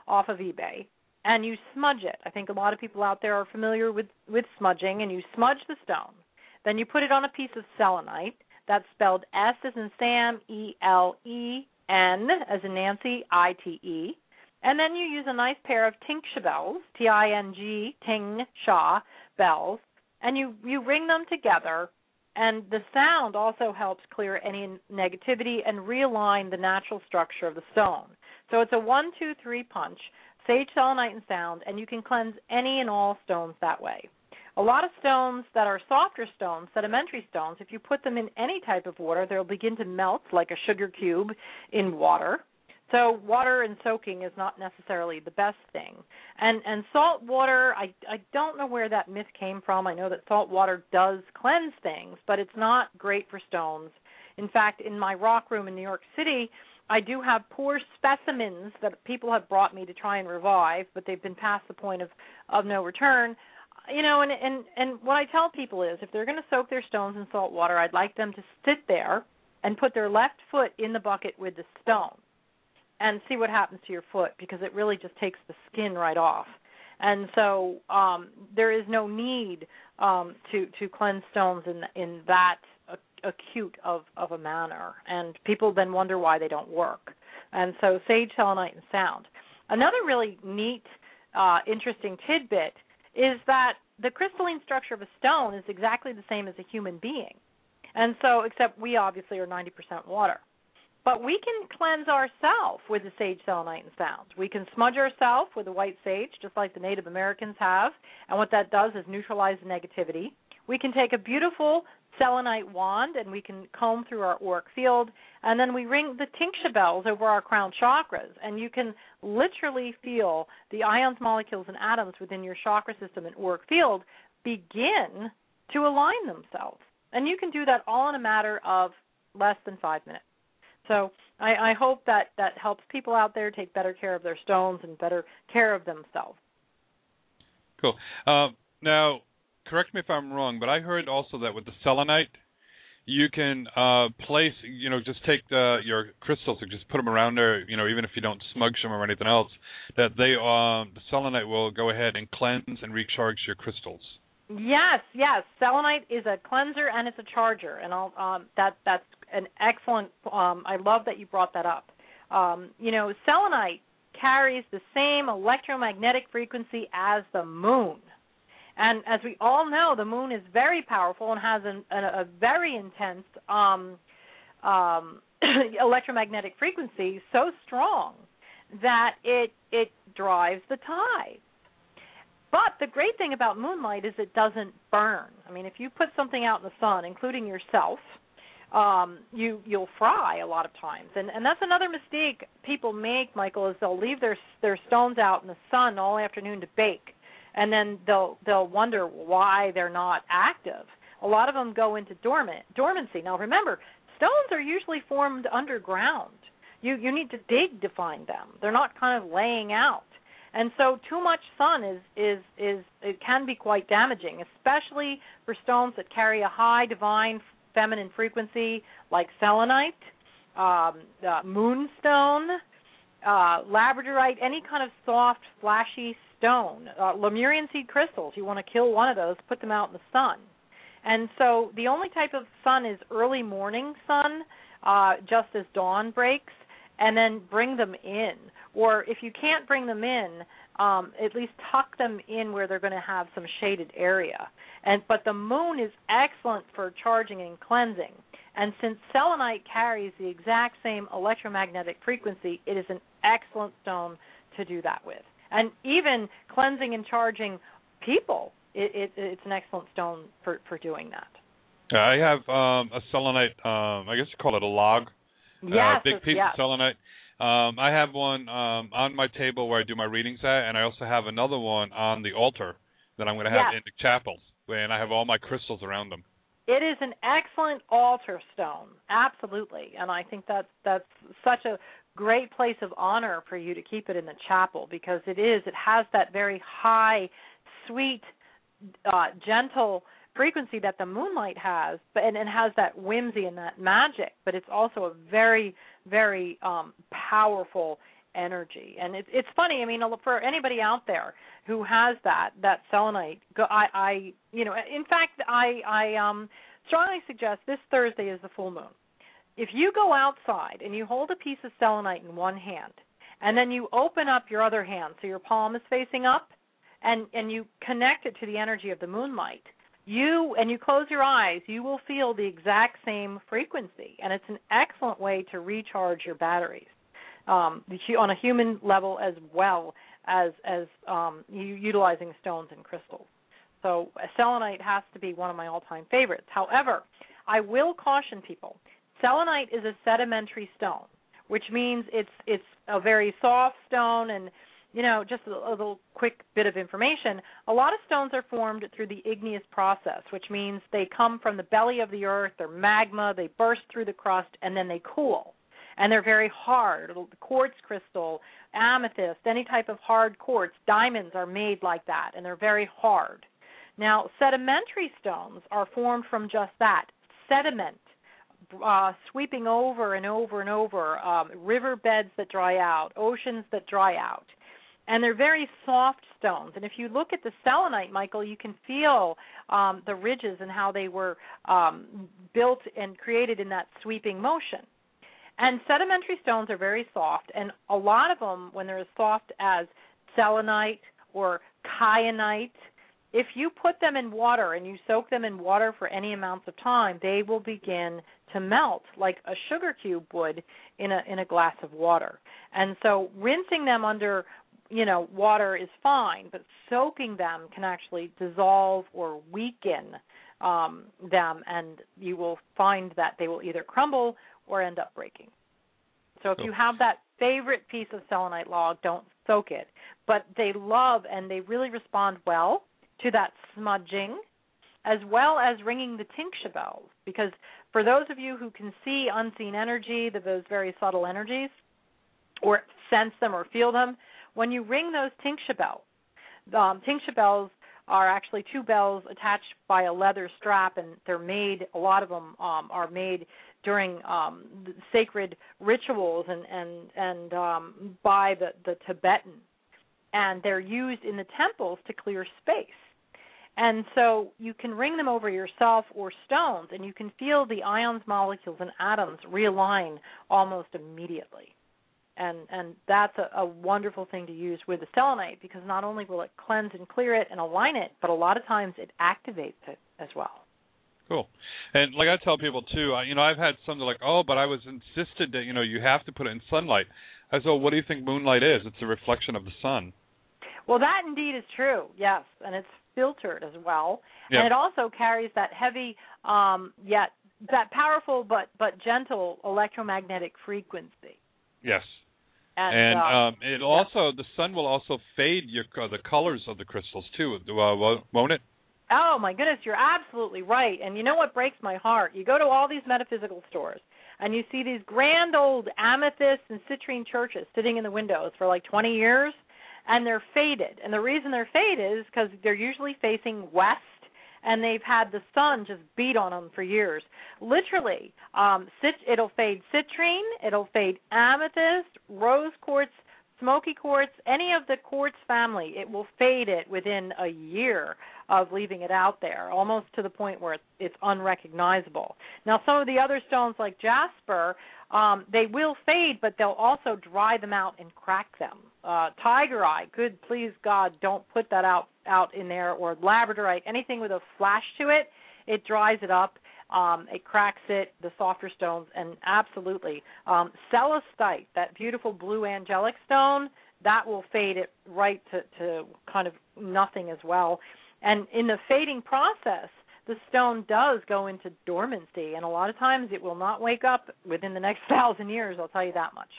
off of eBay and you smudge it. I think a lot of people out there are familiar with with smudging, and you smudge the stone. Then you put it on a piece of selenite. That's spelled S as in Sam, E L E N as in Nancy, I T E. And then you use a nice pair of tingsha bells, T I N G, ting sha bells, and you you ring them together. And the sound also helps clear any negativity and realign the natural structure of the stone. So it's a one, two, three punch sage, selenite, and sound, and you can cleanse any and all stones that way. A lot of stones that are softer stones, sedimentary stones, if you put them in any type of water, they'll begin to melt like a sugar cube in water. So water and soaking is not necessarily the best thing. And and salt water, I I don't know where that myth came from. I know that salt water does cleanse things, but it's not great for stones. In fact, in my rock room in New York City, I do have poor specimens that people have brought me to try and revive, but they've been past the point of of no return. You know, and and and what I tell people is, if they're going to soak their stones in salt water, I'd like them to sit there and put their left foot in the bucket with the stone, and see what happens to your foot because it really just takes the skin right off. And so um, there is no need um, to to cleanse stones in in that acute of of a manner, and people then wonder why they don't work. And so sage, selenite, and sound. Another really neat, uh, interesting tidbit is that the crystalline structure of a stone is exactly the same as a human being, and so except we obviously are 90% water. But we can cleanse ourselves with the sage, selenite, and sound. We can smudge ourselves with the white sage, just like the Native Americans have, and what that does is neutralize the negativity. We can take a beautiful selenite wand and we can comb through our auric field. And then we ring the tingsha bells over our crown chakras. And you can literally feel the ions molecules and atoms within your chakra system and auric field begin to align themselves. And you can do that all in a matter of less than five minutes. So I, I hope that that helps people out there take better care of their stones and better care of themselves. Cool. Uh, now correct me if I'm wrong, but I heard also that with the selenite, you can uh place, you know, just take the your crystals and just put them around there, you know, even if you don't smudge them or anything else, that they um the selenite will go ahead and cleanse and recharge your crystals. Yes, yes. Selenite is a cleanser and it's a charger, and I'll, um, that that's an excellent. Um, I love that you brought that up. Um, you know, selenite carries the same electromagnetic frequency as the moon. And as we all know, the moon is very powerful and has an, a, a very intense um, um, [CLEARS THROAT] electromagnetic frequency, so strong that it it drives the tides. But the great thing about moonlight is it doesn't burn. I mean, if you put something out in the sun, including yourself, um, you you'll fry a lot of times, and and that's another mistake people make, Michael, is they'll leave their their stones out in the sun all afternoon to bake and then they'll they'll wonder why they're not active. A lot of them go into dormant dormancy. Now remember, stones are usually formed underground. You you need to dig to find them. They're not kind of laying out. And so too much sun is is is it can be quite damaging, especially for stones that carry a high divine feminine frequency like selenite, um, uh, moonstone, uh, labradorite, any kind of soft, flashy stone. Uh, Lemurian seed crystals. You want to kill one of those, put them out in the sun. And so the only type of sun is early morning sun, uh, just as dawn breaks, and then bring them in. Or if you can't bring them in, um, at least tuck them in where they're going to have some shaded area. And but the moon is excellent for charging and cleansing. And since selenite carries the exact same electromagnetic frequency, it is an excellent stone to do that with. And even cleansing and charging people, it, it, it's an excellent stone for for doing that. I have um, a selenite. Um, I guess you call it a log. Yes, uh, big piece yes. of selenite. Um, I have one um, on my table where I do my readings at, and I also have another one on the altar that I'm going to have in the chapel, and I have all my crystals around them. It is an excellent altar stone, absolutely, and I think that's that's such a great place of honor for you to keep it in the chapel because it is it has that very high, sweet, uh, gentle frequency that the moonlight has, but and it has that whimsy and that magic, but it's also a very very um powerful energy. And it's it's funny i mean for anybody out there who has that that selenite i i you know in fact i i um strongly suggest this thursday is the full moon. If you go outside and you hold a piece of selenite in one hand and then you open up your other hand so your palm is facing up and and you connect it to the energy of the moonlight you and you close your eyes you will feel the exact same frequency and it's an excellent way to recharge your batteries um, on a human level as well as as um, you utilizing stones and crystals. So uh, selenite has to be one of my all-time favorites. However, I will caution people: selenite is a sedimentary stone, which means it's it's a very soft stone and you know, just a, little quick bit of information. A lot of stones are formed through the igneous process, which means they come from the belly of the earth, they're magma, they burst through the crust, and then they cool and they're very hard. Quartz crystal, amethyst, any type of hard quartz, diamonds are made like that, and they're very hard. Now, sedimentary stones are formed from just that sediment, uh, sweeping over and over and over, um, river beds that dry out, oceans that dry out. And they're very soft stones. And if you look at the selenite, Michael, you can feel um, the ridges and how they were um, built and created in that sweeping motion. And sedimentary stones are very soft, and a lot of them, when they're as soft as selenite or kyanite, if you put them in water and you soak them in water for any amounts of time, they will begin to melt like a sugar cube would in a in a glass of water. And so rinsing them under you know water is fine, but soaking them can actually dissolve or weaken um, them, and you will find that they will either crumble or end up breaking. So if you have that favorite piece of selenite log, don't soak it. But they love and they really respond well to that smudging as well as ringing the tingsha bells. Because for those of you who can see unseen energy, those very subtle energies, or sense them or feel them, when you ring those tingsha bells, um, tingsha bells are actually two bells attached by a leather strap, and they're made. A lot of them um, are made during um, sacred rituals and and and um, by the the Tibetan, and they're used in the temples to clear space. And so you can ring them over yourself or stones, and you can feel the ions, molecules, and atoms realign almost immediately and and that's a, a wonderful thing to use with the selenite because not only will it cleanse and clear it and align it, but a lot of times it activates it as well. Cool. And like I tell people too, I, you know, I've had some that are like, oh, but I was insisted that you know you have to put it in sunlight. I said, well, what do you think moonlight is? It's a reflection of the sun. Well, that indeed is true. Yes, and it's filtered as well, Yep. and it also carries that heavy, um, yet that powerful but but gentle electromagnetic frequency. Yes. And, And, um, it also the sun will also fade your uh, the colors of the crystals too, uh, won't- won't it? Oh my goodness, you're absolutely right. And you know what breaks my heart? You go to all these metaphysical stores and you see these grand old amethyst and citrine churches sitting in the windows for like 20 years and they're faded. And the reason they're faded is because they're usually facing west and they've had the sun just beat on them for years. Literally, um, cit- it'll fade citrine, it'll fade amethyst, rose quartz, smoky quartz, any of the quartz family. It will fade it within a year of leaving it out there, almost to the point where it's, it's unrecognizable. Now, some of the other stones like jasper, um, they will fade, but they'll also dry them out and crack them. Uh, tiger eye, good please God, don't put that out out in there, or labradorite, anything with a flash to it, it dries it up. Um, it cracks it, the softer stones, and absolutely. Um, celestite, that beautiful blue angelic stone, that will fade it right to, to kind of nothing as well. And in the fading process, the stone does go into dormancy, and a lot of times it will not wake up within the next [LAUGHS] thousand years, I'll tell you that much.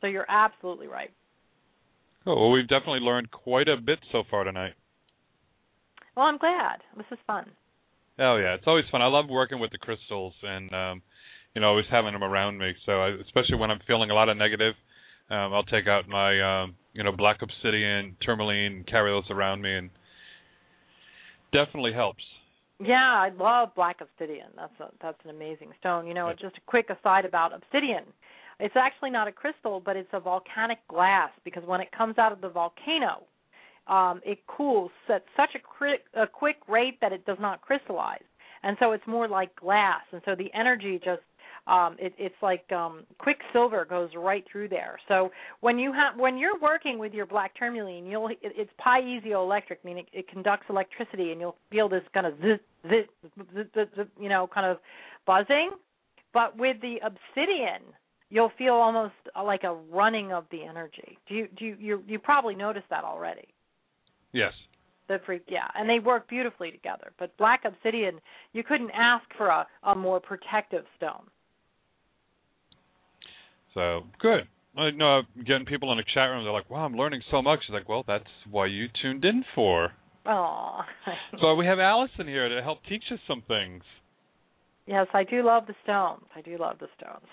So you're absolutely right. Cool. Well, we've definitely learned quite a bit so far tonight. Well, I'm glad. This is fun. Oh yeah, it's always fun. I love working with the crystals and um you know always having them around me. So I, especially when I'm feeling a lot of negative, um I'll take out my um you know black obsidian, tourmaline, and carry those around me, and definitely helps. Yeah, I love black obsidian. That's a that's an amazing stone. You know, just a quick aside about obsidian. It's actually not a crystal, but it's a volcanic glass because when it comes out of the volcano, um, it cools at such a, cri- a quick rate that it does not crystallize, and so it's more like glass. And so the energy just um, it, it's like um, quicksilver goes right through there. So when you have when you're working with your black tourmaline, you'll it, it's piezoelectric, meaning it, it conducts electricity, and you'll feel this kind of zit, zit, zit, zit, zit, you know, kind of buzzing. But with the obsidian, you'll feel almost like a running of the energy. Do you do you you, you probably noticed that already? Yes. The freak, yeah, and they work beautifully together. But black obsidian, you couldn't ask for a, a more protective stone. So good. I know I'm getting people in the chat room. They're like, "Wow, I'm learning so much." It's like, well, that's why you tuned in for. Oh. So we have Allison here to help teach us some things. yes, I do love the stones. I do love the stones.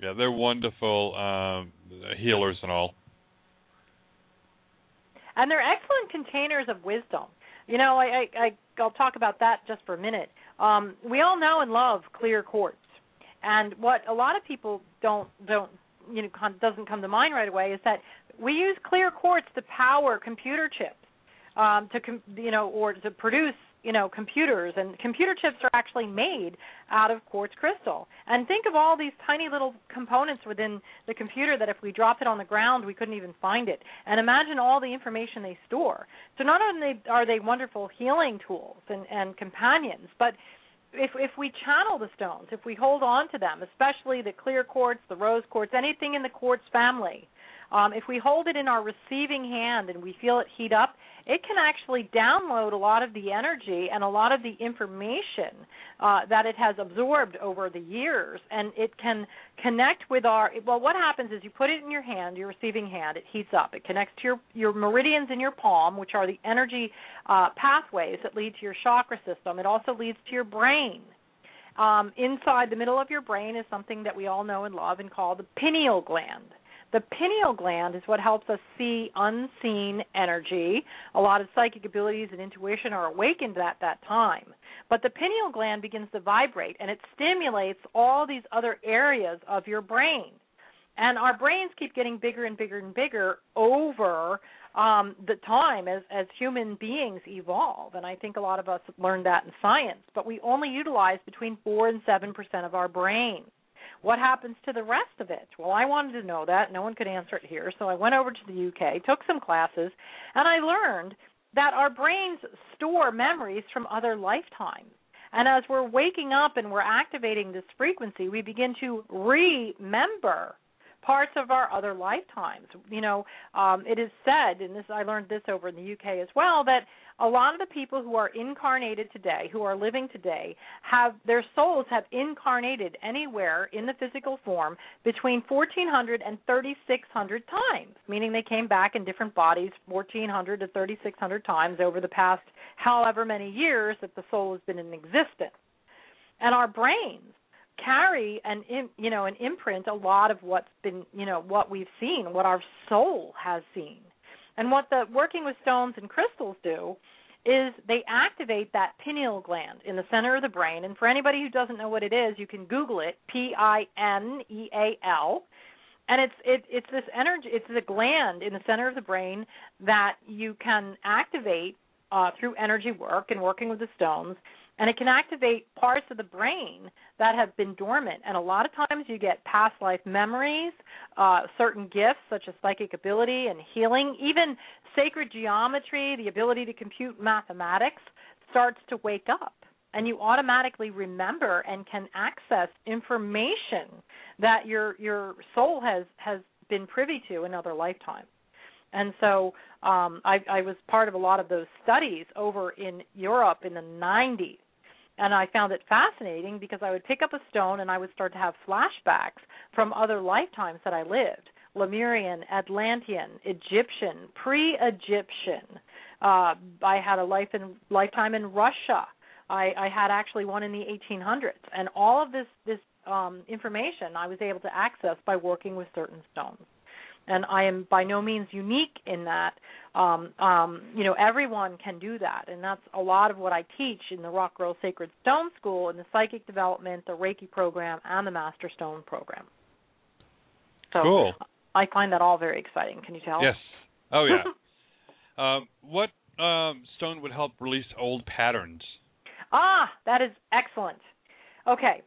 Yeah, they're wonderful um, healers and all. and they're excellent containers of wisdom. You know, I, I, I I'll talk about that just for a minute. Um, we all know and love clear quartz, and what a lot of people don't don't you know doesn't come to mind right away is that we use clear quartz to power computer chips, um, to com- you know, or to produce you know computers. And computer chips are actually made out of quartz crystal. And think of all these tiny little components within the computer that if we dropped it on the ground we couldn't even find it. And imagine all the information they store. So not only are they wonderful healing tools and, and companions but if if we channel the stones if we hold on to them especially the clear quartz the rose quartz anything in the quartz family um, if we hold it in our receiving hand and we feel it heat up, it can actually download a lot of the energy and a lot of the information uh, that it has absorbed over the years, and it can connect with our. Well, what happens is you put it in your hand, your receiving hand, it heats up. It connects to your your meridians in your palm, which are the energy uh, pathways that lead to your chakra system. It also leads to your brain. Um, inside the middle of your brain is something that we all know and love and call the pineal gland. The pineal gland is what helps us see unseen energy. A lot of psychic abilities and intuition are awakened at that time. But the pineal gland begins to vibrate and it stimulates all these other areas of your brain. And our brains keep getting bigger and bigger and bigger over um, the time as, as human beings evolve. And I think a lot of us learned that in science. But we only utilize between 4 and 7% of our brain. What happens to the rest of it? Well, I wanted to know that. No one could answer it here. So I went over to the UK, took some classes, and I learned that our brains store memories from other lifetimes. And as we're waking up and we're activating this frequency, we begin to remember parts of our other lifetimes. You know, um, it is said, and this I learned this over in the UK as well, that a lot of the people who are incarnated today, who are living today, have their souls have incarnated anywhere in the physical form between 1400 and 3600 times, meaning they came back in different bodies 1400 to 3600 times over the past however many years that the soul has been in existence. And our brains carry an you know an imprint a lot of what's been you know what we've seen what our soul has seen and what the working with stones and crystals do is they activate that pineal gland in the center of the brain. And for anybody who doesn't know what it is, you can Google it P I N E A L. And it's it, it's this energy. It's the gland in the center of the brain that you can activate uh, through energy work and working with the stones, and it can activate parts of the brain that have been dormant. And a lot of times you get past life memories, uh, certain gifts such as psychic ability and healing, even sacred geometry, the ability to compute mathematics starts to wake up. And you automatically remember and can access information that your your soul has has been privy to in other lifetimes. And so um, I, I was part of a lot of those studies over in Europe in the 90s. And I found it fascinating because I would pick up a stone and I would start to have flashbacks from other lifetimes that I lived Lemurian, Atlantean, Egyptian, pre Egyptian. Uh, I had a life in, lifetime in Russia. I, I had actually one in the 1800s. And all of this, this um, information I was able to access by working with certain stones and I am by no means unique in that. Um, um, you know, everyone can do that, and that's a lot of what I teach in the Rock Girl Sacred Stone School, in the Psychic Development, the Reiki program, and the Master Stone program. So cool. I find that all very exciting. Can you tell? Yes. Oh yeah. [LAUGHS] um, what um, stone would help release old patterns? Ah, that is excellent. Okay.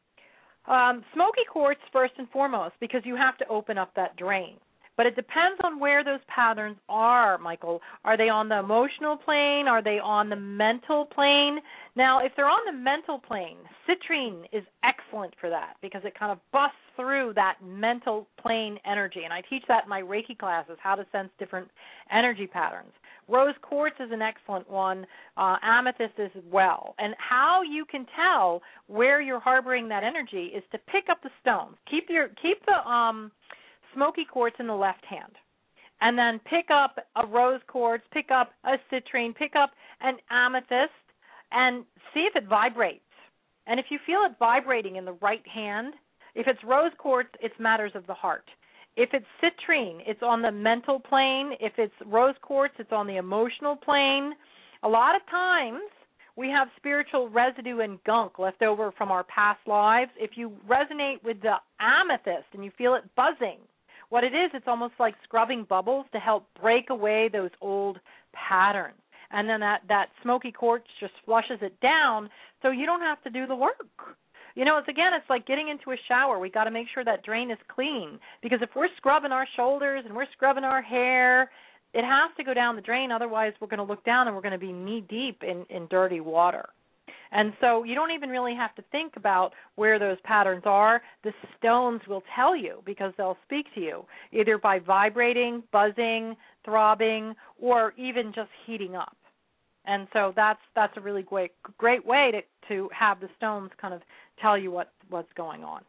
Um, smoky quartz first and foremost because you have to open up that drain. But it depends on where those patterns are, Michael. Are they on the emotional plane? Are they on the mental plane? Now, if they're on the mental plane, citrine is excellent for that because it kind of busts through that mental plane energy. And I teach that in my Reiki classes, how to sense different energy patterns. Rose quartz is an excellent one. Uh, amethyst as well. And how you can tell where you're harboring that energy is to pick up the stones. Keep your keep the um smoky quartz in the left hand. And then pick up a rose quartz, pick up a citrine, pick up an amethyst, and see if it vibrates. And if you feel it vibrating in the right hand, if it's rose quartz, it's matters of the heart. If it's citrine, it's on the mental plane. If it's rose quartz, it's on the emotional plane. A lot of times, we have spiritual residue and gunk left over from our past lives. If you resonate with the amethyst and you feel it buzzing, what it is, it's almost like scrubbing bubbles to help break away those old patterns. And then that that smoky quartz just flushes it down, so you don't have to do the work. You know, it's again, it's like getting into a shower. We got to make sure that drain is clean because if we're scrubbing our shoulders and we're scrubbing our hair, it has to go down the drain. Otherwise, we're going to look down and we're going to be knee deep in in dirty water. And so you don't even really have to think about where those patterns are. The stones will tell you because they'll speak to you either by vibrating, buzzing, throbbing, or even just heating up. And so that's that's a really great great way to to have the stones kind of tell you what what's going on.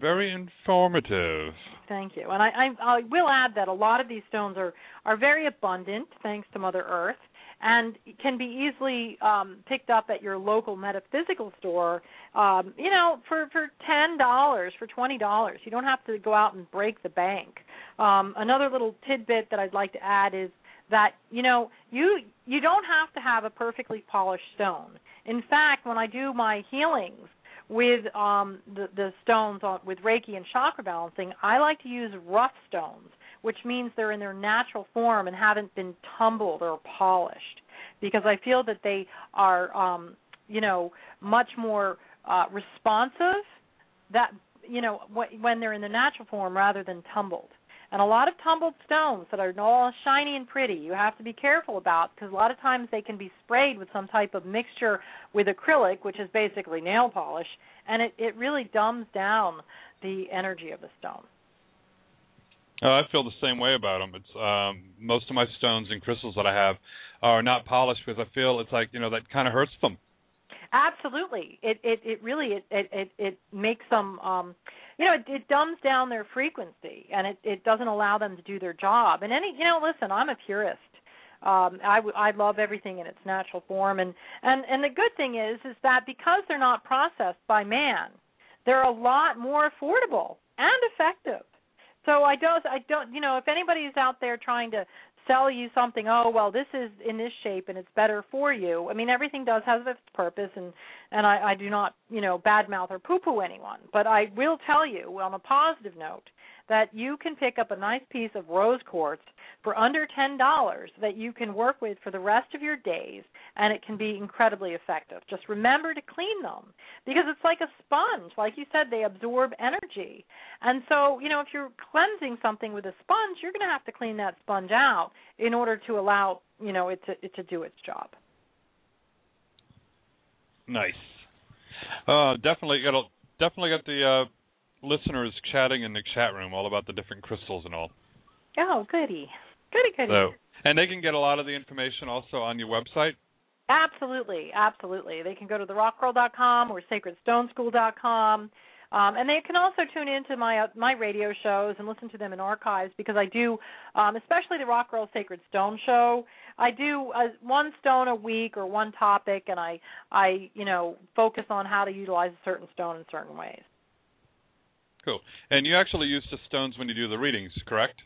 Very informative. Thank you. And I, I I will add that a lot of these stones are are very abundant thanks to Mother Earth and can be easily um, picked up at your local metaphysical store. Um, you know, for for ten dollars, for twenty dollars, you don't have to go out and break the bank. Um, another little tidbit that I'd like to add is that you know you you don't have to have a perfectly polished stone. In fact, when I do my healings with um, the, the stones on, with Reiki and chakra balancing, I like to use rough stones which means they're in their natural form and haven't been tumbled or polished because I feel that they are um you know much more uh responsive that you know when they're in the natural form rather than tumbled. And a lot of tumbled stones that are all shiny and pretty, you have to be careful about because a lot of times they can be sprayed with some type of mixture with acrylic, which is basically nail polish, and it, it really dumbs down the energy of the stone. Uh, I feel the same way about them. It's um, most of my stones and crystals that I have are not polished because I feel it's like you know that kind of hurts them. Absolutely, it it it really it it it, makes them um, you know it, it dumbs down their frequency and it it doesn't allow them to do their job. And any you know listen, I'm a purist. Um, I I love everything in its natural form, and and and the good thing is is that because they're not processed by man, they're a lot more affordable and effective. So I don't I don't you know if anybody's out there trying to sell you something oh well this is in this shape and it's better for you i mean everything does have its purpose and and i i do not you know badmouth or poo poo anyone. But i will tell you on a positive note that you can pick up a nice piece of rose quartz for under ten dollars that you can work with for the rest of your days and it can be incredibly effective. Just remember to clean them because it's like a sponge. Like you said they absorb energy. And so you know if you're cleansing something with a sponge you're going to have to clean that sponge out in order to allow you know it to it to do its job. Nice. Uh, definitely, it'll definitely get the uh, listeners chatting in the chat room all about the different crystals and all. oh goody goody goody So, and they can get a lot of the information also on your website. Absolutely, absolutely. They can go to therockgirl.com or sacredstoneschool.com. Um, and they can also tune into my uh, my radio shows and listen to them in archives because I do, um, especially the Rock Girl Sacred Stone show. I do uh, one stone a week or one topic, and I I you know focus on how to utilize a certain stone in certain ways. Cool. And you actually use the stones when you do the readings, correct?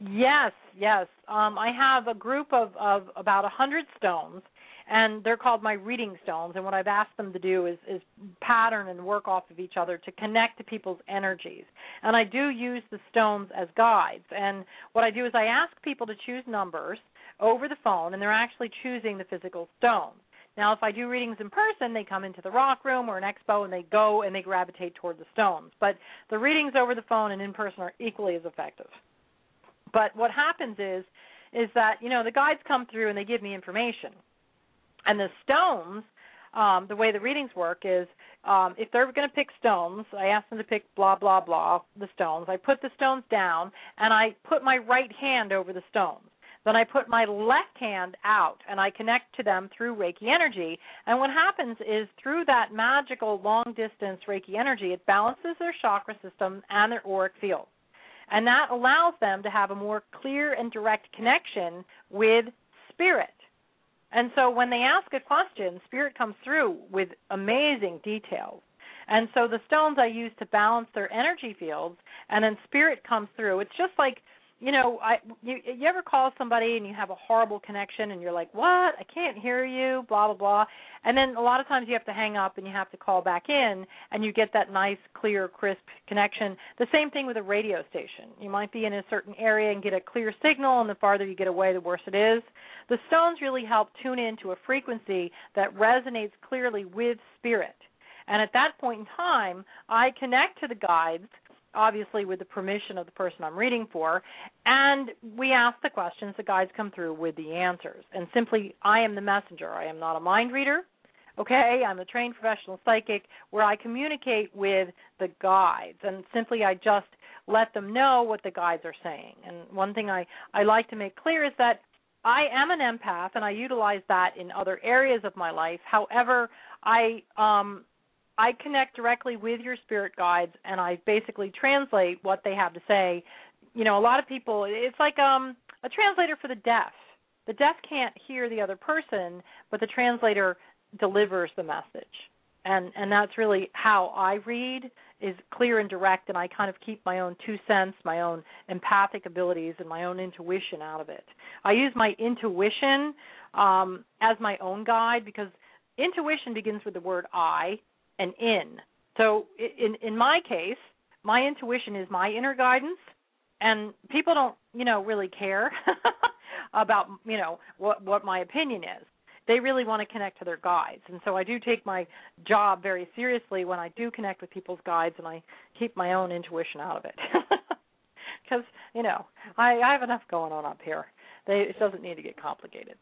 Yes, yes. Um, I have a group of, of about a hundred stones, and they're called my reading stones. And what I've asked them to do is, is pattern and work off of each other to connect to people's energies. And I do use the stones as guides. And what I do is I ask people to choose numbers over the phone, and they're actually choosing the physical stone. Now, if I do readings in person, they come into the rock room or an expo and they go and they gravitate toward the stones. But the readings over the phone and in person are equally as effective. But what happens is is that, you know, the guides come through and they give me information. And the stones, um, the way the readings work is um, if they're going to pick stones, I ask them to pick blah, blah, blah, the stones. I put the stones down and I put my right hand over the stones. Then I put my left hand out and I connect to them through Reiki energy. And what happens is through that magical long distance Reiki energy, it balances their chakra system and their auric field. And that allows them to have a more clear and direct connection with spirit. And so when they ask a question, spirit comes through with amazing details. And so the stones I use to balance their energy fields, and then spirit comes through. It's just like you know, I you you ever call somebody and you have a horrible connection and you're like, "What? I can't hear you." blah blah blah. And then a lot of times you have to hang up and you have to call back in and you get that nice clear crisp connection. The same thing with a radio station. You might be in a certain area and get a clear signal and the farther you get away the worse it is. The stones really help tune into a frequency that resonates clearly with spirit. And at that point in time, I connect to the guides obviously with the permission of the person I'm reading for, and we ask the questions, the guides come through with the answers. And simply, I am the messenger. I am not a mind reader. Okay, I'm a trained professional psychic where I communicate with the guides, and simply I just let them know what the guides are saying. And one thing I, I like to make clear is that I am an empath, and I utilize that in other areas of my life. However, I um, I connect directly with your spirit guides and I basically translate what they have to say. You know, a lot of people it's like um a translator for the deaf. The deaf can't hear the other person, but the translator delivers the message. And and that's really how I read is clear and direct and I kind of keep my own two cents, my own empathic abilities and my own intuition out of it. I use my intuition um as my own guide because intuition begins with the word I and in. So in in my case, my intuition is my inner guidance and people don't, you know, really care [LAUGHS] about, you know, what what my opinion is. They really want to connect to their guides. And so I do take my job very seriously when I do connect with people's guides and I keep my own intuition out of it. [LAUGHS] Cuz, you know, I I have enough going on up here. They it doesn't need to get complicated.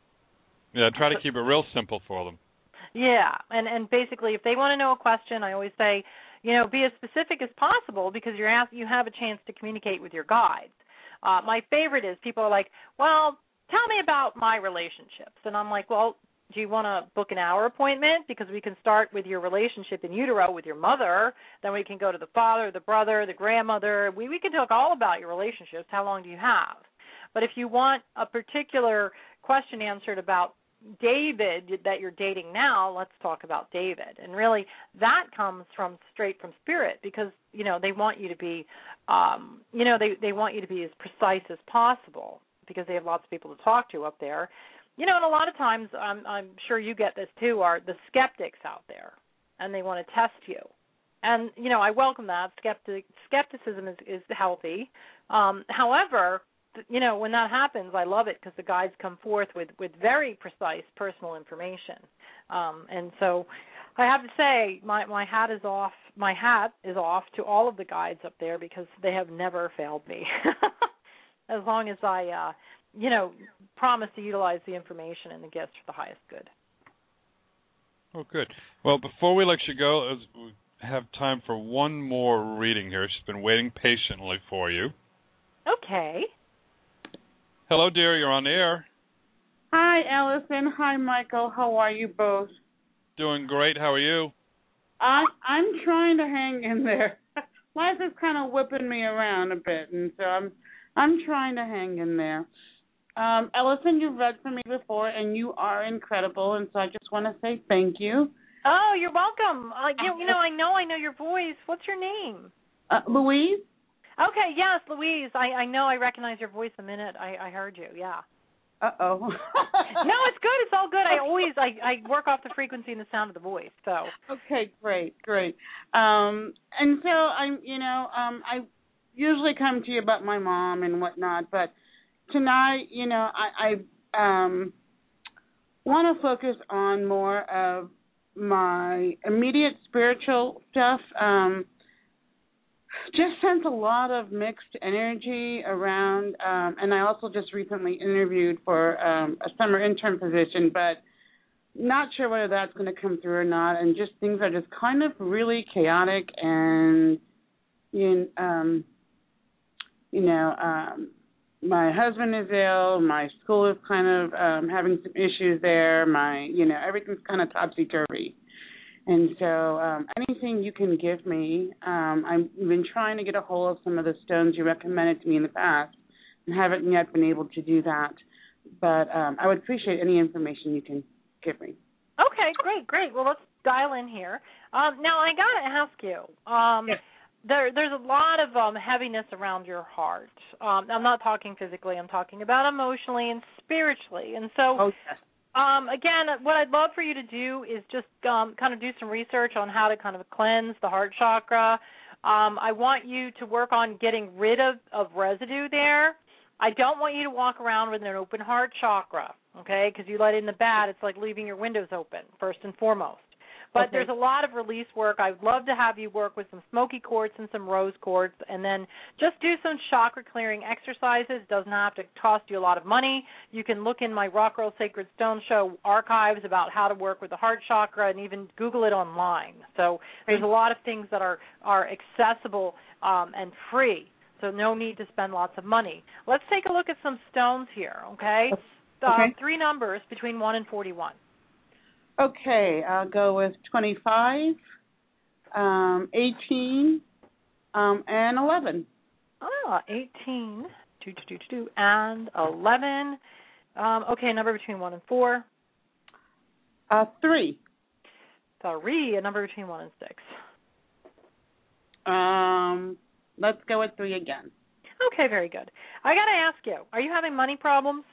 Yeah, try to keep it real simple for them. Yeah, and and basically, if they want to know a question, I always say, you know, be as specific as possible because you're ask, you have a chance to communicate with your guides. Uh, my favorite is people are like, well, tell me about my relationships, and I'm like, well, do you want to book an hour appointment because we can start with your relationship in utero with your mother, then we can go to the father, the brother, the grandmother. We we can talk all about your relationships. How long do you have? But if you want a particular question answered about David that you're dating now, let's talk about David. And really that comes from straight from spirit because, you know, they want you to be um, you know, they they want you to be as precise as possible. because they have lots of people to talk to up there. You know, and a lot of times, I'm I'm sure you get this too, are the skeptics out there, and they want to test you. And you know, I welcome that. Skeptic skepticism is is healthy. Um, however, you know, when that happens, I love it because the guides come forth with with very precise personal information. Um, and so, I have to say, my my hat is off. My hat is off to all of the guides up there because they have never failed me. [LAUGHS] as long as I, uh, you know, promise to utilize the information and the gifts for the highest good. Oh, good. Well, before we let you go, as we have time for one more reading here. She's been waiting patiently for you. Okay. Hello, dear. You're on the air. Hi, Allison. Hi, Michael. How are you both? Doing great. How are you? I I'm trying to hang in there. [LAUGHS] Life is kind of whipping me around a bit, and so I'm I'm trying to hang in there. Um, Allison, you've read for me before, and you are incredible, and so I just want to say thank you. Oh, you're welcome. Uh, you, you know, I know I know your voice. What's your name? Uh, Louise? Okay, yes, Louise. I I know I recognize your voice the minute I I heard you. Yeah. Uh oh. [LAUGHS] no, it's good. It's all good. I always I I work off the frequency and the sound of the voice. So. Okay, great, great. Um, and so I'm, you know, um, I usually come to you about my mom and whatnot, but tonight, you know, I, I um want to focus on more of my immediate spiritual stuff. Um, just sense a lot of mixed energy around, um, and I also just recently interviewed for um, a summer intern position, but not sure whether that's going to come through or not. And just things are just kind of really chaotic, and you, um, you know, um, my husband is ill. My school is kind of um, having some issues there. My, you know, everything's kind of topsy turvy. And so, um, anything you can give me, um, I've been trying to get a hold of some of the stones you recommended to me in the past, and haven't yet been able to do that. But um, I would appreciate any information you can give me. Okay, great, great. Well, let's dial in here. Um, now, I got to ask you. Um, there, there's a lot of um, heaviness around your heart. Um, I'm not talking physically. I'm talking about emotionally and spiritually. And so, oh, yes. Um, again, what I'd love for you to do is just um, kind of do some research on how to kind of cleanse the heart chakra. Um, I want you to work on getting rid of, of residue there. I don't want you to walk around with an open heart chakra, okay? Because you let in the bad, it's like leaving your windows open, first and foremost. But Okay. there's a lot of release work. I'd love to have you work with some smoky quartz and some rose quartz, and then just do some chakra clearing exercises. Doesn't have to cost you a lot of money. You can look in my Rock Girl Sacred Stone Show archives about how to work with the heart chakra, and even Google it online. So there's a lot of things that are are accessible um, and free. So no need to spend lots of money. Let's take a look at some stones here, okay? Uh, Okay. three numbers between one and forty-one. Okay, I'll go with 25, um, 18, um, and 11. Ah, 18, two, two, two, two, two, and 11. Um, okay, number between 1 and 4. Uh, 3. 3, a number between 1 and 6. Um, let's go with 3 again. Okay, very good. I got to ask you, are you having money problems?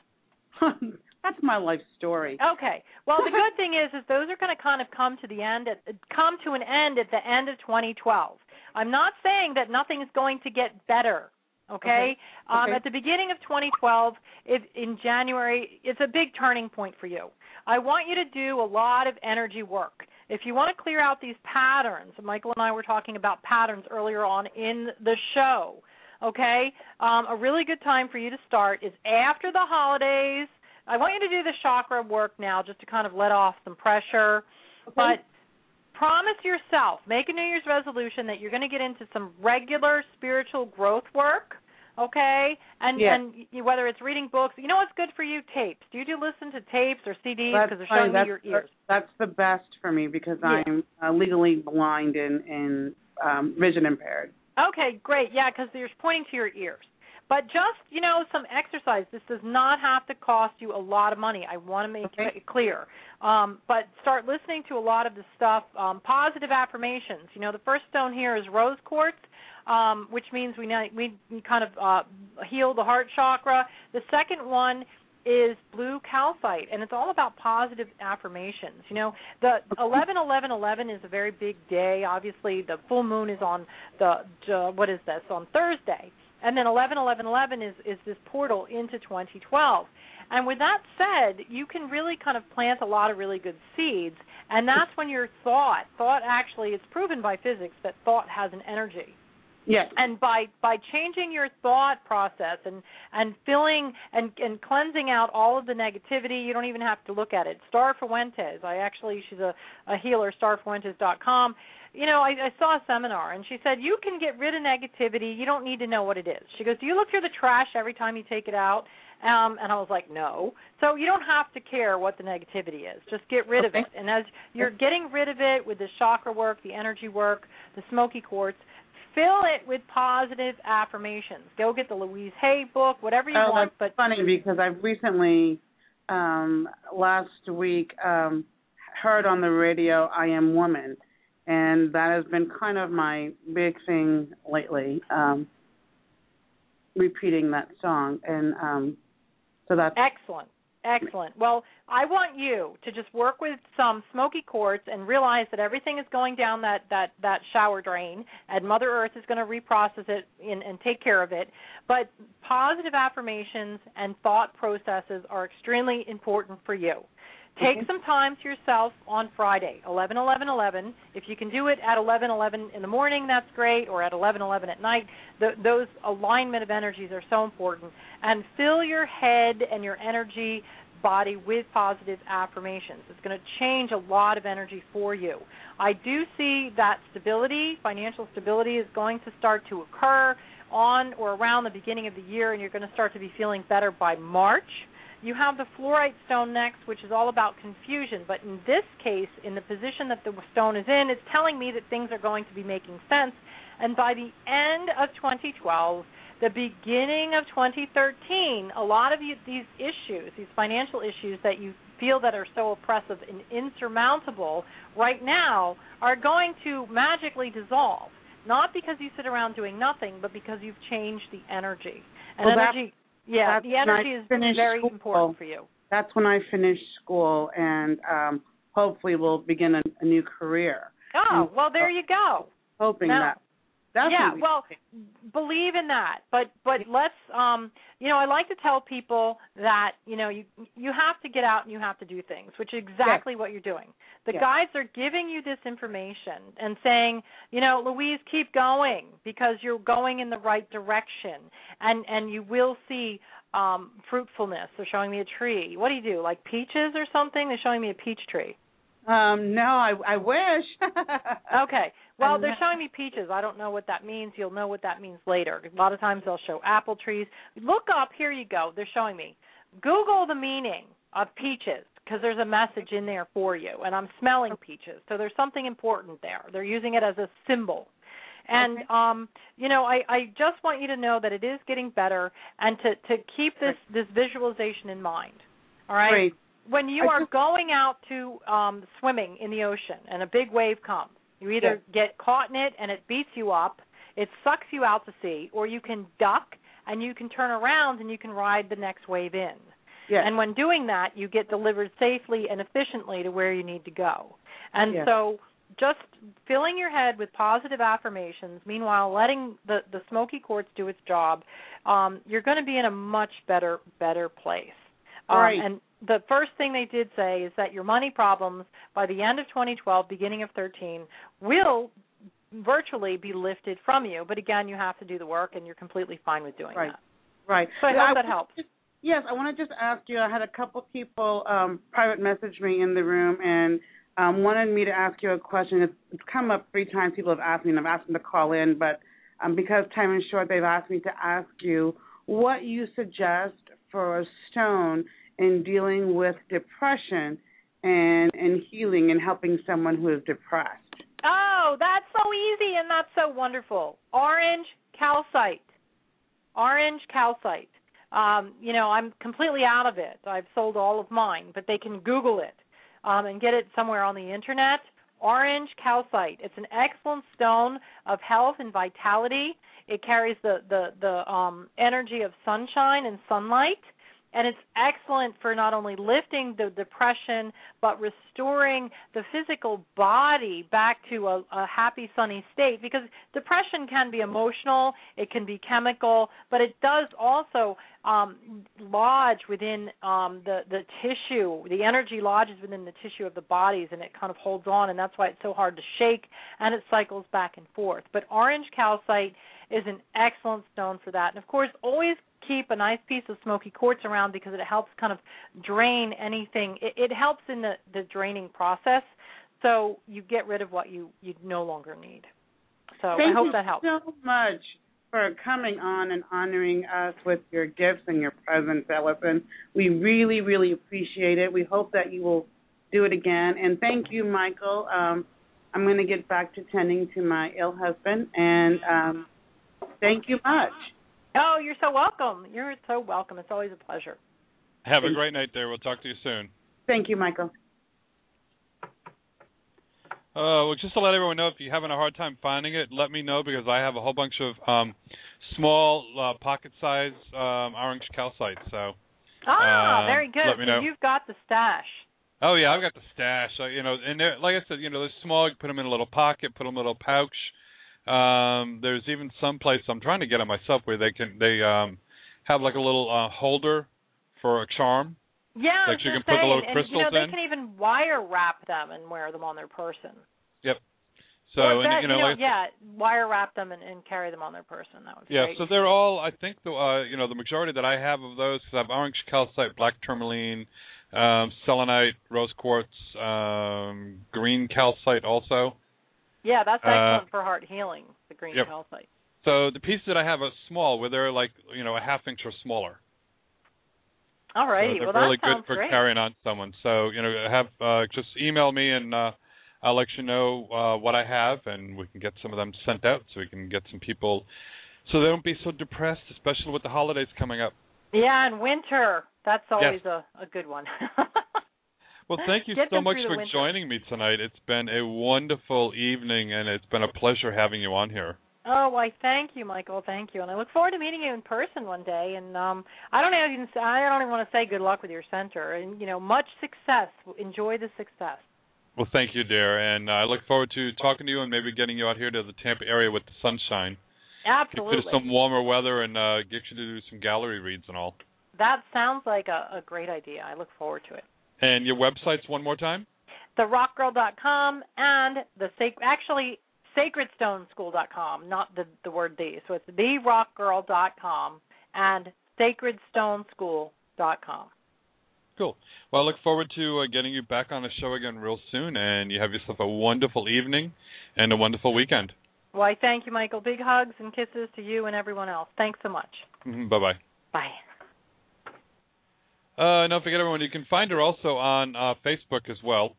[LAUGHS] That's my life story. Okay. Well, the [LAUGHS] good thing is, is those are going to kind of come to the end, at, come to an end at the end of 2012. I'm not saying that nothing is going to get better. Okay. Okay. Um, Okay. At the beginning of 2012, if in January, it's a big turning point for you. I want you to do a lot of energy work. If you want to clear out these patterns, Michael and I were talking about patterns earlier on in the show. Okay, um, a really good time for you to start is after the holidays. I want you to do the chakra work now, just to kind of let off some pressure. But promise yourself, make a New Year's resolution that you're going to get into some regular spiritual growth work. Okay, and Yeah. and whether it's reading books, you know what's good for you? Tapes. Do you do listen to tapes or CDs because they're showing That's, your ears? that's the best for me because Yeah. I'm uh, legally blind and, and um, vision impaired. Okay, great. Yeah, because you're pointing to your ears. But just you know some exercise. This does not have to cost you a lot of money. I want to make Okay. it clear. Um, but start listening to a lot of the stuff. Um, positive affirmations. You know, the first stone here is rose quartz. Um, which means we we we kind of uh, heal the heart chakra. The second one is blue calcite and it's all about positive affirmations you know the 11 11 11 is a very big day obviously the full moon is on the uh, what is this on thursday and then 11 11 11 is is this portal into 2012 and with that said you can really kind of plant a lot of really good seeds. And that's when your thought thought actually it's proven by physics that thought has an energy. Yes. and by by changing your thought process and and filling and and cleansing out all of the negativity you don't even have to look at it. Star fuentes i actually she's a a healer starfuentes.com you know I, I saw a seminar and she said you can get rid of negativity. You don't need to know what it is. She goes do you look through the trash every time you take it out? Um and i was like no. So you don't have to care what the negativity is. Just get rid of it. And as you're getting rid of it with the chakra work the energy work the smoky quartz fill it with positive affirmations. Go get the Louise Hay book, whatever you oh, want. that's But funny because I've recently, um, last week, um, heard on the radio "I Am Woman," and that has been kind of my big thing lately. Um, repeating that song, and um, so that's excellent, excellent. Well, I want you to just work with some smoky quartz and realize that everything is going down that that that shower drain, and Mother Earth is going to reprocess it and, and take care of it. But positive affirmations and thought processes are extremely important for you. Take mm-hmm. some time to yourself on Friday, 11 11 11. If you can do it at 11 11 in the morning, that's great, or at 11 11 at night. Those alignment of energies are so important. And fill your head and your energy body with positive affirmations. It's going to change a lot of energy for you. I do see that stability, financial stability, is going to start to occur on or around the beginning of the year, and you're going to start to be feeling better by March. You have the fluorite stone next, which is all about confusion. But in this case, in the position that the stone is in, it's telling me that things are going to be making sense. And by the end of 2012, the beginning of 2013, a lot of you, these issues, these financial issues that you feel that are so oppressive and insurmountable right now, are going to magically dissolve. Not because you sit around doing nothing, but because you've changed the energy. And Well, that- energy, yeah, that's the energy is very school. important for you. that's when I finish school, and um, hopefully we'll begin a, a new career. Oh, well, there you go. Hoping Now- that. That's yeah, be- well, believe in that. But but let's um you know, I like to tell people that, you know, you you have to get out and you have to do things, which is exactly what you're doing. The Yes. guides are giving you this information and saying, you know, Louise, keep going because you're going in the right direction and and you will see um fruitfulness. They're showing me a tree. What do you do? Like peaches or something? They're showing me a peach tree. Um, no, I I wish. [LAUGHS] Okay. Well, they're showing me peaches. I don't know what that means. You'll know what that means later. A lot of times they'll show apple trees. Look up. Here you go. They're showing me. Google the meaning of peaches because there's a message in there for you. And I'm smelling peaches, so there's something important there. They're using it as a symbol. And um, you know, I, I just want you to know that it is getting better, and to to keep this this visualization in mind. All right. Great. When you I are just- going out to um swimming in the ocean and a big wave comes, you either get caught in it and it beats you up, it sucks you out to sea, or you can duck and you can turn around and you can ride the next wave in. Yes. And when doing that, you get delivered safely and efficiently to where you need to go. And Yes. so just filling your head with positive affirmations, meanwhile letting the the smoky quartz do its job, um, you're going to be in a much better better place. Um, Right. And the first thing they did say is that your money problems by the end of 2012, beginning of 13, will virtually be lifted from you. But again, you have to do the work, and you're completely fine with doing Right. that. Right. So I hope that wanna helps. yes, I want to just ask you. I had a couple people um, private message me in the room and um, wanted me to ask you a question. It's, it's come up three times. People have asked me, and I've asked them to call in, but um, because time is short, they've asked me to ask you what you suggest for a stone in dealing with depression and and healing and helping someone who is depressed. Oh, that's so easy and that's so wonderful. Orange calcite. orange calcite. Um, you know, I'm completely out of it. I've sold all of mine, but they can Google it um, and get it somewhere on the internet. Orange calcite. It's an excellent stone of health and vitality. It carries the the the um, energy of sunshine and sunlight, and it's excellent for not only lifting the depression but restoring the physical body back to a, a happy, sunny state. Because depression can be emotional, it can be chemical, but it does also um, lodge within um, the the tissue. The energy lodges within the tissue of the bodies, and it kind of holds on, and that's why it's so hard to shake, and it cycles back and forth. But orange calcite is an excellent stone for that, and of course, always keep a nice piece of smoky quartz around because it helps kind of drain anything. It, it helps in the the draining process, so you get rid of what you you no longer need. So Thank I hope that helps. so much for coming on and honoring us with your gifts and your presence, Allison. We really, really appreciate it. We hope that you will do it again. And thank you, Michael. Um, I'm going to get back to tending to my ill husband, and um, thank you much. Oh, you're so welcome. You're so welcome. It's always a pleasure. Have a great night there. We'll talk to you soon. Thank you, Michael. Uh, well, just to let everyone know, if you're having a hard time finding it, let me know because I have a whole bunch of um, small, uh, pocket-sized um, orange calcite. So. Ah, um, very good. Let me so know. you've got the stash. Oh yeah, I've got the stash. So, you know, and they're, like I said, you know, they're small. You put them in a little pocket, put them in a little pouch. Um, there's even some place I'm trying to get them myself where they can they um have like a little uh, holder for a charm. Yeah, Like you can put the little and, crystals you know, they can even wire wrap them and wear them on their person. Yep. So and that, you know, like I said- yeah, wire wrap them and, and carry them on their person. That would be Yeah, great. so they're all. I think the uh, you know the majority that I have of those because I have orange calcite, black tourmaline, um, selenite, rose quartz, um, green calcite also. Yeah, that's uh, excellent for heart healing. The green yep. calcite. So the pieces that I have are small, where they're like you know a half inch or smaller. All righty. So they're well, really that sounds good for great. carrying on someone. So you know have uh, just email me and uh, I'll let you know uh, what I have, and we can get some of them sent out so we can get some people so they don't be so depressed, especially with the holidays coming up. Yeah, and winter. That's Yes. always a, a good one. [LAUGHS] Well, thank you so much for winter. joining me tonight. It's been a wonderful evening, and it's been a pleasure having you on here. Oh, why thank you, Michael. Thank you, and I look forward to meeting you in person one day. And um, I don't even say, I don't even want to say good luck with your center, and you know, much success. Enjoy the success. Well, thank you, dear, and I look forward to talking to you and maybe getting you out here to the Tampa area with the sunshine. Absolutely. Get to some warmer weather and uh, get you to do some gallery reads and all. That sounds like a, a great idea. I look forward to it. And your websites one more time? TheRockGirl.com and the sac- actually SacredStoneSchool.com, not the the word the. So it's TheRockGirl.com and SacredStoneSchool.com. Cool. Well, I look forward to uh, getting you back on the show again real soon, and you have yourself a wonderful evening and a wonderful weekend. Why, thank you, Michael. Big hugs and kisses to you and everyone else. Thanks so much. Bye bye. Bye. Uh, don't forget, everyone, you can find her also on uh, Facebook as well.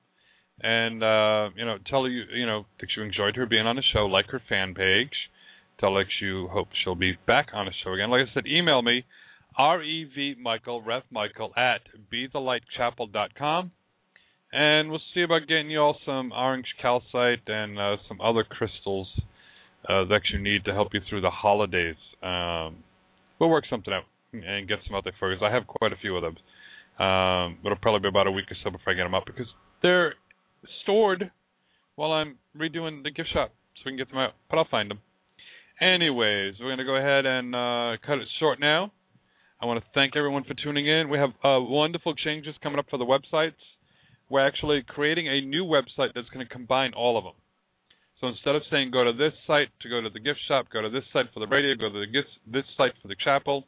And, uh, you know, tell her you, you know, that you enjoyed her being on the show, like her fan page. Tell her you hope she'll be back on the show again. Like I said, email me, R-E-V Michael, Rev Michael, at bethelightchapel.com. And we'll see about getting you all some orange calcite and uh, some other crystals uh, that you need to help you through the holidays. Um, we'll work something out and get some out there for you. I have quite a few of them. Um, but it'll probably be about a week or so before I get them up because they're stored while I'm redoing the gift shop so we can get them out. But I'll find them. Anyways, we're going to go ahead and uh, cut it short now. I want to thank everyone for tuning in. We have uh, wonderful changes coming up for the websites. We're actually creating a new website that's going to combine all of them. So instead of saying go to this site to go to the gift shop, go to this site for the radio, go to the gift, this site for the chapel,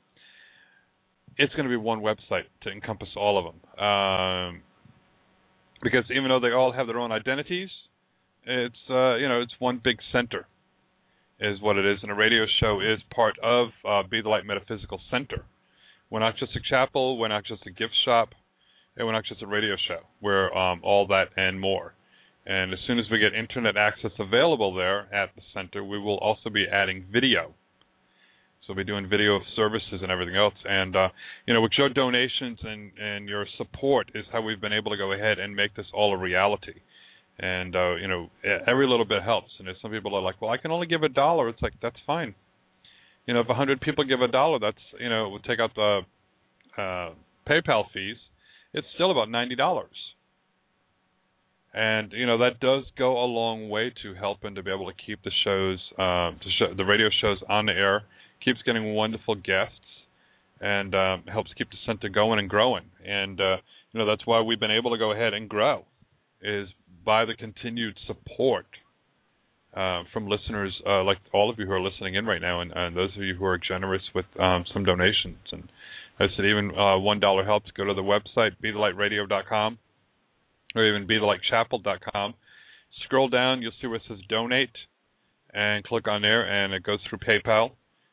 it's going to be one website to encompass all of them. Um, because even though they all have their own identities, it's uh, you know it's one big center, is what it is. And a radio show is part of uh, Be the Light Metaphysical Center. We're not just a chapel. We're not just a gift shop. And we're not just a radio show. We're um, all that and more. And as soon as we get internet access available there at the center, we will also be adding video. So we'll be doing video services and everything else. And uh, you know, with your donations and and your support is how we've been able to go ahead and make this all a reality. And uh, you know, every little bit helps. And if some people are like, "Well, I can only give a dollar," it's like that's fine. You know, if a hundred people give a dollar, that's you know, we'll take out the uh, PayPal fees. It's still about ninety dollars. And you know that does go a long way to helping to be able to keep the shows, um, to show, the radio shows on the air, keeps getting wonderful guests, and um, helps keep the center going and growing. And uh, you know that's why we've been able to go ahead and grow, is by the continued support uh, from listeners uh, like all of you who are listening in right now, and, and those of you who are generous with um, some donations. And I said even uh, one dollar helps. Go to the website BeTheLightRadio.com or even BeTheLightChapel.com. Scroll down, you'll see where it says donate, and click on there, and it goes through PayPal,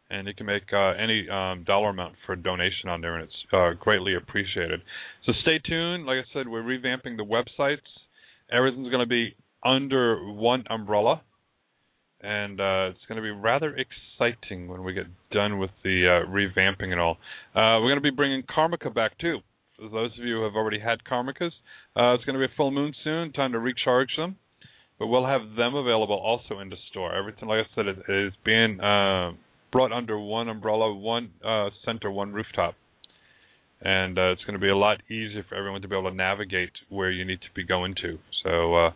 and you can make uh, any um, dollar amount for a donation on there, and it's uh, greatly appreciated. So stay tuned. Like I said, we're revamping the websites. Everything's going to be under one umbrella, and uh, it's going to be rather exciting when we get done with the uh, revamping and all. Uh, we're going to be bringing Karmica back too. For those of you who have already had Karmicas, uh, it's going to be a full moon soon. Time to recharge them, but we'll have them available also in the store. Everything, like I said, is, being brought under one umbrella, one uh, center, one rooftop, and uh, it's going to be a lot easier for everyone to be able to navigate where you need to be going to. So, uh,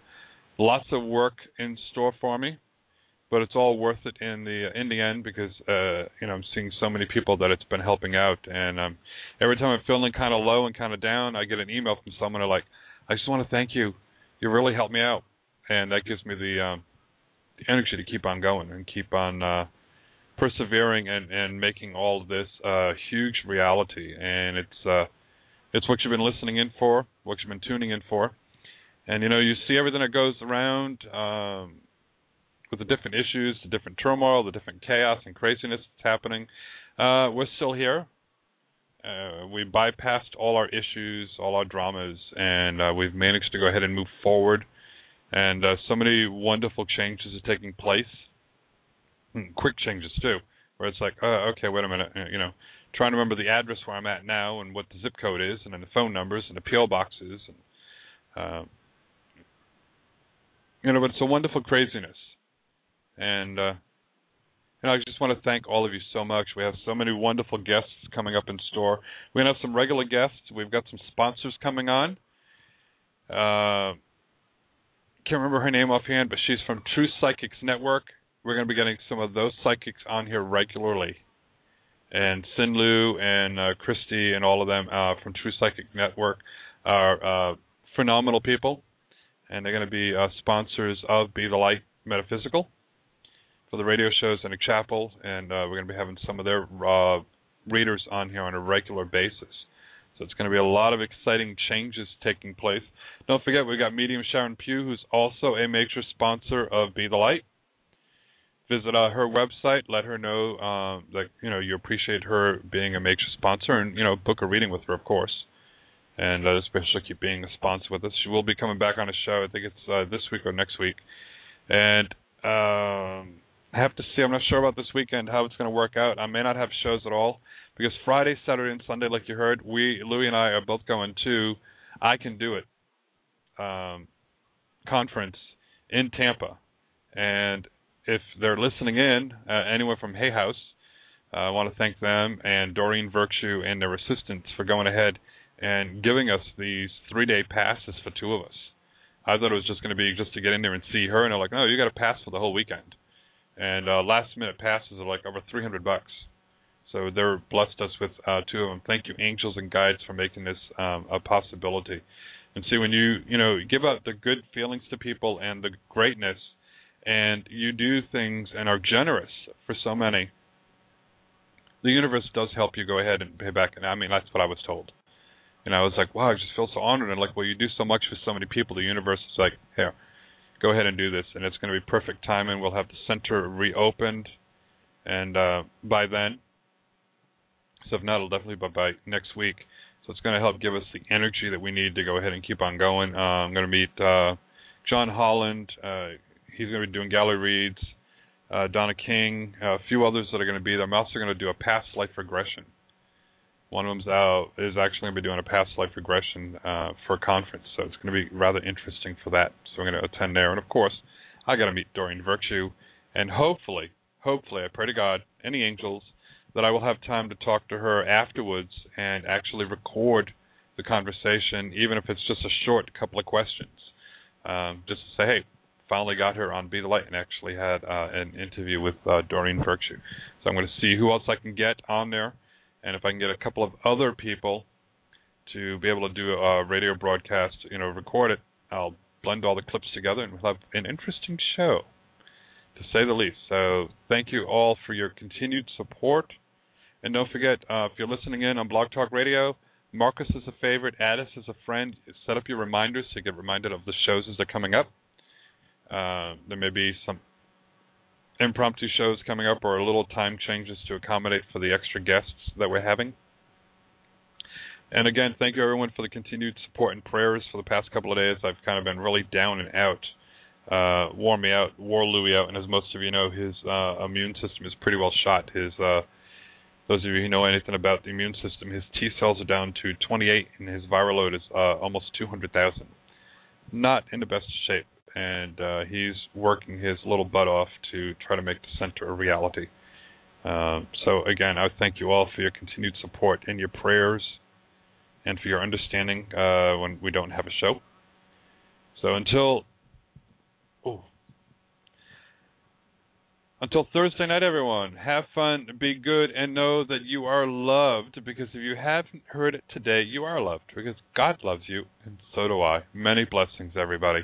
lots of work in store for me but it's all worth it in the in the end because uh you know I'm seeing so many people that it's been helping out. And um every time I'm feeling kind of low and kind of down I get an email from someone who like I just want to thank you. You really helped me out. And that gives me the um the energy to keep on going and keep on uh persevering and and making all of this uh huge reality and it's uh it's what you've been listening in for what you've been tuning in for and you know you see everything that goes around um with the different issues, the different turmoil, the different chaos and craziness that's happening, uh, we're still here. Uh, we bypassed all our issues, all our dramas, and uh, we've managed to go ahead and move forward. And uh, so many wonderful changes are taking place, quick changes too, where it's like, uh, okay, wait a minute, uh, you know, trying to remember the address where I'm at now and what the zip code is, and then the phone numbers and the PO boxes, and uh, you know, but it's a wonderful craziness and uh and I just want to thank all of you so much. We have so many wonderful guests coming up in store. We're gonna have some regular guests. We've got some sponsors coming on. Uh, can't remember her name offhand, but she's from True Psychics Network. We're gonna be getting some of those psychics on here regularly. And Sinlu and uh, Christy and all of them uh, from True Psychic Network are uh, phenomenal people, and they're going to be uh, sponsors of Be the Light Metaphysical for the radio shows in a chapel, and uh, we're going to be having some of their uh, readers on here on a regular basis. So it's going to be a lot of exciting changes taking place. Don't forget, we've got Medium Sharon Pugh, who's also a major sponsor of Be the Light. Visit uh, her website. Let her know um, that you know you appreciate her being a major sponsor, and you know book a reading with her, of course. And let uh, especially keep being a sponsor with us. She will be coming back on a show. I think it's uh, this week or next week. And um, I have to see. I'm not sure about this weekend how it's going to work out. I may not have shows at all because Friday, Saturday, and Sunday, like you heard, we Louie and I are both going to I Can Do It um, conference in Tampa, and if they're listening in, uh, anyone from Hay House, uh, I want to thank them and Doreen Virtue and their assistants for going ahead and giving us these three-day passes for two of us. I thought it was just going to be just to get in there and see her, and they're like, "No, you got a pass for the whole weekend." And uh, last-minute passes are like over 300 bucks. So they're blessed us with uh, two of them. Thank you, angels and guides, for making this um, a possibility. And see, when you you know give out the good feelings to people and the greatness, and you do things and are generous for so many, the universe does help you go ahead and pay back. And I mean, that's what I was told. And I was like, wow, I just feel so honored. And like, well, you do so much for so many people. The universe is like, here, go ahead and do this, and it's going to be perfect timing. We'll have the center reopened, and uh, by then, so if not, it'll definitely be by next week. So it's going to help give us the energy that we need to go ahead and keep on going. Uh, I'm going to meet uh, John Holland. Uh, he's going to be doing gallery reads. uh, Donna King, uh, a few others that are going to be there. I'm also going to do a past life regression. One of them's out is actually going to be doing a past life regression uh, for a conference, so it's going to be rather interesting for that. So I'm going to attend there, and of course, I got to meet Doreen Virtue, and hopefully, hopefully, I pray to God, any angels, that I will have time to talk to her afterwards and actually record the conversation, even if it's just a short couple of questions, um, just to say, hey, finally got her on Be the Light and actually had uh, an interview with uh, Doreen Virtue. So I'm going to see who else I can get on there, and if I can get a couple of other people to be able to do a radio broadcast, you know, record it, I'll blend all the clips together and we'll have an interesting show, to say the least. So thank you all for your continued support. And don't forget, uh, if you're listening in on Blog Talk Radio, Marcus is a favorite, Addis is a friend, set up your reminders to get reminded of the shows as they're coming up. Uh, there may be some impromptu shows coming up or a little time changes to accommodate for the extra guests that we're having. And again, thank you everyone for the continued support and prayers for the past couple of days. I've kind of been really down and out. Uh, wore me out, wore Louis out, and as most of you know, his uh, immune system is pretty well shot. His uh, those of you who know anything about the immune system, his T cells are down to 28, and his viral load is uh, almost 200,000. Not in the best shape, and uh, he's working his little butt off to try to make the center a reality. Um, so again, I thank you all for your continued support and your prayers, and for your understanding uh, when we don't have a show. So until oh, until Thursday night, everyone, have fun, be good, and know that you are loved. Because if you haven't heard it today, you are loved because God loves you, and so do I. Many blessings, everybody.